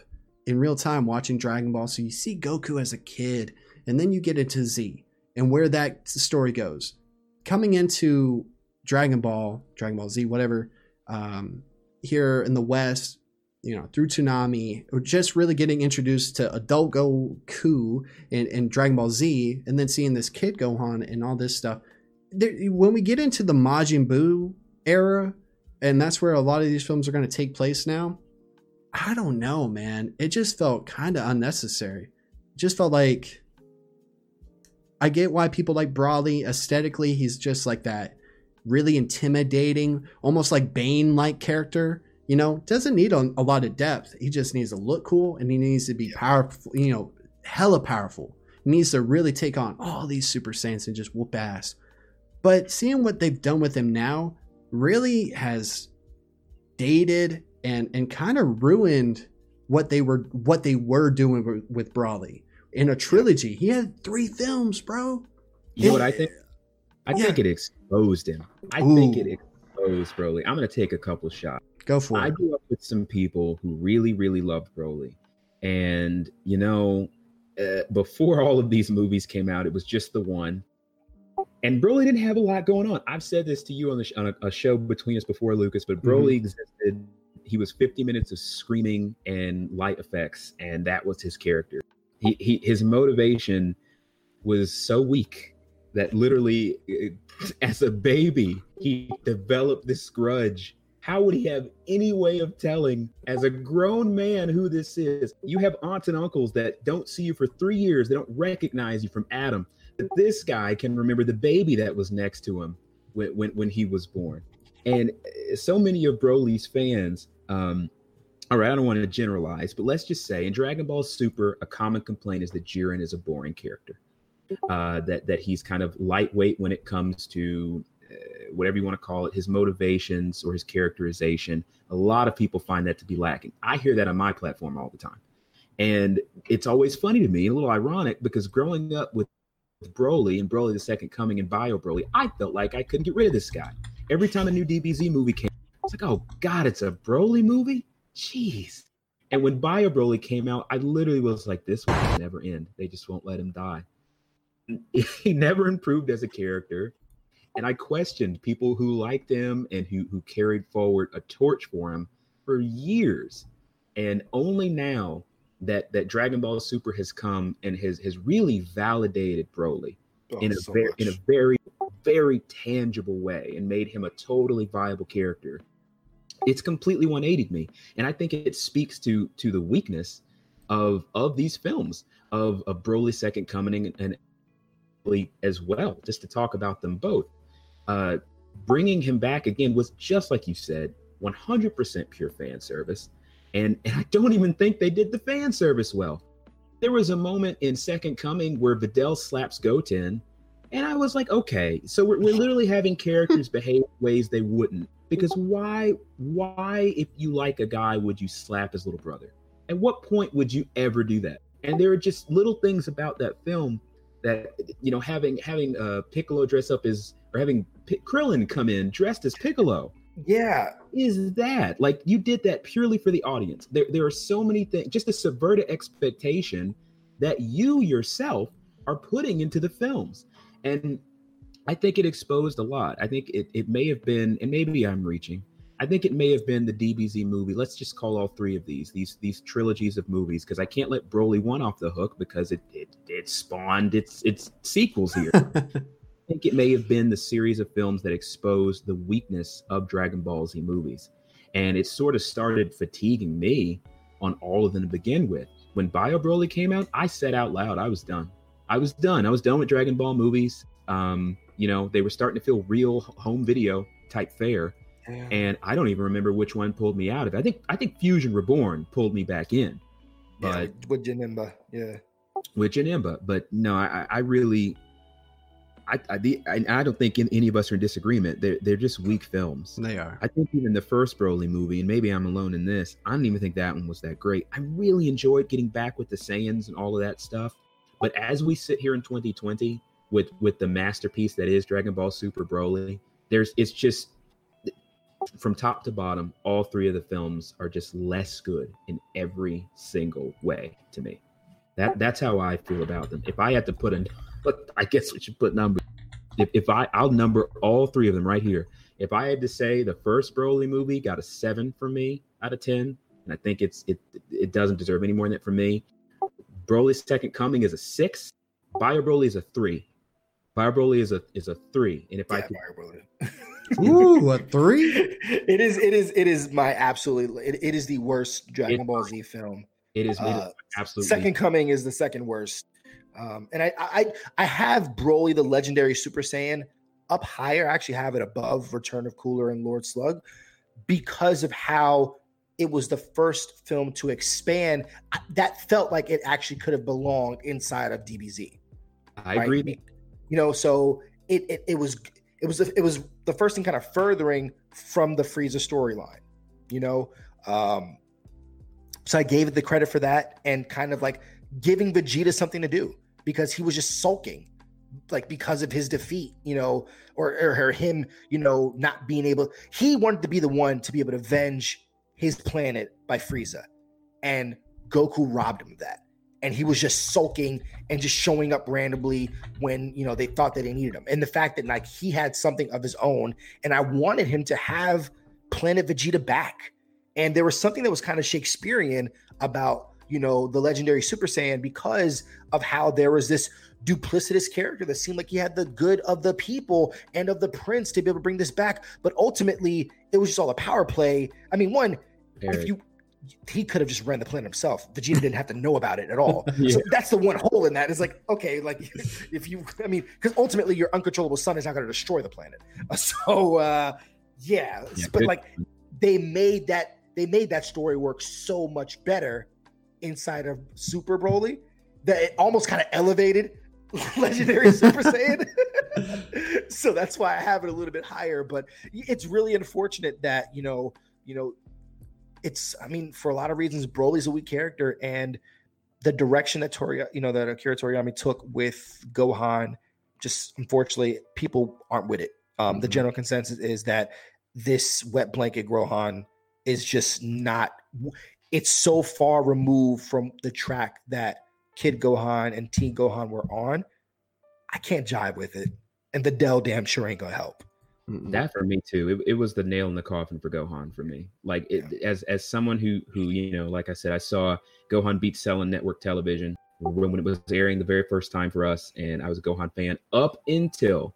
in real time watching dragon ball so you see goku as a kid and then you get into z and where that story goes coming into Dragon Ball, Dragon Ball Z, whatever, um, here in the West, you know, through Toonami, or just really getting introduced to adult Goku and, and Dragon Ball Z, and then seeing this kid Gohan and all this stuff. There, when we get into the Majin Buu era, and that's where a lot of these films are going to take place now. I don't know, man. It just felt kind of unnecessary. It just felt like I get why people like Broly aesthetically. He's just like that really intimidating, almost like Bane like character. You know, doesn't need a, a lot of depth. He just needs to look cool and he needs to be powerful, you know, hella powerful. He needs to really take on all these Super Saiyans and just whoop ass. But seeing what they've done with him now really has dated and and kind of ruined what they were what they were doing with, with Broly in a trilogy. He had three films, bro. You know what I think? I think it exposed him. I think it exposed Broly. I'm gonna take a couple shots. Go for I it. I grew up with some people who really, really loved Broly, and you know, uh, before all of these movies came out, it was just the one. And Broly didn't have a lot going on. I've said this to you on, the sh- on a, a show between us before, Lucas. But Broly existed. He was 50 minutes of screaming and light effects, and that was his character. He, he his motivation was so weak that literally, as a baby, he developed this grudge. How would he have any way of telling, as a grown man, who this is? You have aunts and uncles that don't see you for three years. They don't recognize you from Adam. But this guy can remember the baby that was next to him when, when, when he was born. And so many of Broly's fans, um, all right, I don't want to generalize, but let's just say in Dragon Ball Super, a common complaint is that Jiren is a boring character. uh, that that he's kind of lightweight when it comes to uh, whatever you want to call it, his motivations or his characterization. A lot of people find that to be lacking. I hear that on my platform all the time, and it's always funny to me, a little ironic because growing up with Broly and Broly the Second Coming and Bio Broly, I felt like I couldn't get rid of this guy. Every time a new DBZ movie came, I was like, oh God, it's a Broly movie? Jeez. And when Bio Broly came out, I literally was like, this will never end. They just won't let him die. He never improved as a character. And I questioned people who liked him and who, who carried forward a torch for him for years. And only now that that Dragon Ball Super has come and has has really validated Broly Oh, in a so very in a very very tangible way and made him a totally viable character. It's completely 180'd me, and I think it speaks to to the weakness of of these films of of Broly Second Coming and, and as well. Just to talk about them both, uh, bringing him back again was just like you said, 100% pure fan service. And, and I don't even think they did the fan service well. There was a moment in Second Coming where Videl slaps Goten, and I was like, okay, so we're, we're literally having characters behave ways they wouldn't. Because why, why, if you like a guy, would you slap his little brother? At what point would you ever do that? And there are just little things about that film that you know, having having uh, Piccolo dress up as, or having P- Krillin come in dressed as Piccolo Yeah. is that like you did that purely for the audience there, there are so many things just to subvert an expectation that you yourself are putting into the films and i think it exposed a lot i think it, it may have been and maybe i'm reaching i think it may have been the dbz movie let's just call all three of these these these trilogies of movies because i can't let broly one off the hook because it it, it spawned its its sequels here I think it may have been the series of films that exposed the weakness of Dragon Ball Z movies. And it sort of started fatiguing me on all of them to begin with. When Bio Broly came out, I said out loud, I was done. I was done. I was done with Dragon Ball movies. Um, you know, they were starting to feel real home video type fare. And I don't even remember which one pulled me out of it. I think I think Fusion Reborn pulled me back in. Yeah, But with, with Janemba. Yeah. with Janemba. But no, I, I really, I, I, the, I, I don't think in, any of us are in disagreement. They're, they're just weak films. They are. I think even the first Broly movie, and maybe I'm alone in this, I don't even think that one was that great. I really enjoyed getting back with the Saiyans and all of that stuff. But as we sit here in 2020 with with the masterpiece that is Dragon Ball Super Broly, there's it's just from top to bottom, all three of the films are just less good in every single way to me. That that's how I feel about them. If I had to put a, but I guess we should put numbers. If, if I I'll number all three of them right here. If I had to say the first Broly movie got a seven for me out of ten, and I think it's it it doesn't deserve any more than that for me. Broly's Second Coming is a six. Bio Broly is a three. Bio Broly is a is a three. And if I could, Ooh, a three? it is. It is. It is my absolutely. It, it is the worst Dragon Ball Z film. it is, it is Uh, absolutely Second Coming is the second worst. Um, and I, I I have Broly the Legendary Super Saiyan up higher. I actually have it above Return of Cooler and Lord Slug because of how it was the first film to expand. That felt like it actually could have belonged inside of DBZ. I right? agree. You know, so it it, it was it was it was the first thing kind of furthering from the Frieza storyline. You know, um, so I gave it the credit for that and kind of like giving Vegeta something to do because he was just sulking, like because of his defeat. You know, or or, or him, you know, not being able. He wanted to be the one to be able to avenge his planet by Frieza, and Goku robbed him of that and he was just sulking and just showing up randomly when you know they thought that they needed him. And the fact that like he had something of his own and i wanted him to have planet vegeta back. And there was something that was kind of shakespearean about you know the legendary super saiyan because of how there was this duplicitous character that seemed like he had the good of the people and of the prince to be able to bring this back. But ultimately it was just all a power play. I mean one Very. if you he could have just ran the planet himself. Vegeta didn't have to know about it at all. Yeah. So that's the one hole in that. Is like, okay, like if you, I mean, because ultimately your uncontrollable son is not going to destroy the planet. So uh, yeah, Yeah, but good. like they made that they made that story work so much better inside of Super Broly that it almost kind of elevated legendary Super Saiyan. so that's why I have it a little bit higher. But it's really unfortunate that you know, you know, it's. I mean, for a lot of reasons, Broly's a weak character, and the direction that Tori, you know, that Akira Toriyama took with Gohan, just unfortunately, people aren't with it. Um, The Mhm. general consensus is that this wet blanket Gohan is just not. It's so far removed from the track that Kid Gohan and Teen Gohan were on. I can't jive with it, and Videl damn sure ain't gonna help. That for me too. It, it was the nail in the coffin for Gohan for me. Like it, as as someone who who you know, like I said, I saw Gohan beat Cell on network television when, when it was airing the very first time for us, and I was a Gohan fan up until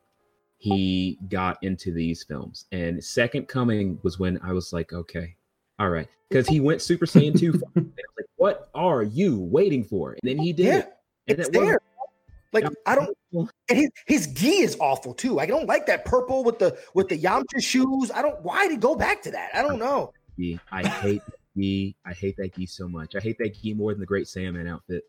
he got into these films. And Second Coming was when I was like, okay, all right, because he went Super Saiyan two. and I was like, what are you waiting for? And then he did Yeah, it. And it's it there. Like I don't, and his his gi is awful too. I don't like that purple with the with the Yamcha shoes. I don't. Why did he go back to that? I don't know. I hate gi. I hate that gi so much. I hate that gi more than the Great Saiyaman outfit.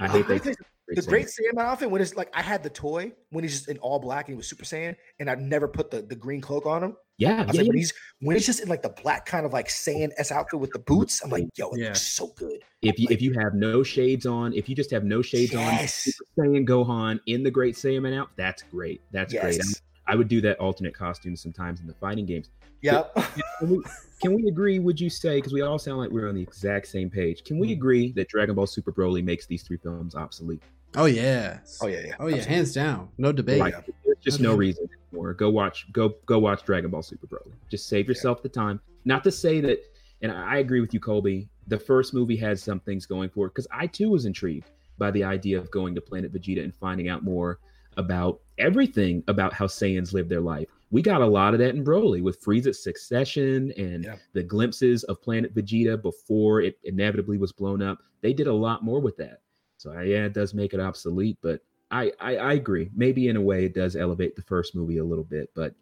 I hate that. think the Great Saiyaman outfit when it's like I had the toy when he's just in all black and he was Super Saiyan, and I never put the, the green cloak on him. Yeah, I was yeah, like, when yeah. he's when he's just in like the black kind of like Saiyan S outfit with the boots, I'm like, yo, it looks so good. If you if you have no shades on, if you just have no shades on, Yes. Super Saiyan Gohan in the Great Saiyaman out, that's great. That's great. Yes. I, I would do that alternate costume sometimes in the fighting games. Yep. Can we, can we agree? Would you say because we all sound like we're on the exact same page? Can Mm. we agree that Dragon Ball Super Broly makes these three films obsolete? Oh yeah. Oh yeah, yeah. Oh yeah, hands down. No debate. Like, there's just no Okay. reason anymore. Go watch, go go watch Dragon Ball Super Broly. Just save yourself the time. Not to say that, and I I agree with you, Colby. The first movie had some things going for it because I too was intrigued by the idea of going to Planet Vegeta and finding out more about everything about how Saiyans live their life. We got a lot of that in Broly with Frieza's succession and the glimpses of Planet Vegeta before it inevitably was blown up. They did a lot more with that. So uh, yeah, it does make it obsolete, but I, I I agree. Maybe in a way it does elevate the first movie a little bit, but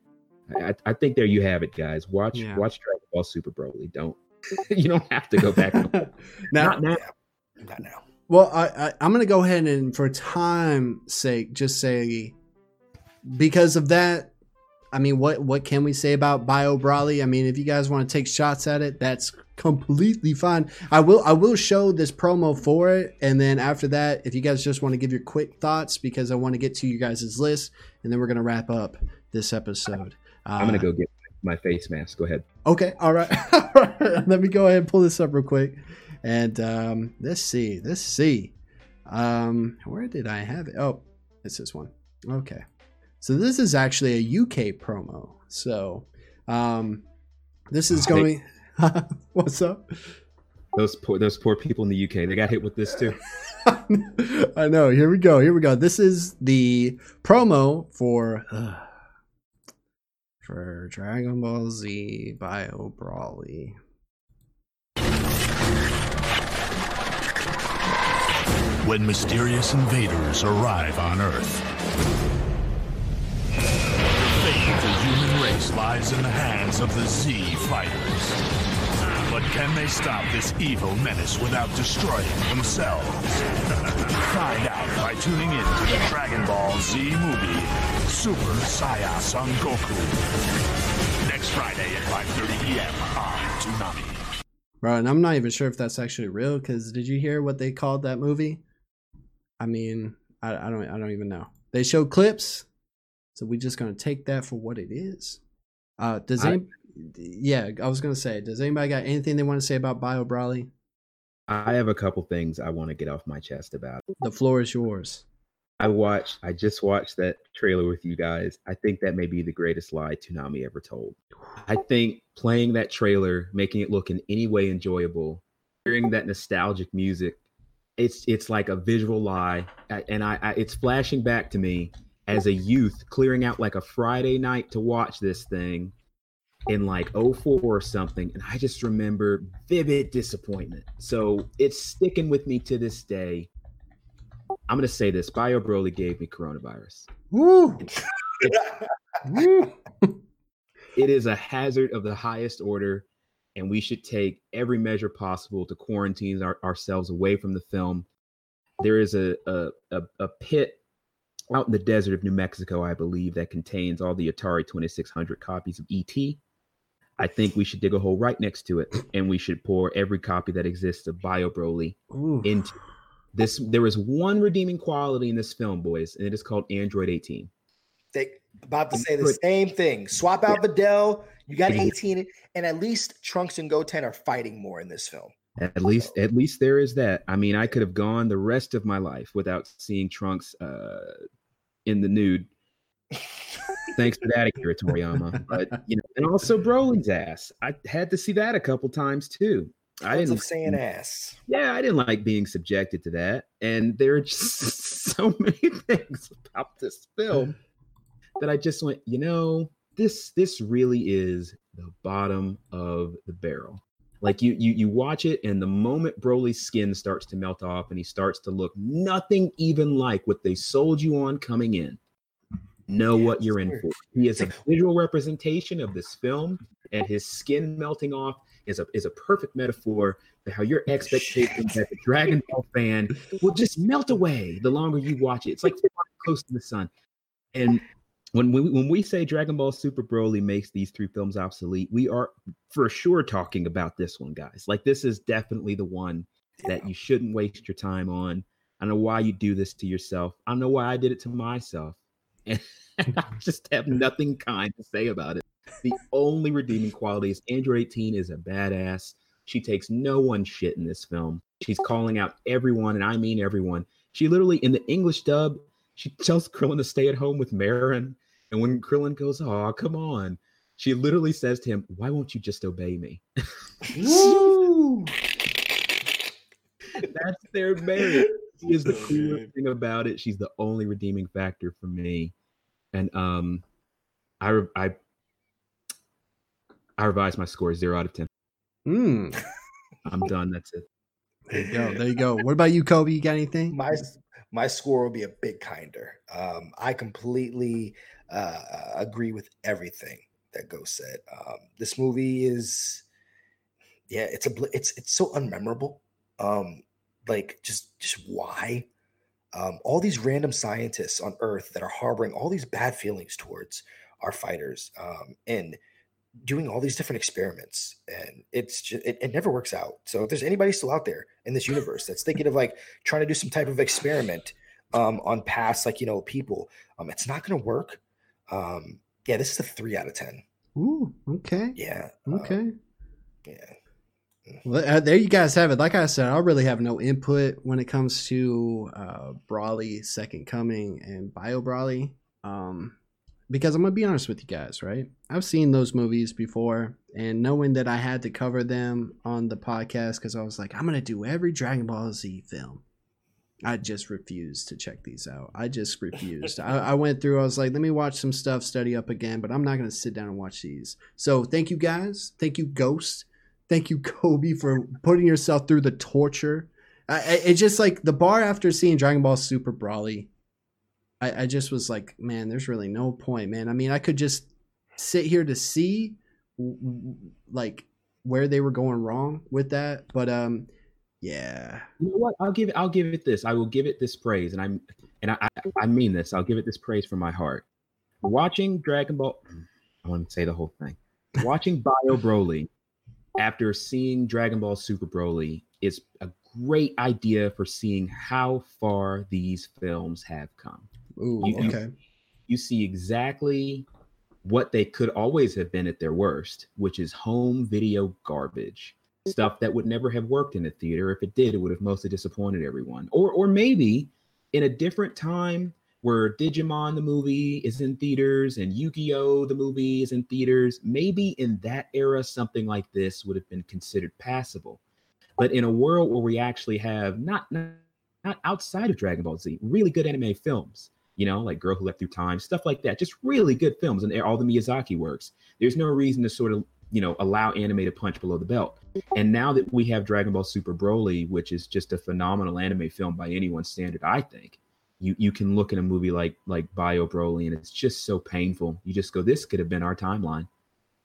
I, I think there you have it, guys. Watch Yeah. watch Dragon Ball Super Broly. Don't you don't have to go back. and- Now- Not now. Not now. Well, I, I I'm gonna go ahead and for time's sake, just say because of that. I mean, what what can we say about Bio Broly? I mean, if you guys want to take shots at it, that's completely fine. I will I will show this promo for it, and then after that, if you guys just want to give your quick thoughts, because I want to get to you guys' list, and then we're gonna wrap up this episode. I'm gonna Uh, go get my face mask. Go ahead. Okay, all right. all right. Let me go ahead and pull this up real quick. And um, let's see. Let's see. Um, where did I have it? Oh, it's this one. Okay. So this is actually a UK promo. So um, this is going. What's up? Those poor those poor people in the UK. They got hit with this too. I know. Here we go. Here we go. This is the promo for uh, for Dragon Ball Z Bio Broly. When mysterious invaders arrive on Earth, the fate of the human race lies in the hands of the Z fighters. But can they stop this evil menace without destroying themselves? Find out by tuning in to the Dragon Ball Z movie, Super Saiya Son Goku. Next Friday at 5.30 p.m. on Toonami. Bro, and I'm not even sure if that's actually real. Because did you hear what they called that movie? I mean, I, I don't, I don't even know. They showed clips, so we're just gonna take that for what it is. Uh, does I- any, yeah, I was gonna say, does anybody got anything they want to say about Bio Broly? I have a couple things I want to get off my chest about. The floor is yours. I watched. I just watched that trailer with you guys. I think that may be the greatest lie Toonami ever told. I think playing that trailer, making it look in any way enjoyable, hearing that nostalgic music, it's it's like a visual lie, and I, I it's flashing back to me as a youth clearing out like a Friday night to watch this thing in like 04 or something and i just remember vivid disappointment. So it's sticking with me to this day. I'm gonna say this bio broly gave me coronavirus. Woo! it is a hazard of the highest order and we should take every measure possible to quarantine our, ourselves away from the film there is a, a, a, a pit out in the desert of New Mexico, I believe, that contains all the Atari 2600 copies of ET. I think we should dig a hole right next to it, and we should pour every copy that exists of Bio Broly Ooh. into this. There is one redeeming quality in this film, boys, and it is called Android 18. They about to say the same thing. Swap out Videl. You got 18, and at least Trunks and Goten are fighting more in this film. At least, at least there is that. I mean, I could have gone the rest of my life without seeing Trunks uh, in the nude. Thanks for that, Akira Toriyama. But you know, and also Broly's ass. I had to see that a couple times too. I didn't of saying ass. Yeah, I didn't like being subjected to that. And there are just so many things about this film that I just went, you know, this this really is the bottom of the barrel. Like you you you watch it, and the moment Broly's skin starts to melt off and he starts to look nothing even like what they sold you on coming in, know what you're in for. He is a visual representation of this film, and his skin melting off is a is a perfect metaphor for how your expectations as a Dragon Ball fan will just melt away the longer you watch it. It's like close to the sun. And when we when we say Dragon Ball Super Broly makes these three films obsolete, we are for sure talking about this one, guys. Like this is definitely the one that you shouldn't waste your time on. I know why you do this to yourself. I know why I did it to myself. And I just have nothing kind to say about it. The only redeeming quality is Android 18 is a badass. She takes no one shit in this film. She's calling out everyone, and I mean everyone. She literally, in the English dub, she tells Krillin to stay at home with Marron. And when Krillin goes, Oh, come on, she literally says to him, Why won't you just obey me? That's their marriage. She is the coolest thing about it. She's the only redeeming factor for me. And um, I I I revised my score zero out of ten. Hmm. I'm done. That's it. There you go. There you go. What about you, Kobe? You got anything? My my score will be a bit kinder. Um, I completely uh, agree with everything that Ghost said. Um, this movie is, yeah, it's a it's it's so unmemorable. Um, like just just why? Um, all these random scientists on Earth that are harboring all these bad feelings towards our fighters, um, and doing all these different experiments and it's just it, it never works out so if there's anybody still out there in this universe that's thinking of like trying to do some type of experiment um on past like you know people um it's not gonna work um yeah this is a three out of ten Ooh, okay. yeah Okay. yeah Well, uh, there you guys have it. Like I said, I really have no input when it comes to uh, Broly, Second Coming, and Bio Broly. Um, because I'm gonna be honest with you guys, right? I've seen those movies before, and knowing that I had to cover them on the podcast because I was like, I'm gonna do every Dragon Ball Z film. I just refused to check these out. I just refused. I, I went through. I was like, let me watch some stuff, study up again, but I'm not gonna sit down and watch these. So thank you guys. Thank you, Ghost. Thank you, Kobe, for putting yourself through the torture. I, it's just like the bar after seeing Dragon Ball Super Broly. I, I just was like, man, there's really no point, man. I mean, I could just sit here to see like where they were going wrong with that, but um, yeah, You know what? I'll give. I'll give it this. I will give it this praise, and I'm and I, I mean this. I'll give it this praise from my heart. Watching Dragon Ball, I want to say the whole thing. Watching Bio Broly after seeing Dragon Ball Super Broly is a great idea for seeing how far these films have come. Ooh, You- you- okay. you see exactly what they could always have been at their worst, which is home video garbage. Stuff that would never have worked in a theater. If it did, it would have mostly disappointed everyone. Or or maybe in a different time where Digimon the movie is in theaters and Yu-Gi-Oh! the movie is in theaters, maybe in that era something like this would have been considered passable. But in a world where we actually have not not, not outside of Dragon Ball Z, really good anime films, you know, like Girl Who Leapt Through Time, stuff like that. Just really good films and all the Miyazaki works. There's no reason to sort of, you know, allow anime to punch below the belt. And now that we have Dragon Ball Super Broly, which is just a phenomenal anime film by anyone's standard, I think, you you can look at a movie like like Bio Broly and it's just so painful. You just go, this could have been our timeline.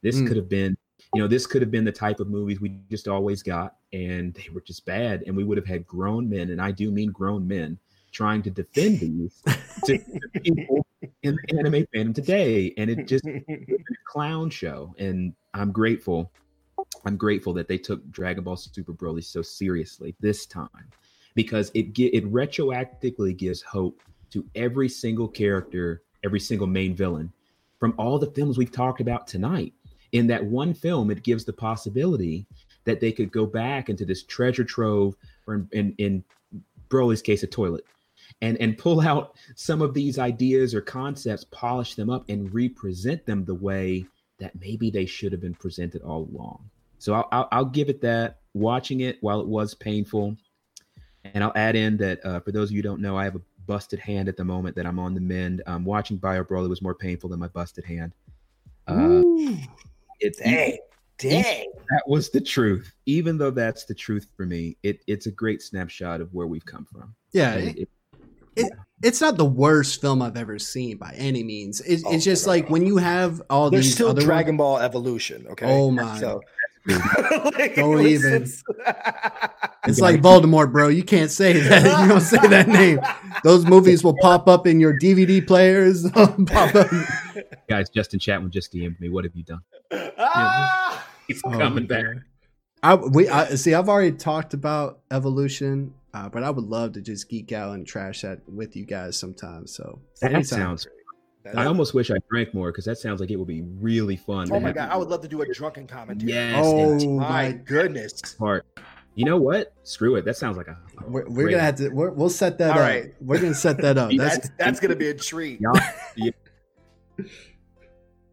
This Mm. could have been, you know, this could have been the type of movies we just always got, and they were just bad. And we would have had grown men, and I do mean grown men, trying to defend these to, to people in the anime fandom today, and it just it's a clown show. And I'm grateful. I'm grateful that they took Dragon Ball Super Broly so seriously this time because it it retroactively gives hope to every single character, every single main villain from all the films we've talked about tonight. In that one film, it gives the possibility that they could go back into this treasure trove, or in, in, in Broly's case, a toilet, and and pull out some of these ideas or concepts, polish them up, and represent them the way that maybe they should have been presented all along. So I'll, I'll, I'll give it that. Watching it while it was painful, and I'll add in that uh, for those of you who don't know, I have a busted hand at the moment that I'm on the mend. Um, watching Bio was more painful than my busted hand. Uh, it's Dang, dang. that was the truth. Even though that's the truth for me, it, it's a great snapshot of where we've come from. Yeah, it- it- it, it's not the worst film I've ever seen by any means. It, Oh, it's just like when you have all There's these still other Dragon Ball Evolution. Okay. Oh my. So, like, Don't even. listen- It's like Voldemort, bro. You can't say that. You don't say that name. Those movies will pop up in your DVD players. pop up. guys, Justin Chatwin just DM'd me. What have you done? Ah! He's Oh, coming back. I we I, see. I've already talked about evolution, uh, but I would love to just geek out and trash that with you guys sometime. So That anytime. sounds. I almost wish I drank more because that sounds like it would be really fun. Oh my have god, I would love to do a drunken commentary. Yes. Oh my my! goodness. part. You know what? Screw it. That sounds like a. a We're, we're gonna have to. We're, we'll set that All up. right. We're gonna set that up. That's That's that's gonna be a treat. Yeah.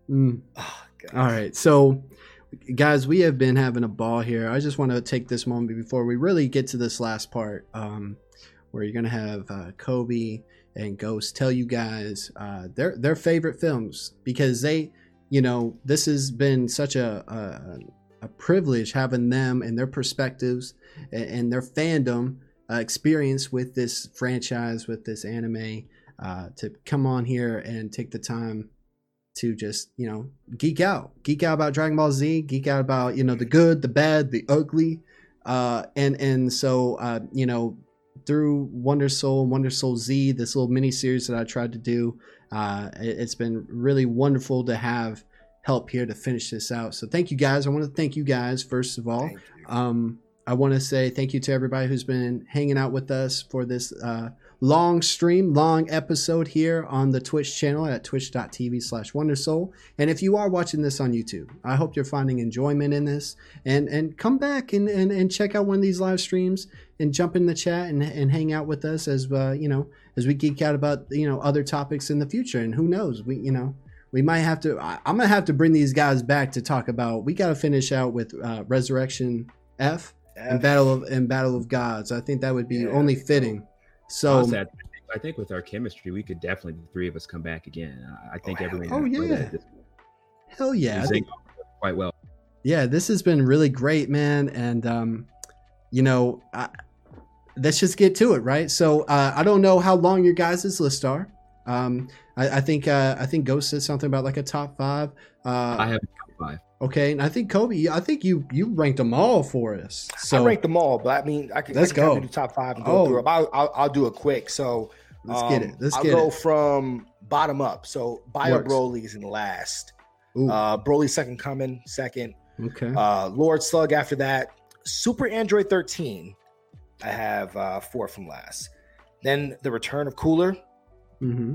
Mm. Oh, All right. So, guys, we have been having a ball here. I just want to take this moment before we really get to this last part, um, where you're gonna have uh, Kobe and Ghost tell you guys uh, their their favorite films because they, you know, this has been such a a, a privilege having them and their perspectives and, and their fandom uh, experience with this franchise, with this anime, uh, to come on here and take the time to just you know geek out. Geek out about dragon ball z geek out about you know the good the bad the ugly. Uh and and so uh you know through wonder soul and wonder soul z this little mini series that i tried to do uh it, it's been really wonderful to have help here to finish this out. So thank you guys. I want to thank you guys first of all. Um i want to say thank you to everybody who's been hanging out with us for this uh long stream, long episode here on the Twitch channel at twitch.tv slash wondersoul. And if you are watching this on YouTube, I hope you're finding enjoyment in this and, and come back and, and, and check out one of these live streams and jump in the chat and, and hang out with us as, uh, you know, as we geek out about, you know, other topics in the future. And who knows, we, you know, we might have to, I, I'm going to have to bring these guys back to talk about, we got to finish out with uh, Resurrection F. And Battle of and Battle of Gods. I think that would be Yeah. only fitting. So Honestly, I, think, I think with our chemistry, we could definitely the three of us come back again. I, I think Oh, everyone. Oh, yeah. hell yeah, I think- quite well. yeah. This has been really great, man. And um, you know, I, let's just get to it, right? So uh, I don't know how long your guys' list are. Um, I, I think uh, I think Ghost said something about like a top five. Uh, I have a top five. Okay, and I think Kobe. I think you you ranked them all for us. So I ranked them all, but I mean, I can, Let's I can go. do top five and go Oh. through them. I'll, I'll, I'll do it quick. So let's get um, it. Let's I'll get go it. from bottom up. So Bio Works. is in last. Ooh, Uh, Broly second coming second. okay. Uh, Lord Slug after that. Super Android 13. I have uh, four from last. Then the Return of Cooler. hmm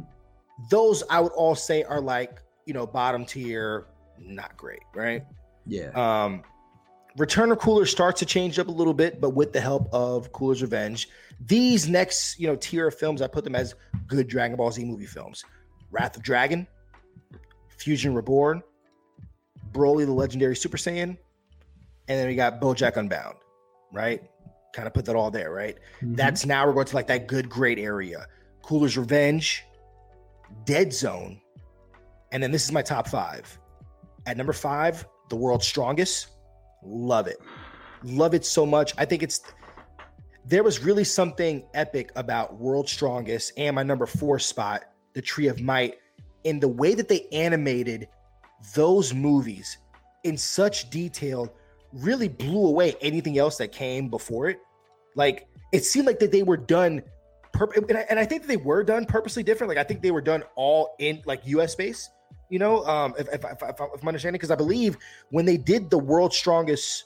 Those I would all say are like you know bottom tier, not great, right? Yeah. Um, Return of Cooler starts to change up a little bit, but with the help of Cooler's Revenge, these next you know tier of films, I put them as good Dragon Ball Z movie films: Wrath of Dragon, Fusion Reborn, Broly the Legendary Super Saiyan, and then we got BoJack Unbound, right? Kind of put that all there, right? Mhm. That's now we're going to like that good great area. Cooler's Revenge, Dead Zone, and then this is my top five. At number five, The World's Strongest. Love it. Love it so much. I think it's there was really something epic about World's Strongest and my number four spot, The Tree of Might, in the way that they animated those movies in such detail really blew away anything else that came before it. Like it seemed like that they were done purp- and, I, and I think that they were done purposely different. Like I think they were done all in like U.S. space. You know, um, if if, if, if, I'm understanding, because I believe when they did the world's strongest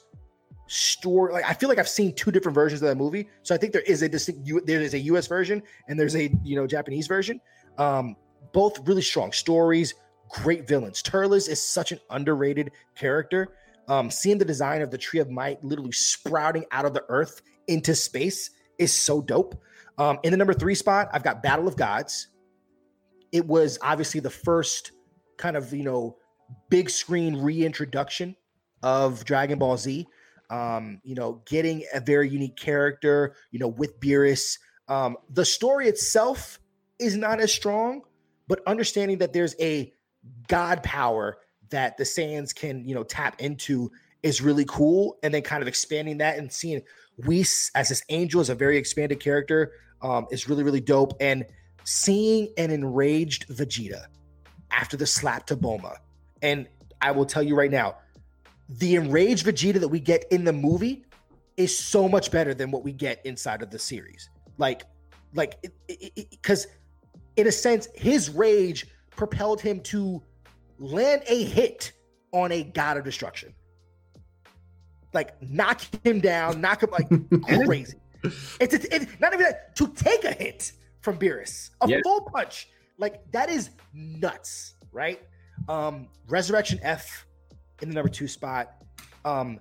story, like I feel like I've seen two different versions of that movie. So I think there is a distinct there is a U.S. version and there's a you know Japanese version. Um, both really strong stories, great villains. Turles is such an underrated character. Um, seeing the design of the Tree of Might literally sprouting out of the earth into space is so dope. Um, in the number three spot, I've got Battle of Gods. It was obviously the first kind of you know big screen reintroduction of Dragon Ball Z. Um, you know, getting a very unique character, you know, with Beerus. Um, the story itself is not as strong, but understanding that there's a god power that the Saiyans can, you know, tap into is really cool. And then kind of expanding that and seeing Whis as this angel is a very expanded character um, is really, really dope. And seeing an enraged Vegeta after the slap to Bulma. And I will tell you right now, the enraged Vegeta that we get in the movie is so much better than what we get inside of the series. Like, like, because in a sense, his rage propelled him to land a hit on a god of destruction. Like, knock him down, knock him like crazy. It's, it's, it's not even that, to take a hit from Beerus, a Yeah. full punch. Like, that is nuts, right? Um, Resurrection F in the number two spot. Um,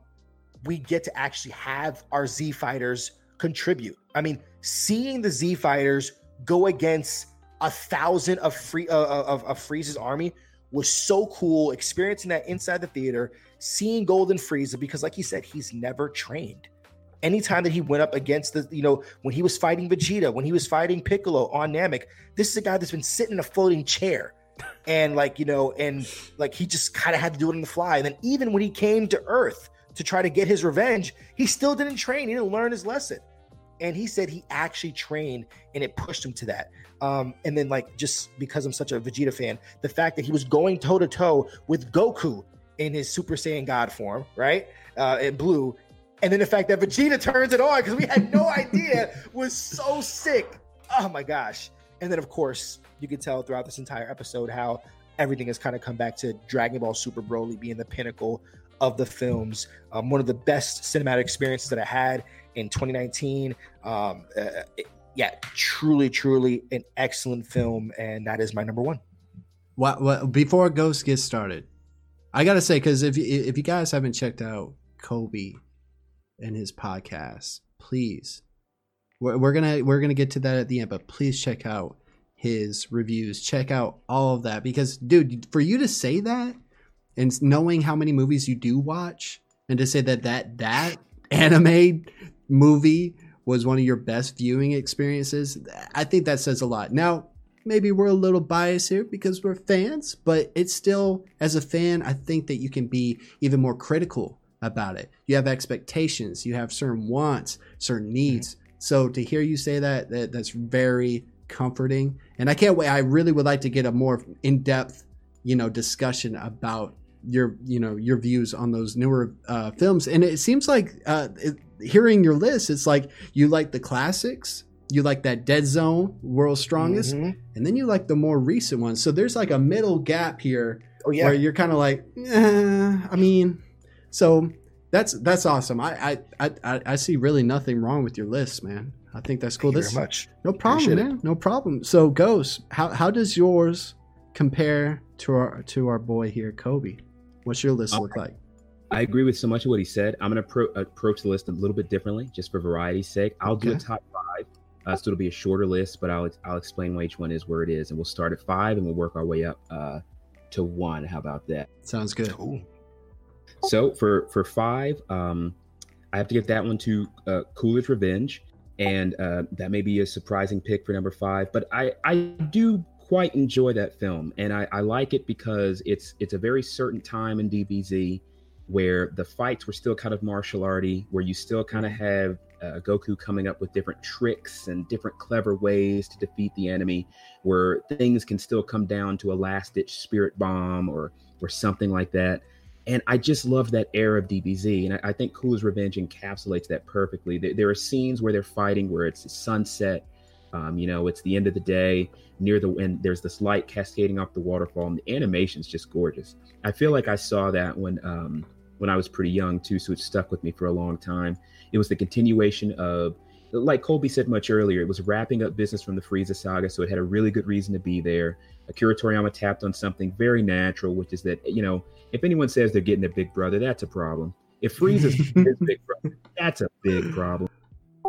we get to actually have our Z fighters contribute. I mean, seeing the Z fighters go against a thousand of free uh, of, of Frieza's army was so cool. Experiencing that inside the theater, seeing Golden Frieza because, like he said, he's never trained. Anytime that he went up against the, you know, when he was fighting Vegeta, when he was fighting Piccolo on Namek, this is a guy that's been sitting in a floating chair. And like you know and like he just kind of had to do it on the fly. And then even when he came to earth to try to get his revenge he still didn't train. He didn't learn his lesson. And he said he actually trained and it pushed him to that. Um and then like just because i'm such a vegeta fan the fact that he was going toe to toe with goku in his super saiyan god form right? Uh in blue and then the fact that vegeta turns it on because we had no idea was so sick oh my gosh and then of course you can tell throughout this entire episode how everything has kind of come back to Dragon Ball Super Broly being the pinnacle of the films. Um, one of the best cinematic experiences that I had in 2019. Um, uh, yeah, truly, truly an excellent film, and that is my number one. What, what, before Ghost gets started, I gotta say because if if you guys haven't checked out Kobe and his podcast, please, we're, we're gonna we're gonna get to that at the end, but please check out his reviews. Check out all of that because, dude, for you to say that and knowing how many movies you do watch, and to say that that that anime movie was one of your best viewing experiences, I think that says a lot. Now, maybe we're a little biased here because we're fans, but it's still, as a fan, I think that you can be even more critical about it. You have expectations, you have certain wants, certain needs. So to hear you say that, that that's very comforting. And I can't wait. I really would like to get a more in-depth, you know, discussion about your, you know, your views on those newer uh, films. And it seems like uh, it, hearing your list, it's like you like the classics, you like that Dead Zone, World's Strongest, Mhm. and then you like the more recent ones. So there's like a middle gap here Oh yeah, where you're kind of like, eh, I mean, so that's that's awesome. I, I I I- I see really nothing wrong with your list, man. I think that's cool. Thank you this very much. no problem, Appreciate it. man. No problem. So, Ghost, how how does yours compare to our to our boy here, Kobe? What's your list All look like? I agree with so much of what he said. I'm going to pro- approach the list a little bit differently, just for variety's sake. I'll do a top five, uh, so it'll be a shorter list, but I'll I'll explain why each one is where it is, and we'll start at five, and we'll work our way up uh, to one. How about that? Sounds good. Cool. So for for five, um, I have to give that one to uh, Cooler's Revenge, and uh, that may be a surprising pick for number five. But I I do quite enjoy that film, and I, I like it because it's it's a very certain time in DBZ where the fights were still kind of martial arty, where you still kind of have uh, Goku coming up with different tricks and different clever ways to defeat the enemy, where things can still come down to a last ditch spirit bomb or or something like that. And I just love that era of DBZ, and I, I think Cooler's Revenge encapsulates that perfectly. There, there are scenes where they're fighting where it's sunset, Um, you know, it's the end of the day near the and there's this light cascading off the waterfall, and the animation's just gorgeous. I feel like I saw that when um, when I was pretty young too, so it stuck with me for a long time. It was the continuation of, like Kolby said much earlier, it was wrapping up business from the Frieza saga, so it had a really good reason to be there. Akira Toriyama tapped on something very natural, which is that you know, if anyone says they're getting a big brother, that's a problem. If Frieza's big brother, that's a big problem.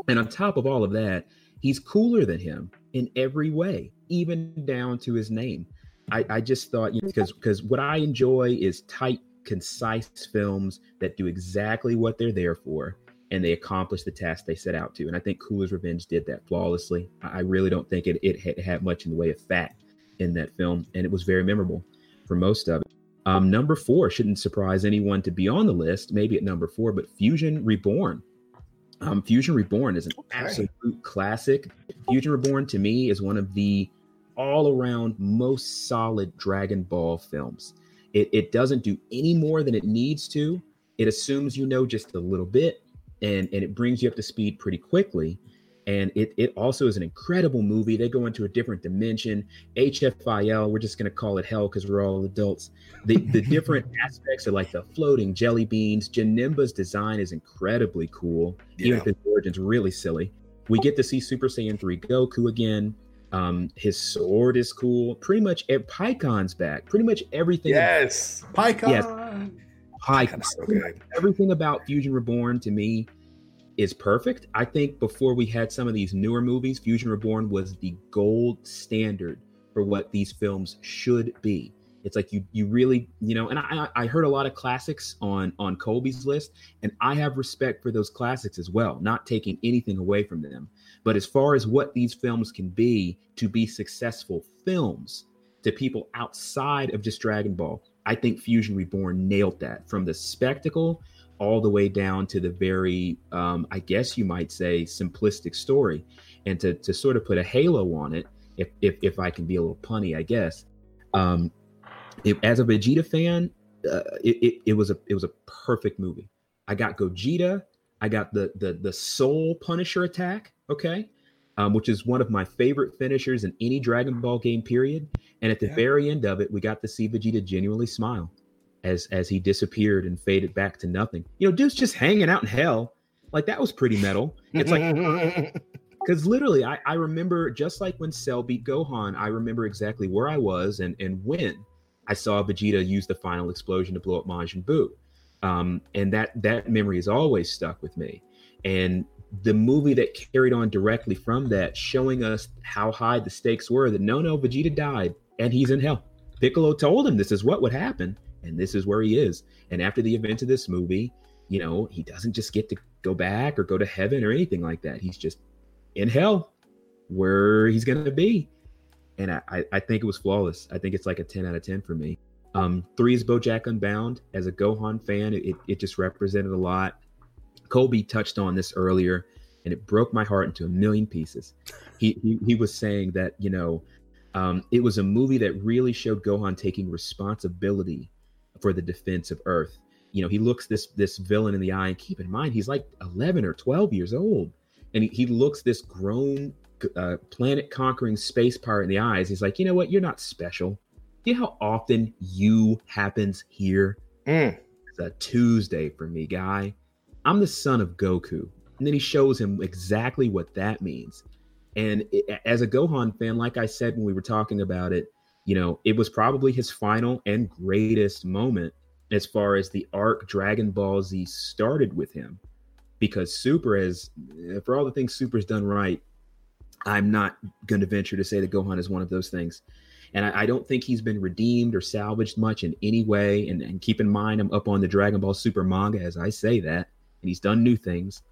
And on top of all of that, he's cooler than him in every way, even down to his name. I, I just thought, you know, because because what I enjoy is tight, concise films that do exactly what they're there for and they accomplish the task they set out to. And I think Cooler's Revenge did that flawlessly. I I really don't think it, it had, had much in the way of fat in that film, and it was very memorable for most of it. Um, number four shouldn't surprise anyone to be on the list, maybe at number four, but Fusion Reborn. Um, Fusion Reborn is an absolute classic. Fusion Reborn to me is one of the all around most solid Dragon Ball films. It, it doesn't do any more than it needs to. It assumes you know just a little bit and, and it brings you up to speed pretty quickly. And it, it also is an incredible movie. They go into a different dimension. HFIL, we're just going to call it hell because we're all adults. The, the different aspects are like the floating jelly beans. Janemba's design is incredibly cool, even if his origin's really silly. We get to see Super Saiyan 3 Goku again. Um, his sword is cool. Pretty much, ev- Pikkon's back. Pretty much everything. Yes, Pikkon. Yes. Pikkon. Everything about Fusion Reborn to me is perfect. I think before we had some of these newer movies, Fusion Reborn was the gold standard for what these films should be. It's like you you really you know, and I I heard a lot of classics on on Kolby's list, and I have respect for those classics as well. Not taking anything away from them, but as far as what these films can be to be successful films to people outside of just Dragon Ball, I think Fusion Reborn nailed that from the spectacle all the way down to the very, um, I guess you might say, simplistic story, and to to sort of put a halo on it, if if, if I can be a little punny, I guess. Um, it, as a Vegeta fan, uh, it, it it was a it was a perfect movie. I got Gogeta, I got the the the Soul Punisher attack, okay, um, which is one of my favorite finishers in any Dragon Ball game. Period. And at the very end of it, we got to see Vegeta genuinely smile as as he disappeared and faded back to nothing. You know, dude's just hanging out in hell. Like that was pretty metal. It's like because literally, I, I remember just like when Cell beat Gohan, I remember exactly where I was and and when I saw Vegeta use the final explosion to blow up Majin Buu. Um, and that that memory is always stuck with me. And the movie that carried on directly from that, showing us how high the stakes were that no, no, Vegeta died and he's in hell. Piccolo told him this is what would happen, and this is where he is. And after the event of this movie, you know, he doesn't just get to go back or go to heaven or anything like that. He's just in hell where he's going to be. And I, I, think it was flawless. I think it's like a 10 out of 10 for me. Um, three is Bojack Unbound. As a Gohan fan, it, it just represented a lot. Kolby touched on this earlier, and it broke my heart into a million pieces. He he, he was saying that you know um, it was a movie that really showed Gohan taking responsibility for the defense of Earth. You know, he looks this this villain in the eye, and keep in mind he's like 11 or 12 years old, and he, he looks this grown uh, planet conquering space pirate in the eyes. He's like, you know what? You're not special. You know how often you happens here? It's a Tuesday for me, guy. I'm the son of Goku. And then he shows him exactly what that means. And it, as a Gohan fan, like I said when we were talking about it, you know, it was probably his final and greatest moment as far as the arc Dragon Ball Z started with him. Because Super has, eh, for all the things Super's done right, I'm not going to venture to say that Gohan is one of those things. And I, I, don't think he's been redeemed or salvaged much in any way. And, and, keep in mind, I'm up on the Dragon Ball Super manga as I say that. And he's done new things.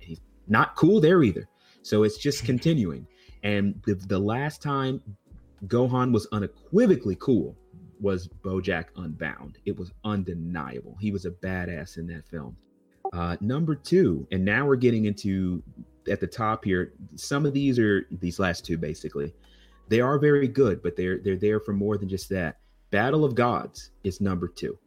And he's not cool there either. So it's just continuing. And the, the last time Gohan was unequivocally cool was Bojack Unbound. It was undeniable. He was a badass in that film. Uh, number two, and now we're getting into at the top here. Some of these are these last two basically. They are very good, but they're they're there for more than just that. Battle of Gods is number two.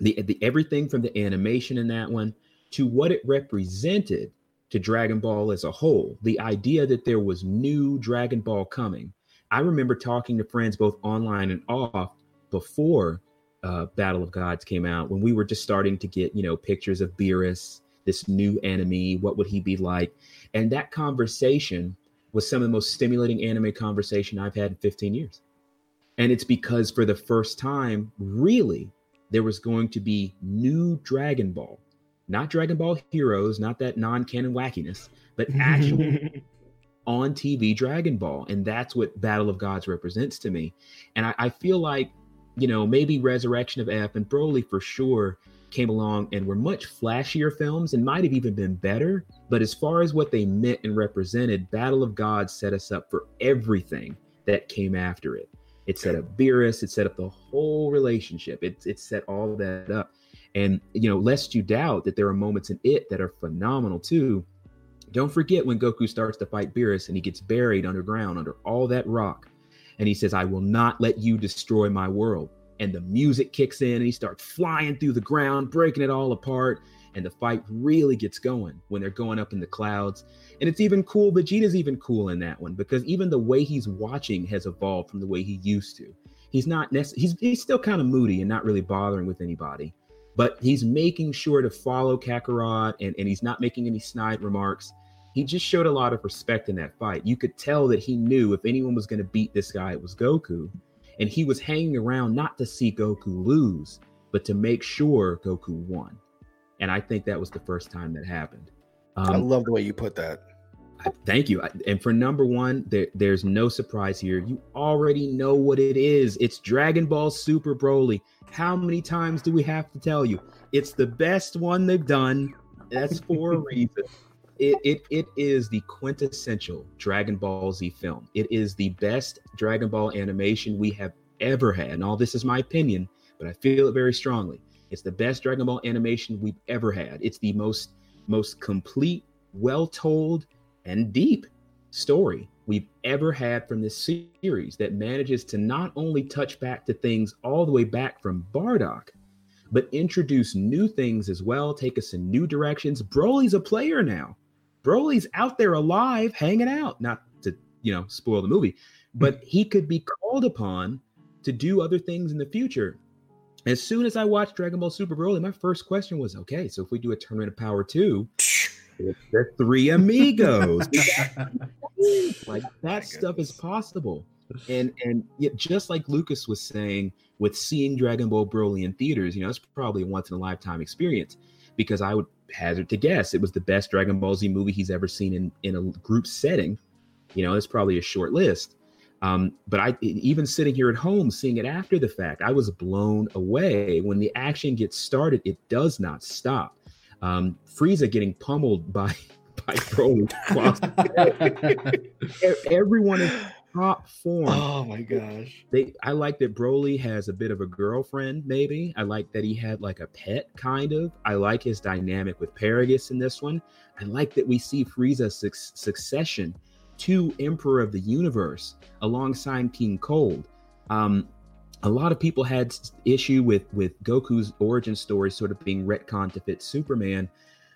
The, the everything from the animation in that one to what it represented to Dragon Ball as a whole. The idea that there was new Dragon Ball coming. I remember talking to friends both online and off before uh, Battle of Gods came out when we were just starting to get, you know, pictures of Beerus, this new enemy. What would he be like? And that conversation was some of the most stimulating anime conversation I've had in 15 years. And it's because for the first time, really, there was going to be new Dragon Ball, not Dragon Ball Heroes, not that non canon wackiness, but actual on TV Dragon Ball. And that's what Battle of Gods represents to me. And I, I feel like, you know, maybe Resurrection of F and Broly for sure came along and were much flashier films and might have even been better. But as far as what they meant and represented, Battle of Gods set us up for everything that came after it. It set up Beerus, it set up the whole relationship. It, it set all that up. And, you know, lest you doubt that there are moments in it that are phenomenal too. Don't forget when Goku starts to fight Beerus and he gets buried underground under all that rock. And he says, I will not let you destroy my world. And the music kicks in and he starts flying through the ground, breaking it all apart. And the fight really gets going when they're going up in the clouds. And it's even cool. Vegeta's even cool in that one because even the way he's watching has evolved from the way he used to. He's not necessarily, he's, he's still kind of moody and not really bothering with anybody, but he's making sure to follow Kakarot and, and he's not making any snide remarks he just showed a lot of respect in that fight. You could tell that he knew if anyone was going to beat this guy, it was Goku. And he was hanging around not to see Goku lose, but to make sure Goku won. And I think that was the first time that happened. Um, I love the way you put that. I, thank you. I, and for number one, there, there's no surprise here. You already know what it is. It's Dragon Ball Super Broly. How many times do we have to tell you? It's the best one they've done. That's for a reason it, it it is the quintessential Dragon Ball Z film. It is the best Dragon Ball animation we have ever had. And all this is my opinion, but I feel it very strongly. It's the best Dragon Ball animation we've ever had. It's the most most complete, well told, and deep story we've ever had from this series that manages to not only touch back to things all the way back from Bardock, but introduce new things as well, take us in new directions. Broly's a player now. Broly's out there alive, hanging out. Not to you know spoil the movie, but he could be called upon to do other things in the future. As soon as I watched Dragon Ball Super Broly, my first question was, okay, so if we do a Tournament of Power two, the three amigos. like that stuff is possible. And and yet, just like Lucas was saying, with seeing Dragon Ball Broly in theaters, you know, it's probably a once in a lifetime experience because I would hazard to guess it was the best Dragon Ball Z movie he's ever seen in in a group setting. You know, it's probably a short list. Um, but I even sitting here at home seeing it after the fact, I was blown away. When the action gets started, it does not stop. Um, Frieza getting pummeled by by Broly. Everyone is top form. Oh my gosh. They I like that Broly has a bit of a girlfriend, maybe. I like that he had like a pet, kind of. I like his dynamic with Paragus in this one. I like that we see Frieza's su- succession to Emperor of the Universe alongside King Cold. Um, a lot of people had issue with with Goku's origin story sort of being retconned to fit Superman.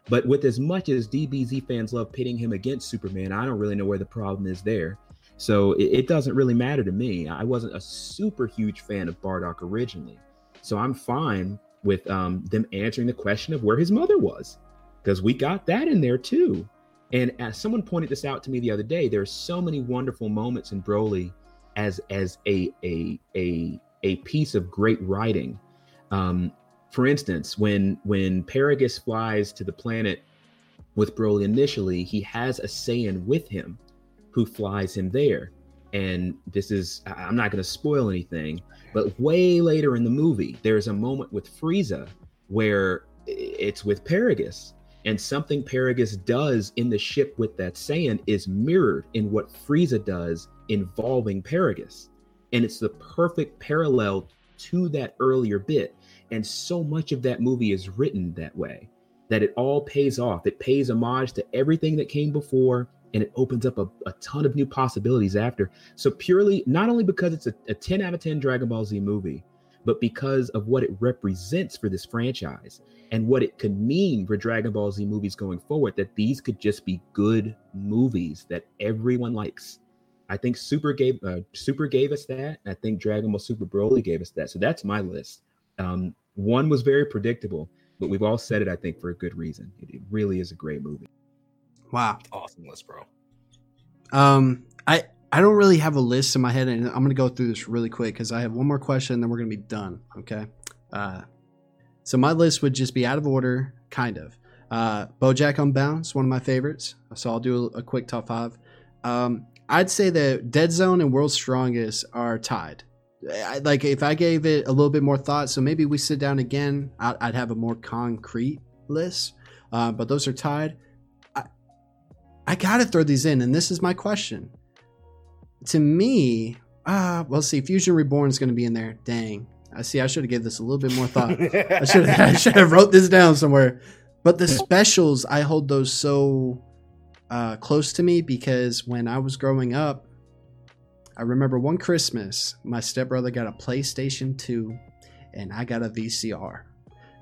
But with as much as DBZ fans love pitting him against Superman, I don't really know where the problem is there. So it, it, doesn't really matter to me. I wasn't a super huge fan of Bardock originally. So I'm fine with um, them answering the question of where his mother was, because we got that in there too. And as someone pointed this out to me the other day, there are so many wonderful moments in Broly as as a a a a piece of great writing. Um, for instance, when when Paragus flies to the planet with Broly initially, he has a Saiyan with him who flies him there. And this is, I'm not going to spoil anything, but way later in the movie, there's a moment with Frieza where it's with Paragus. And something Paragus does in the ship with that Saiyan is mirrored in what Frieza does involving Paragus. And it's the perfect parallel to that earlier bit. And so much of that movie is written that way that it all pays off. It pays homage to everything that came before and it opens up a, a ton of new possibilities after. So purely, not only because it's a, a 10 out of 10 Dragon Ball Z movie, but because of what it represents for this franchise and what it could mean for Dragon Ball Z movies going forward, that these could just be good movies that everyone likes. I think Super gave uh, Super gave us that. I think Dragon Ball Super Broly gave us that. So that's my list. Um, one was very predictable, but we've all said it. I think for a good reason. It, it really is a great movie. Wow. Awesome list, bro. Um, I I don't really have a list in my head, and I'm gonna go through this really quick because I have one more question, and then we're gonna be done. Okay. Uh, so my list would just be out of order, kind of. Uh, BoJack Unbound is one of my favorites, so I'll do a, a quick top five. Um, I'd say that Dead Zone and World's Strongest are tied. I, like if I gave it a little bit more thought, so maybe we sit down again, I'd, I'd have a more concrete list. Uh, but those are tied. I, I gotta throw these in, and this is my question. To me, ah, well, see, Fusion Reborn is going to be in there. Dang, I see. I should have given this a little bit more thought. I should I should have wrote this down somewhere. But the specials, I hold those so uh, close to me because when I was growing up, I remember one Christmas, my stepbrother got a PlayStation 2 and I got a VCR.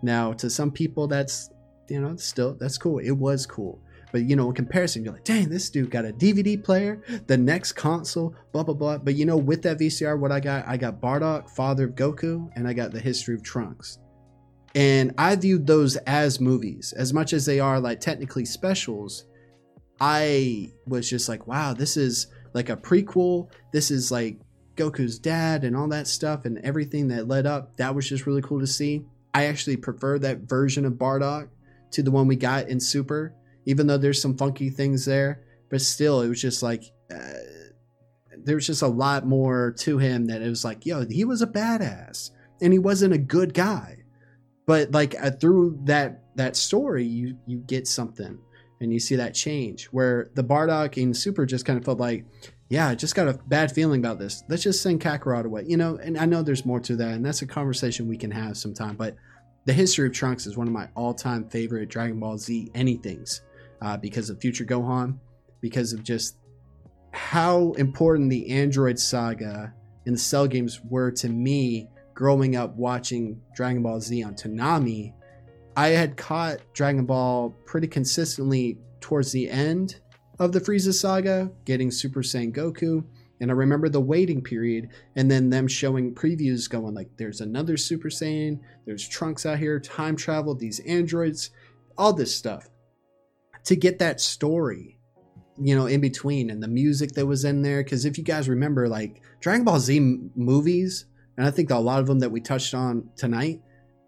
Now, to some people, that's, you know, still, that's cool. It was cool. But, you know, in comparison, you're like, dang, this dude got a DVD player, the next console, blah, blah, blah. But, you know, with that VCR, what I got, I got Bardock, Father of Goku, and I got The History of Trunks. And I viewed those as movies. As much as they are like technically specials, I was just like, wow, this is like a prequel. This is like Goku's dad and all that stuff and everything that led up. That was just really cool to see. I actually prefer that version of Bardock to the one we got in Super, even though there's some funky things there. But still, it was just like, uh, there was just a lot more to him that it was like, yo, he was a badass and he wasn't a good guy. But like uh, through that that story, you you get something and you see that change where the Bardock and Super just kind of felt like, yeah, I just got a bad feeling about this. Let's just send Kakarot away, you know. And I know there's more to that, and that's a conversation we can have sometime. But the history of Trunks is one of my all-time favorite Dragon Ball Z anythings uh, because of Future Gohan, because of just how important the Android saga and the Cell games were to me growing up watching Dragon Ball Z on Toonami I had caught Dragon Ball pretty consistently towards the end of the Frieza saga, getting Super Saiyan Goku. And I remember the waiting period and then them showing previews going like, there's another Super Saiyan, there's Trunks out here, time travel, these androids, all this stuff. To get that story, you know, in between and the music that was in there. Because if you guys remember, like Dragon Ball Z m- movies, and I think a lot of them that we touched on tonight,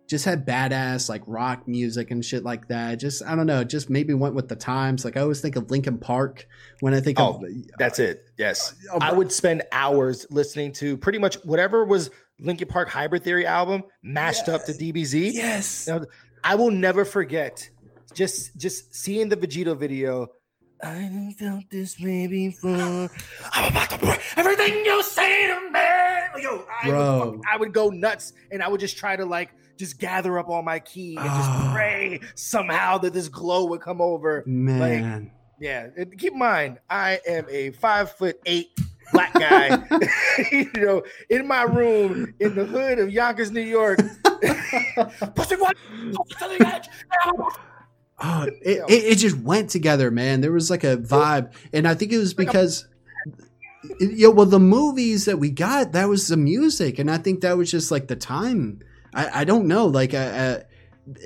just had badass like rock music and shit like that. Just I don't know, just maybe went with the times. Like I always think of Linkin Park when I think Oh, of that's it. Yes. Oh, I would spend hours listening to pretty much whatever was Linkin Park Hybrid Theory album mashed up to DBZ. Yes. Now, I will never forget just just seeing the Vegito video. I felt this way before. I'm about to break everything you say to me. Yo, I Bro. would, I would go nuts and I would just try to like just gather up all my ki and Ah. just pray somehow that this glow would come over. Like, man. yeah, and keep in mind, I am a five foot eight black guy, you know, in my room in the hood of Yonkers, New York. Pushing one to the edge. Oh, it, it, it just went together, man. There was like a vibe, and I think it was because, yeah, well, the movies that we got, that was the music, and I think that was just like the time. I, I don't know, like, uh, uh,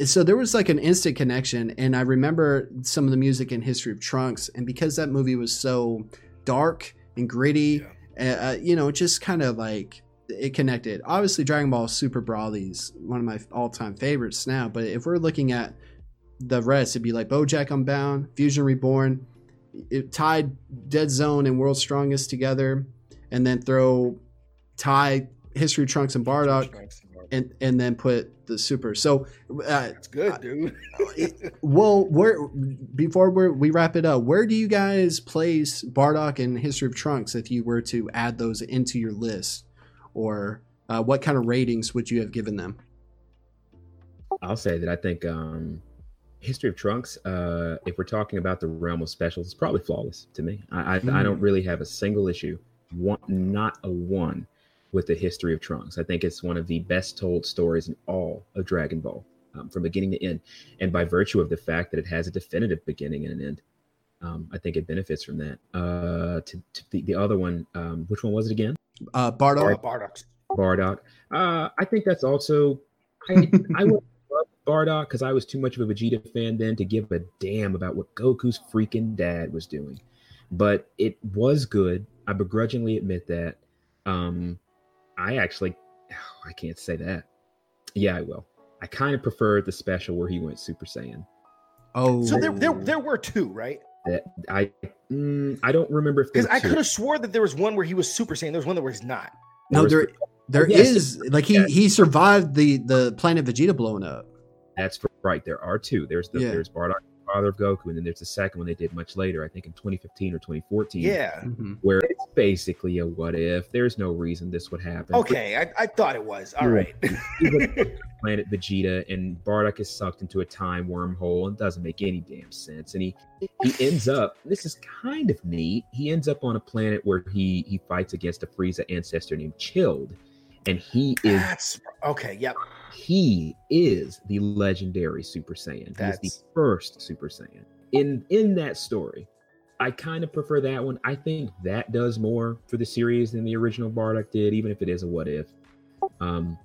so there was like an instant connection, and I remember some of the music in History of Trunks, and because that movie was so dark and gritty, uh, uh, you know, it just kind of like it connected. Obviously, Dragon Ball Super Broly is one of my all-time favorites now, but if we're looking at the rest, it'd be like BoJack Unbound, Fusion Reborn, it tied Dead Zone and World's Strongest together, and then throw tie History of Trunks and Bardock, and and then put the Super. So uh, That's good, dude. well, where before we we wrap it up, where do you guys place Bardock and History of Trunks if you were to add those into your list, or uh, what kind of ratings would you have given them? I'll say that I think um, History of Trunks, uh, if we're talking about the realm of specials, it's probably flawless to me. I I, I don't really have a single issue, one, not a one. with the history of Trunks. I think it's one of the best told stories in all of Dragon Ball, um, from beginning to end. And by virtue of the fact that it has a definitive beginning and an end, um, I think it benefits from that. Uh, to, to the, the other one, um, which one was it again? Uh, Bardock. Bardock. Bardock. Uh, I think that's also. I, I would love Bardock because I was too much of a Vegeta fan then to give a damn about what Goku's freaking dad was doing. But it was good. I begrudgingly admit that. Um, I actually, I can't say that. Yeah, I will. I kind of preferred the special where he went Super Saiyan. Oh, So there, there, there were two, right? That I, mm, I don't remember if Because I could have swore that there was one where he was Super Saiyan. There was one where he's not. no, was- there there Yes, is like he he survived the the planet Vegeta blowing up. That's right. There are two. There's the Yeah. there's Bardock, father of Goku, and then there's the second one they did much later. I think in 2015 or 2014. Yeah. Mhm. where it's basically a what if. There's no reason this would happen. Okay, I, I thought it was. all right. Right. planet Vegeta and Bardock is sucked into a time wormhole and doesn't make any damn sense. And he he ends up. This is kind of neat. He ends up on a planet where he he fights against a Frieza ancestor named Chilled, and he is That's okay. Yep. He is the legendary Super Saiyan. He is the first Super Saiyan. In in that story, I kind of prefer that one. I think that does more for the series than the original Bardock did, even if it is a what if. Um,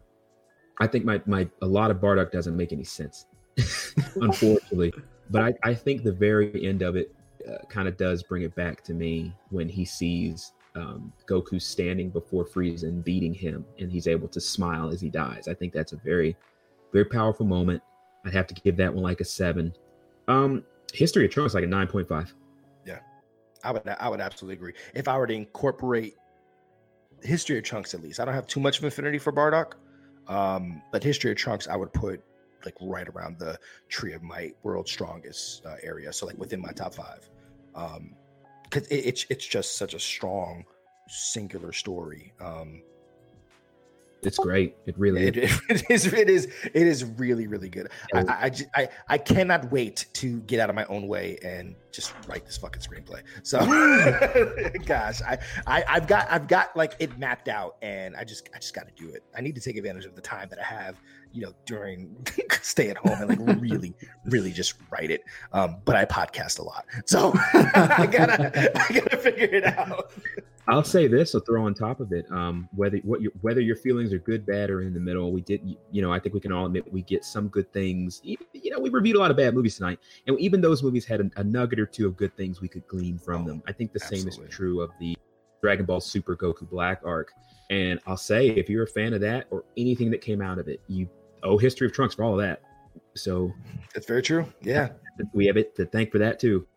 I think my my a lot of Bardock doesn't make any sense, unfortunately. But I, I think the very end of it uh, kind of does bring it back to me when he sees um, Goku standing before Frieza and beating him, and he's able to smile as he dies. I think that's a very, very powerful moment. I'd have to give that one like a seven. Um, History of Trunks like a nine point five. Yeah, I would I would absolutely agree. If I were to incorporate history of Trunks, at least I don't have too much of affinity for Bardock, um, but history of Trunks I would put like right around the Tree of Might, World's Strongest uh, area. So like within my top five, um, it's it's just such a strong singular story. Um, It's great. It really it, is. it is it is it is really really good. I, I, I, I I cannot wait to get out of my own way and just write this fucking screenplay. So, gosh, I, I I've got I've got like it mapped out, and I just I just got to do it. I need to take advantage of the time that I have, you know, during stay at home and like really really just write it. Um, but I podcast a lot, so I gotta I gotta figure it out. I'll say this. I'll throw on top of it. Um, whether what your whether your feelings are good, bad, or in the middle, we did. You know, I think we can all admit we get some good things. You you know, we reviewed a lot of bad movies tonight, and even those movies had a, a nugget or two of good things we could glean from them. I think the same is true of the Dragon Ball Super Goku Black arc. And I'll say, if you're a fan of that or anything that came out of it, you owe History of Trunks for all of that. So That's very true. Yeah. we have it to thank for that too.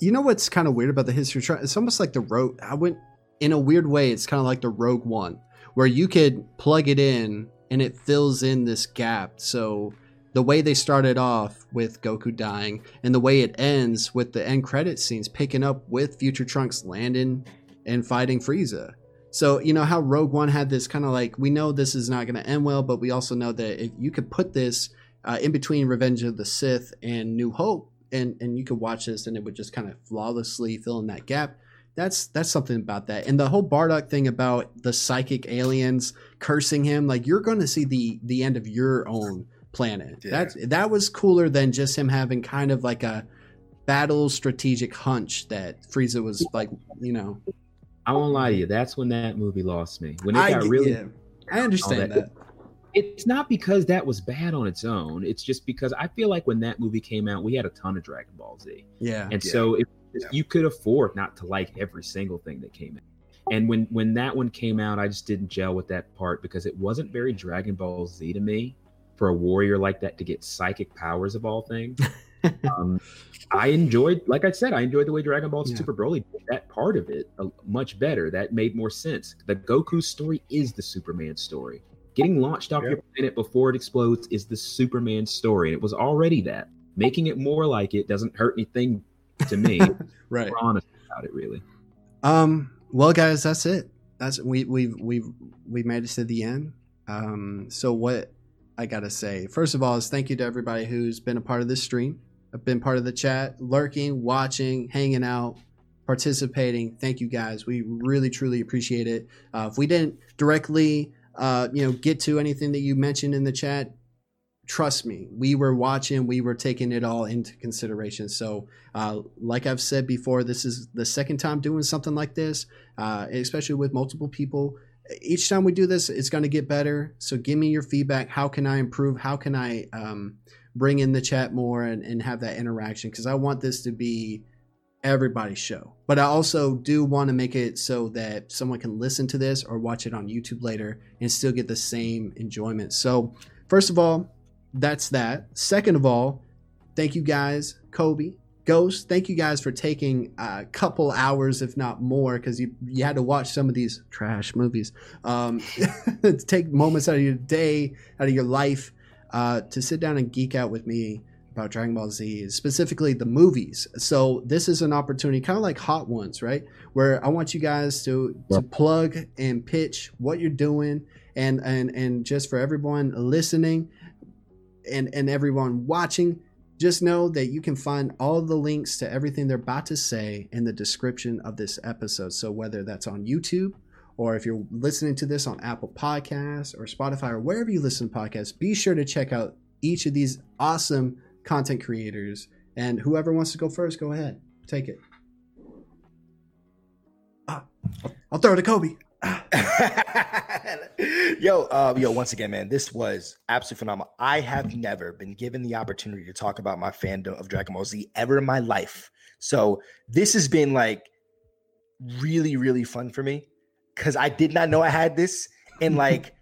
You know what's kind of weird about the history? of Trunks? It's almost like the rogue. I went in a weird way. It's kind of like the Rogue One, where you could plug it in and it fills in this gap. So the way they started off with Goku dying, and the way it ends with the end credit scenes picking up with Future Trunks landing and fighting Frieza. So you know how Rogue One had this kind of like we know this is not going to end well, but we also know that if you could put this uh, in between Revenge of the Sith and New Hope, and and you could watch this and it would just kind of flawlessly fill in that gap. That's that's something about that, and the whole Bardock thing about the psychic aliens cursing him. Like you're going to see the the end of your own planet. Yeah. That's that was cooler than just him having kind of like a battle strategic hunch that Frieza was like, you know. I won't lie to you. That's when that movie lost me. When it I got get- really yeah, I understand all that. It's not because that was bad on its own. It's just because I feel like when that movie came out, we had a ton of Dragon Ball Z. Yeah. And Yeah. so if you could afford not to like every single thing that came in. And when when that one came out, I just didn't gel with that part because it wasn't very Dragon Ball Z to me for a warrior like that to get psychic powers of all things. um, I enjoyed, like I said, I enjoyed the way Dragon Ball Yeah. Super Broly did that part of it uh, much better. That made more sense. The Goku story is the Superman story. Getting launched off Yeah. your planet before it explodes is the Superman story. And it was already that. Making it more like it doesn't hurt anything to me. Right. We're honest about it, really. Um. Well, guys, that's it. That's we we we we made it to the end. Um. So what I gotta say, first of all, is thank you to everybody who's been a part of this stream. I've been part of the chat, lurking, watching, hanging out, participating. Thank you guys. We really truly appreciate it. Uh, if we didn't directly, uh, you know, get to anything that you mentioned in the chat, trust me, we were watching, we were taking it all into consideration. So, uh, like I've said before, this is the second time doing something like this, uh, especially with multiple people. Each time we do this, it's going to get better. So, give me your feedback. How can I improve? How can I um, bring in the chat more and, and have that interaction? Because I want this to be everybody's show. But I also do want to make it so that someone can listen to this or watch it on YouTube later and still get the same enjoyment. So, first of all, that's that. Second of all, thank you guys, Kobe, Ghost. Thank you guys for taking a couple hours, if not more, because you you had to watch some of these trash movies. Um, to take moments out of your day, out of your life, uh, to sit down and geek out with me about Dragon Ball Z, specifically the movies. So this is an opportunity, kind of like Hot Ones, right? Where I want you guys to to plug and pitch what you're doing, and and and just for everyone listening and and everyone watching just know that you can find all the links to everything they're about to say in the description of this episode. So whether that's on youtube or if you're listening to this on apple podcasts or spotify or wherever you listen to podcasts be sure to check out each of these awesome content creators. And whoever wants to go first go ahead. Take it. Ah, i'll throw it to kobe yo, uh, yo, once again, man, this was absolutely phenomenal. I have never been given the opportunity to talk about my fandom of Dragon Ball Z ever in my life. So this has been like really, really fun for me because I did not know I had this. And like,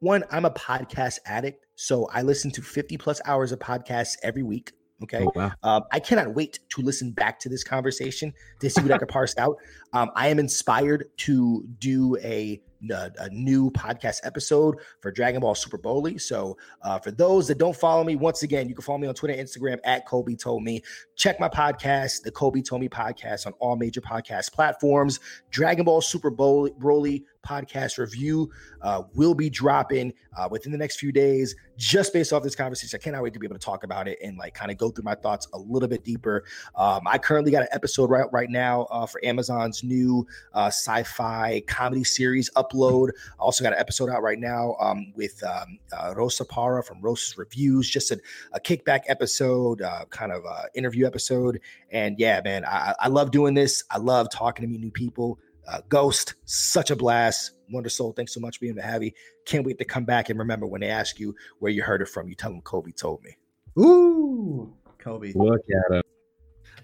one, I'm a podcast addict. So I listen to 50 plus hours of podcasts every week. Okay. Oh, wow. Um, I cannot wait to listen back to this conversation to see what I can parse out. Um, I am inspired to do a, a, a new podcast episode for Dragon Ball Super Broly. So uh, for those that don't follow me, once again, you can follow me on Twitter, Instagram at KobyToldMe. Check my podcast, the KobyToldMe podcast, on all major podcast platforms. Dragon Ball Super Broly, Broly podcast review uh, will be dropping uh, within the next few days just based off this conversation. I cannot wait to be able to talk about it and like kind of go through my thoughts a little bit deeper. Um, I currently got an episode right right now uh, for Amazon's new uh, sci-fi comedy series upload. I also got an episode out right now um, with um, uh, Rosa Para from Rosa's Reviews, just a, a kickback episode, uh, kind of interview episode. And yeah, man, I, I love doing this. I love talking to meet new people. Uh, Ghost, such a blast. Wonder Soul, thanks so much for being the heavy. Can't wait to come back and remember when they ask you where you heard it from. You tell them Kolby told me. Ooh, Kolby. Look at him.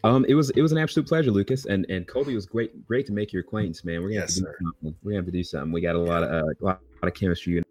Um, it was it was an absolute pleasure, Lucas, and and Kolby was great great to make your acquaintance, man. We're gonna Yes, have to do sir. something. We're gonna have to do something. We got a lot of uh, a lot, lot of chemistry.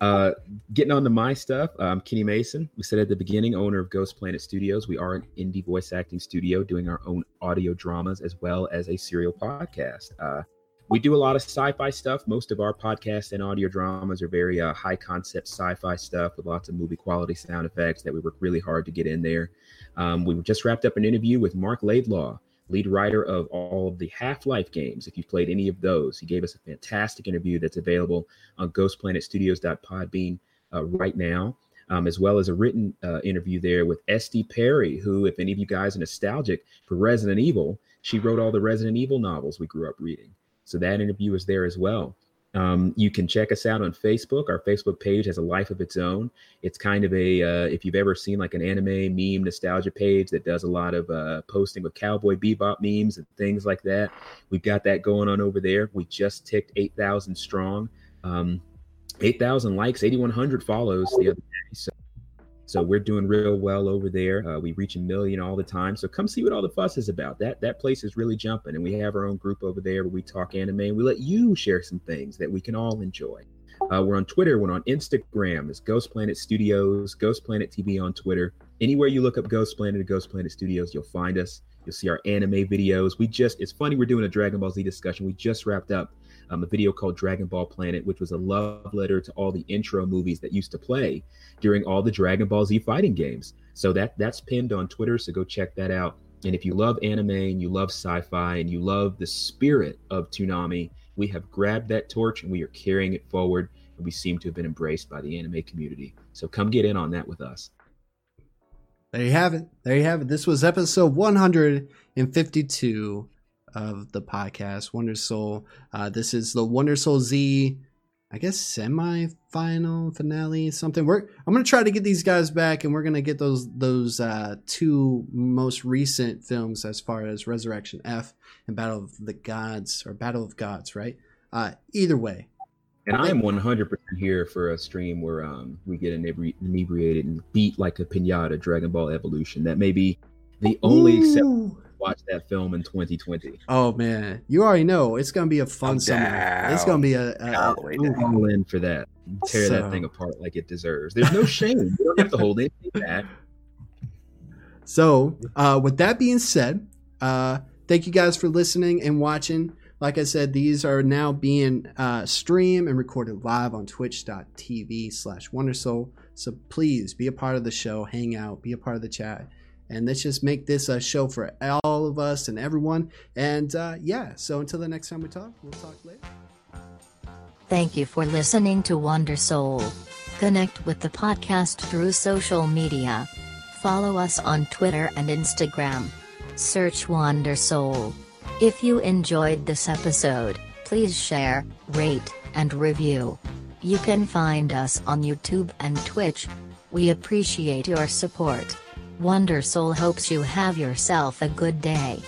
Uh, getting on to my stuff, um, Kenny Mason. We said at the beginning, owner of Ghost Planet Studios. We are an indie voice acting studio doing our own audio dramas as well as a serial podcast. Uh, we do a lot of sci-fi stuff. Most of our podcasts and audio dramas are very uh, high concept sci-fi stuff with lots of movie quality sound effects that we work really hard to get in there. Um, we just wrapped up an interview with Marc Laidlaw, lead writer of all of the Half-Life games. If you've played any of those, he gave us a fantastic interview that's available on ghostplanetstudios.podbean uh, right now. Um, as well as a written uh, interview there with S.D. Perry, who, if any of you guys are nostalgic for Resident Evil, she wrote all the Resident Evil novels we grew up reading. So that interview is there as well. Um, you can check us out on Facebook. Our Facebook page has a life of its own. It's kind of a, uh, if you've ever seen like an anime meme nostalgia page that does a lot of uh, posting with Cowboy Bebop memes and things like that, we've got that going on over there. We just ticked 8,000 strong. Um, 8,000 likes, 8,100 follows the other day. So so we're doing real well over there. Uh, we reach a million all the time. So come see what all the fuss is about. That that place is really jumping, and we have our own group over there where we talk anime and we let you share some things that we can all enjoy. Uh, we're on Twitter. We're on Instagram. It's Ghost Planet Studios, Ghost Planet TV on Twitter. Anywhere you look up Ghost Planet or Ghost Planet Studios, you'll find us. You'll see our anime videos. We just, it's funny, we're doing a Dragon Ball Z discussion. We just wrapped up um, a video called Dragon Ball Planet, which was a love letter to all the intro movies that used to play during all the Dragon Ball Z fighting games. So that that's pinned on Twitter. So go check that out. And if you love anime and you love sci-fi and you love the spirit of Toonami, we have grabbed that torch and we are carrying it forward. And we seem to have been embraced by the anime community. So come get in on that with us. There you have it. There you have it. This was episode 152 of the podcast, Wonder Soul. Uh, this is the Wonder Soul Z, I guess semi-final finale, something. We're I'm gonna try to get these guys back, and we're gonna get those those uh, two most recent films as far as Resurrection F and Battle of the Gods or Battle of Gods, right? Uh, either way, And I am 100% here for a stream where um, we get inebri- inebriated and beat like a pinata Dragon Ball Evolution. That may be the only exception watch that film in 2020. Oh man, you already know it's gonna be a fun I'm summer. It's gonna be a, a, All all in for that. Tear So- that thing apart like it deserves. There's no shame. You don't have to hold anything back. So, uh, with that being said, uh, thank you guys for listening and watching. Like I said, these are now being uh, streamed and recorded live on twitch.tv slash wondersoul. So please be a part of the show, hang out, be a part of the chat. And let's just make this a show for all of us and everyone. And uh, yeah, so until the next time we talk, we'll talk later. Thank you for listening to Wonder Soul. Connect with the podcast through social media. Follow us on Twitter and Instagram. Search Wonder Soul. If you enjoyed this episode, please share, rate, and review. You can find us on YouTube and Twitch. We appreciate your support. Wonder Soul hopes you have yourself a good day.